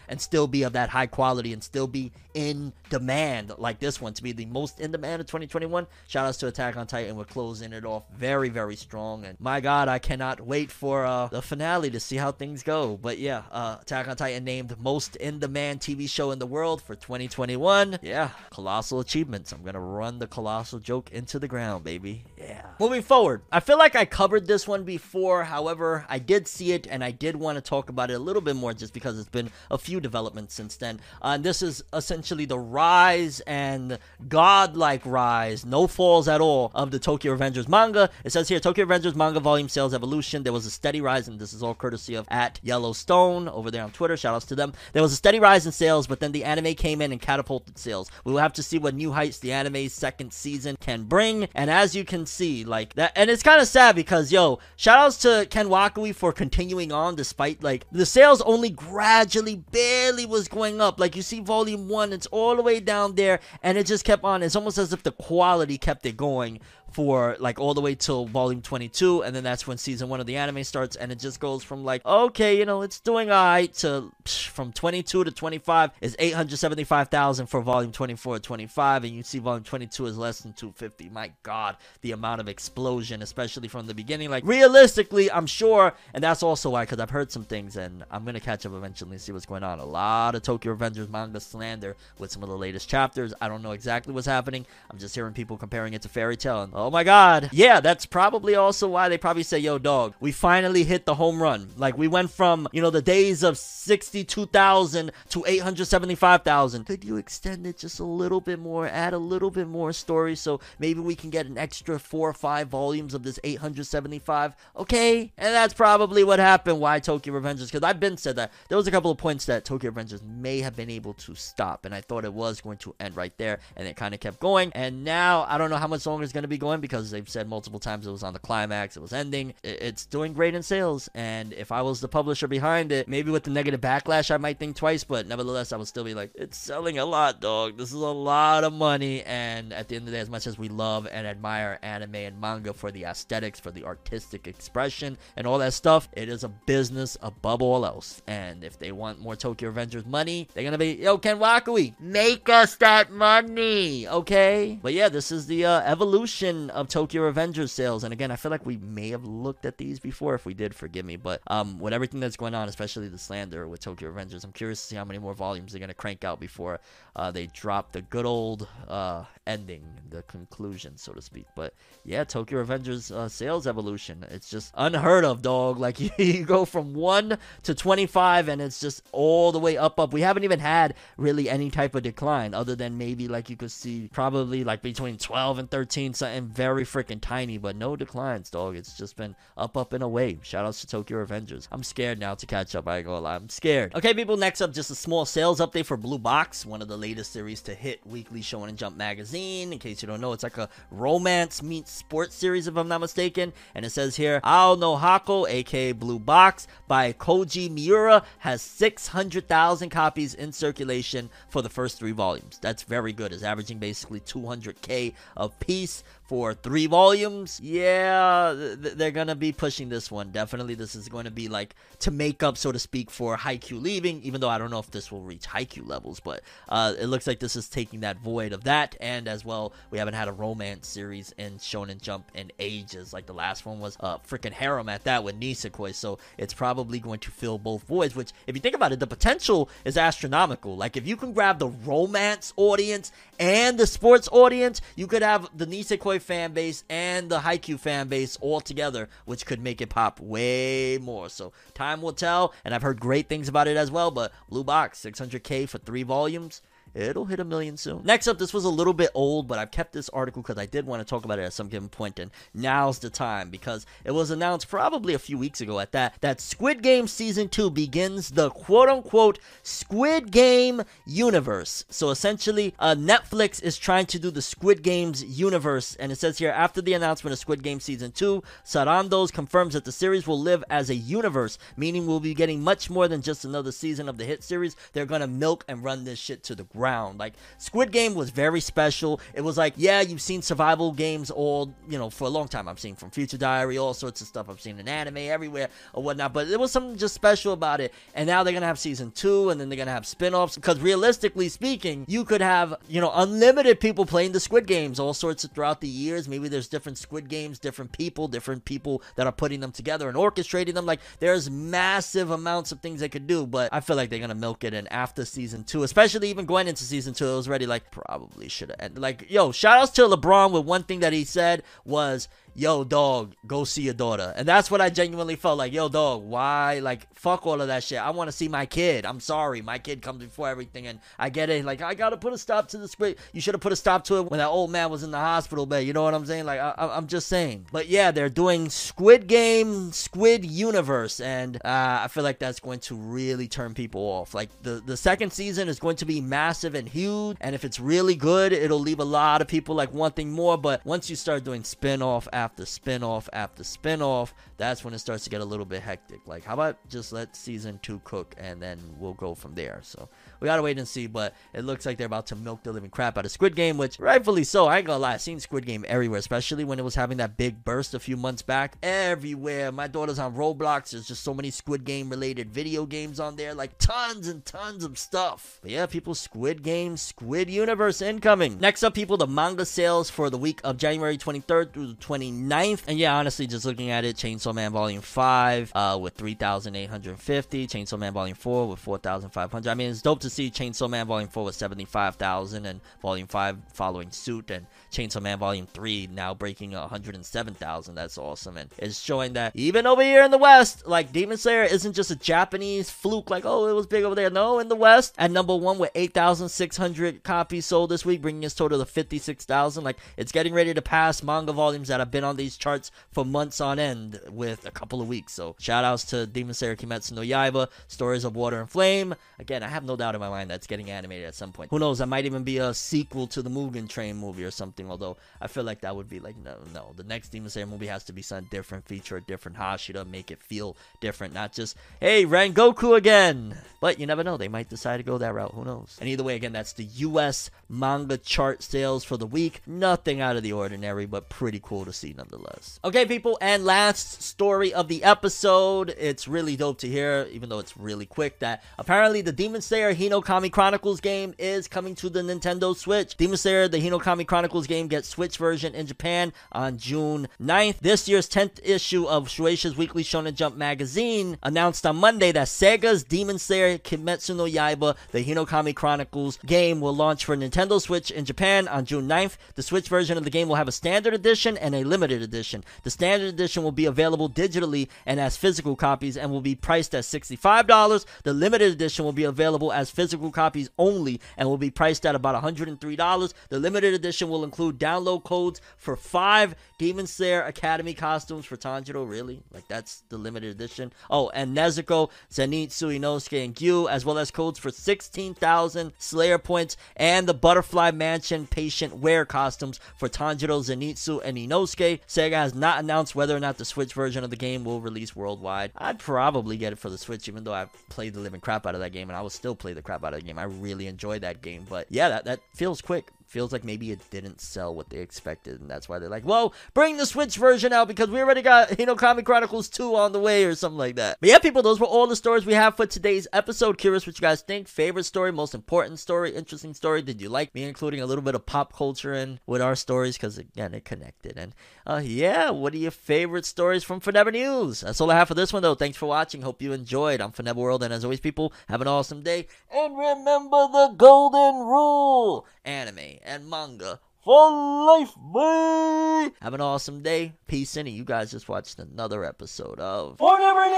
B: and still be of that high quality and still be in demand like this one to be the most in demand of 2021. Shout outs to Attack on Titan. We're closing it off very, very strong. And my God, I cannot wait for uh, the finale to see how things go. But yeah, uh, Attack on Titan named most in demand TV show in the world for 2021. Yeah, colossal achievements. I'm going to run the colossal joke into the ground, baby. Yeah. Moving forward, I feel like I covered this one before. However, I did see it and I did want to talk about it a little bit more just because it's been a few developments since then. Uh, and this is essentially the rise and godlike rise, no falls at all, of the Tokyo Revengers manga. It says here Tokyo Revengers manga volume sales evolution. There was a steady rise, and this is all courtesy of at Yellowstone over there on Twitter. Shoutouts to them. There was a steady rise in sales, but then the anime came in and catapulted sales. We will have to see what new heights the anime's second season can bring. And as you can see, like that, and it's kind of sad because yo, shoutouts to Ken Wakui for continuing on despite like the sales only gradually, barely was going up. Like you see, volume one, it's all the way down there, and it just kept on. It's almost as if the quality kept it going for like all the way till volume 22 and then that's when season one of the anime starts and it just goes from like okay you know it's doing alright to psh, from 22 to 25 is 875,000 for volume 24 to 25 and you see volume 22 is less than 250 my god the amount of explosion especially from the beginning. Like realistically I'm sure and that's also why because I've heard some things and I'm gonna catch up eventually and see what's going on. A lot of Tokyo Revengers manga slander with some of the latest chapters. I don't know exactly what's happening. I'm just hearing people comparing it to Fairy Tail and oh my god. Yeah that's probably also why they probably say yo dog we finally hit the home run. Like we went from you know the days of 62,000 to 875,000 could you extend it just a little bit more? Add a little bit more story so maybe we can get an extra four or five volumes of this 875 okay and that's probably what happened. Why Tokyo Revengers? Because I've been said that. There was a couple of points that Tokyo Revengers may have been able to stop and I thought it was going to end right there and it kind of kept going. And now I don't know how much longer it's going to be going because they've said multiple times it was on the climax it was ending. It's doing great in sales and if I was the publisher behind it maybe with the negative backlash I might think twice but nevertheless I would still be like it's selling a lot dog. This is a lot of money. And at the end of the day as much as we love and admire anime and manga for the aesthetics for the artistic expression and all that stuff it is a business above all else. And if they want more Tokyo Revengers money they're gonna be yo Ken Wakui make us that money. Okay? But yeah this is the uh, evolution of Tokyo Revengers sales. And again I feel like we may have looked at these before. If we did forgive me. But um with everything that's going on especially the slander with Tokyo Revengers I'm curious to see how many more volumes they're gonna crank out before uh, they drop the good old uh, ending the conclusion so to speak. But yeah Tokyo Revengers uh, sales evolution. It's just unheard of dog. Like you, you go from 1 to 25 and it's just all the way up up. We haven't even had really any type of decline other than maybe like you could see probably like between 12 and 13 something very freaking tiny but no declines dog. It's just been up up and away. Shout outs to Tokyo Revengers. I'm scared now to catch up I lie. I'm scared. Okay people next up just a small sales update for Blue Box one of the latest series to hit Weekly Shonen Jump magazine. In case you don't know it's like a romance meets sports series if I'm not mistaken. And it says here Ao no Hako aka Blue Box by Koji Miura has 600,000 copies in circulation for the first three volumes. That's very good. It's averaging basically 200k a piece for three volumes, yeah, th- they're gonna be pushing this one. Definitely, this is going to be like to make up, so to speak, for Haikyuu leaving. Even though I don't know if this will reach Haikyuu levels, but uh, it looks like this is taking that void of that, and as well, we haven't had a romance series in Shonen Jump in ages. Like the last one was uh, freaking harem at that with Nisekoi, so it's probably going to fill both voids. Which, if you think about it, the potential is astronomical. Like if you can grab the romance audience and the sports audience, you could have the Nisekoi fan base and the Haikyuu fan base all together, which could make it pop way more. So time will tell, and I've heard great things about it as well. But Blue Box, 600k for three volumes. It'll hit a million soon. Next up, this was a little bit old, but I've kept this article because I did want to talk about it at some given point, and now's the time because it was announced probably a few weeks ago at that that Squid Game season two begins the quote unquote Squid Game universe. So essentially, uh, Netflix is trying to do the Squid Games universe, and it says here after the announcement of Squid Game season two, Sarandos confirms that the series will live as a universe, meaning we'll be getting much more than just another season of the hit series. They're gonna milk and run this shit to the ground. Like Squid Game was very special. It was like, yeah, you've seen survival games all, you know, for a long time. I've seen from Future Diary, all sorts of stuff. I've seen in anime everywhere or whatnot. But there was something just special about it. And now they're gonna have season two, and then they're gonna have spin-offs. Because realistically speaking, you could have, you know, unlimited people playing the Squid Games, all sorts of throughout the years. Maybe there's different Squid Games, different people, different people that are putting them together and orchestrating them. Like there's massive amounts of things they could do. But I feel like they're gonna milk it. And after season two, especially even going into season two, it was already like probably should have ended. Like, yo, shout outs to LeBron with one thing that he said was, yo, dog, go see your daughter. And that's what I genuinely felt like, yo, dog, why? Like, fuck all of that shit. I want to see my kid. I'm sorry. My kid comes before everything. And I get it. Like, I got to put a stop to the squid. You should have put a stop to it when that old man was in the hospital bed. You know what I'm saying? Like, I, I'm just saying. But yeah, they're doing Squid Game, Squid Universe. And uh, I feel like that's going to really turn people off. Like, the, the second season is going to be massive and huge. And if it's really good, it'll leave a lot of people like wanting more. But once you start doing spin off after spin off after spin off, that's when it starts to get a little bit hectic. Like, how about just let season two cook and then we'll go from there? So we gotta wait and see. But it looks like they're about to milk the living crap out of Squid Game, which rightfully so. I ain't gonna lie, I've seen Squid Game everywhere, especially when it was having that big burst a few months back. Everywhere. My daughter's on Roblox. There's just so many Squid Game related video games on there, like tons and tons of stuff. But yeah, people, Squid Game, Squid Universe incoming. Next up, people, the manga sales for the week of January 23rd through the 29th. And yeah, honestly, just looking at it, Chainsaw Man Volume 5 uh, with 3,850, Chainsaw Man Volume 4 with 4,500. I mean, it's dope to see Chainsaw Man Volume 4 with 75,000 and Volume 5 following suit, and Chainsaw Man Volume 3 now breaking 107,000. That's awesome. And it's showing that even over here in the West, like Demon Slayer isn't just a Japanese fluke, like, oh, it was big over there. No, in the West, at number one with 8,600 copies sold this week, bringing its total to 56,000. Like, it's getting ready to pass manga volumes that have been on these charts for months on end with a couple of weeks. So, shout outs to Demon Slayer Kimetsu no Yaiba, Stories of Water and Flame. Again, I have no doubt in my mind that's getting animated at some point. Who knows? That might even be a sequel to the Mugen Train movie or something. Although I feel like that would be like no, no. The next Demon Slayer movie has to be something different, feature a different Hashira, make it feel different, not just hey Rengoku again. But you never know; they might decide to go that route. Who knows? And either way, again, that's the U.S. manga chart sales for the week. Nothing out of the ordinary, but pretty cool to see nonetheless. Okay, people, and last story of the episode. It's really dope to hear, even though it's really quick, that apparently the Demon Slayer Hinokami Chronicles game is coming to the Nintendo Switch. Demon Slayer, the Hinokami Chronicles game, gets Switch version in Japan on June 9th. This year's 10th issue of Shueisha's Weekly Shonen Jump magazine announced on Monday that Sega's Demon Slayer Kimetsu no Yaiba, the Hinokami Chronicles game, will launch for Nintendo Switch in Japan on June 9th. The Switch version of the game will have a standard edition and a limited edition. The standard edition will be available digitally and as physical copies and will be priced at $65. The limited edition will be available as physical copies only and will be priced at about $103. The limited edition will include download codes for five Demon Slayer Academy costumes for Tanjiro. Really? Like, that's the limited edition. Oh, and Nezuko, Zenitsu, Inosuke, and Giyu, as well as codes for 16,000 Slayer points and the Butterfly Mansion Patient Wear costumes for Tanjiro, Zenitsu, and Inosuke. Sega has not announced whether or not the Switch version of the game will release worldwide. I'd probably get it for the Switch, even though I've played the living crap out of that game, and I will still play the crap out of the game. I really enjoy that game, but yeah, that, that feels quick. Feels like maybe it didn't sell what they expected, and that's why they're like, "Well, bring the Switch version out because we already got you know Hinokami Chronicles 2 on the way or something like that." But yeah, people, those were all the stories we have for today's episode. Curious what you guys think. Favorite story, most important story, interesting story. Did you like me including a little bit of pop culture in with our stories because again it connected? And uh, yeah, what are your favorite stories from Forever News? That's all I have for this one though. Thanks for watching. Hope you enjoyed. I'm Forever World, and as always, people have an awesome day. And remember the golden rule: anime and manga for life, boy. Have an awesome day. Peace in. And you guys just watched another episode of Forever News.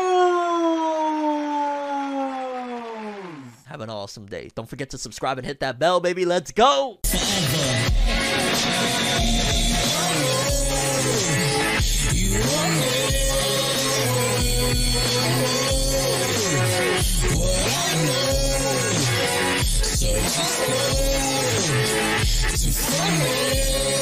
B: Have an awesome day. Don't forget to subscribe and hit that bell, baby. Let's go.
D: It's funny.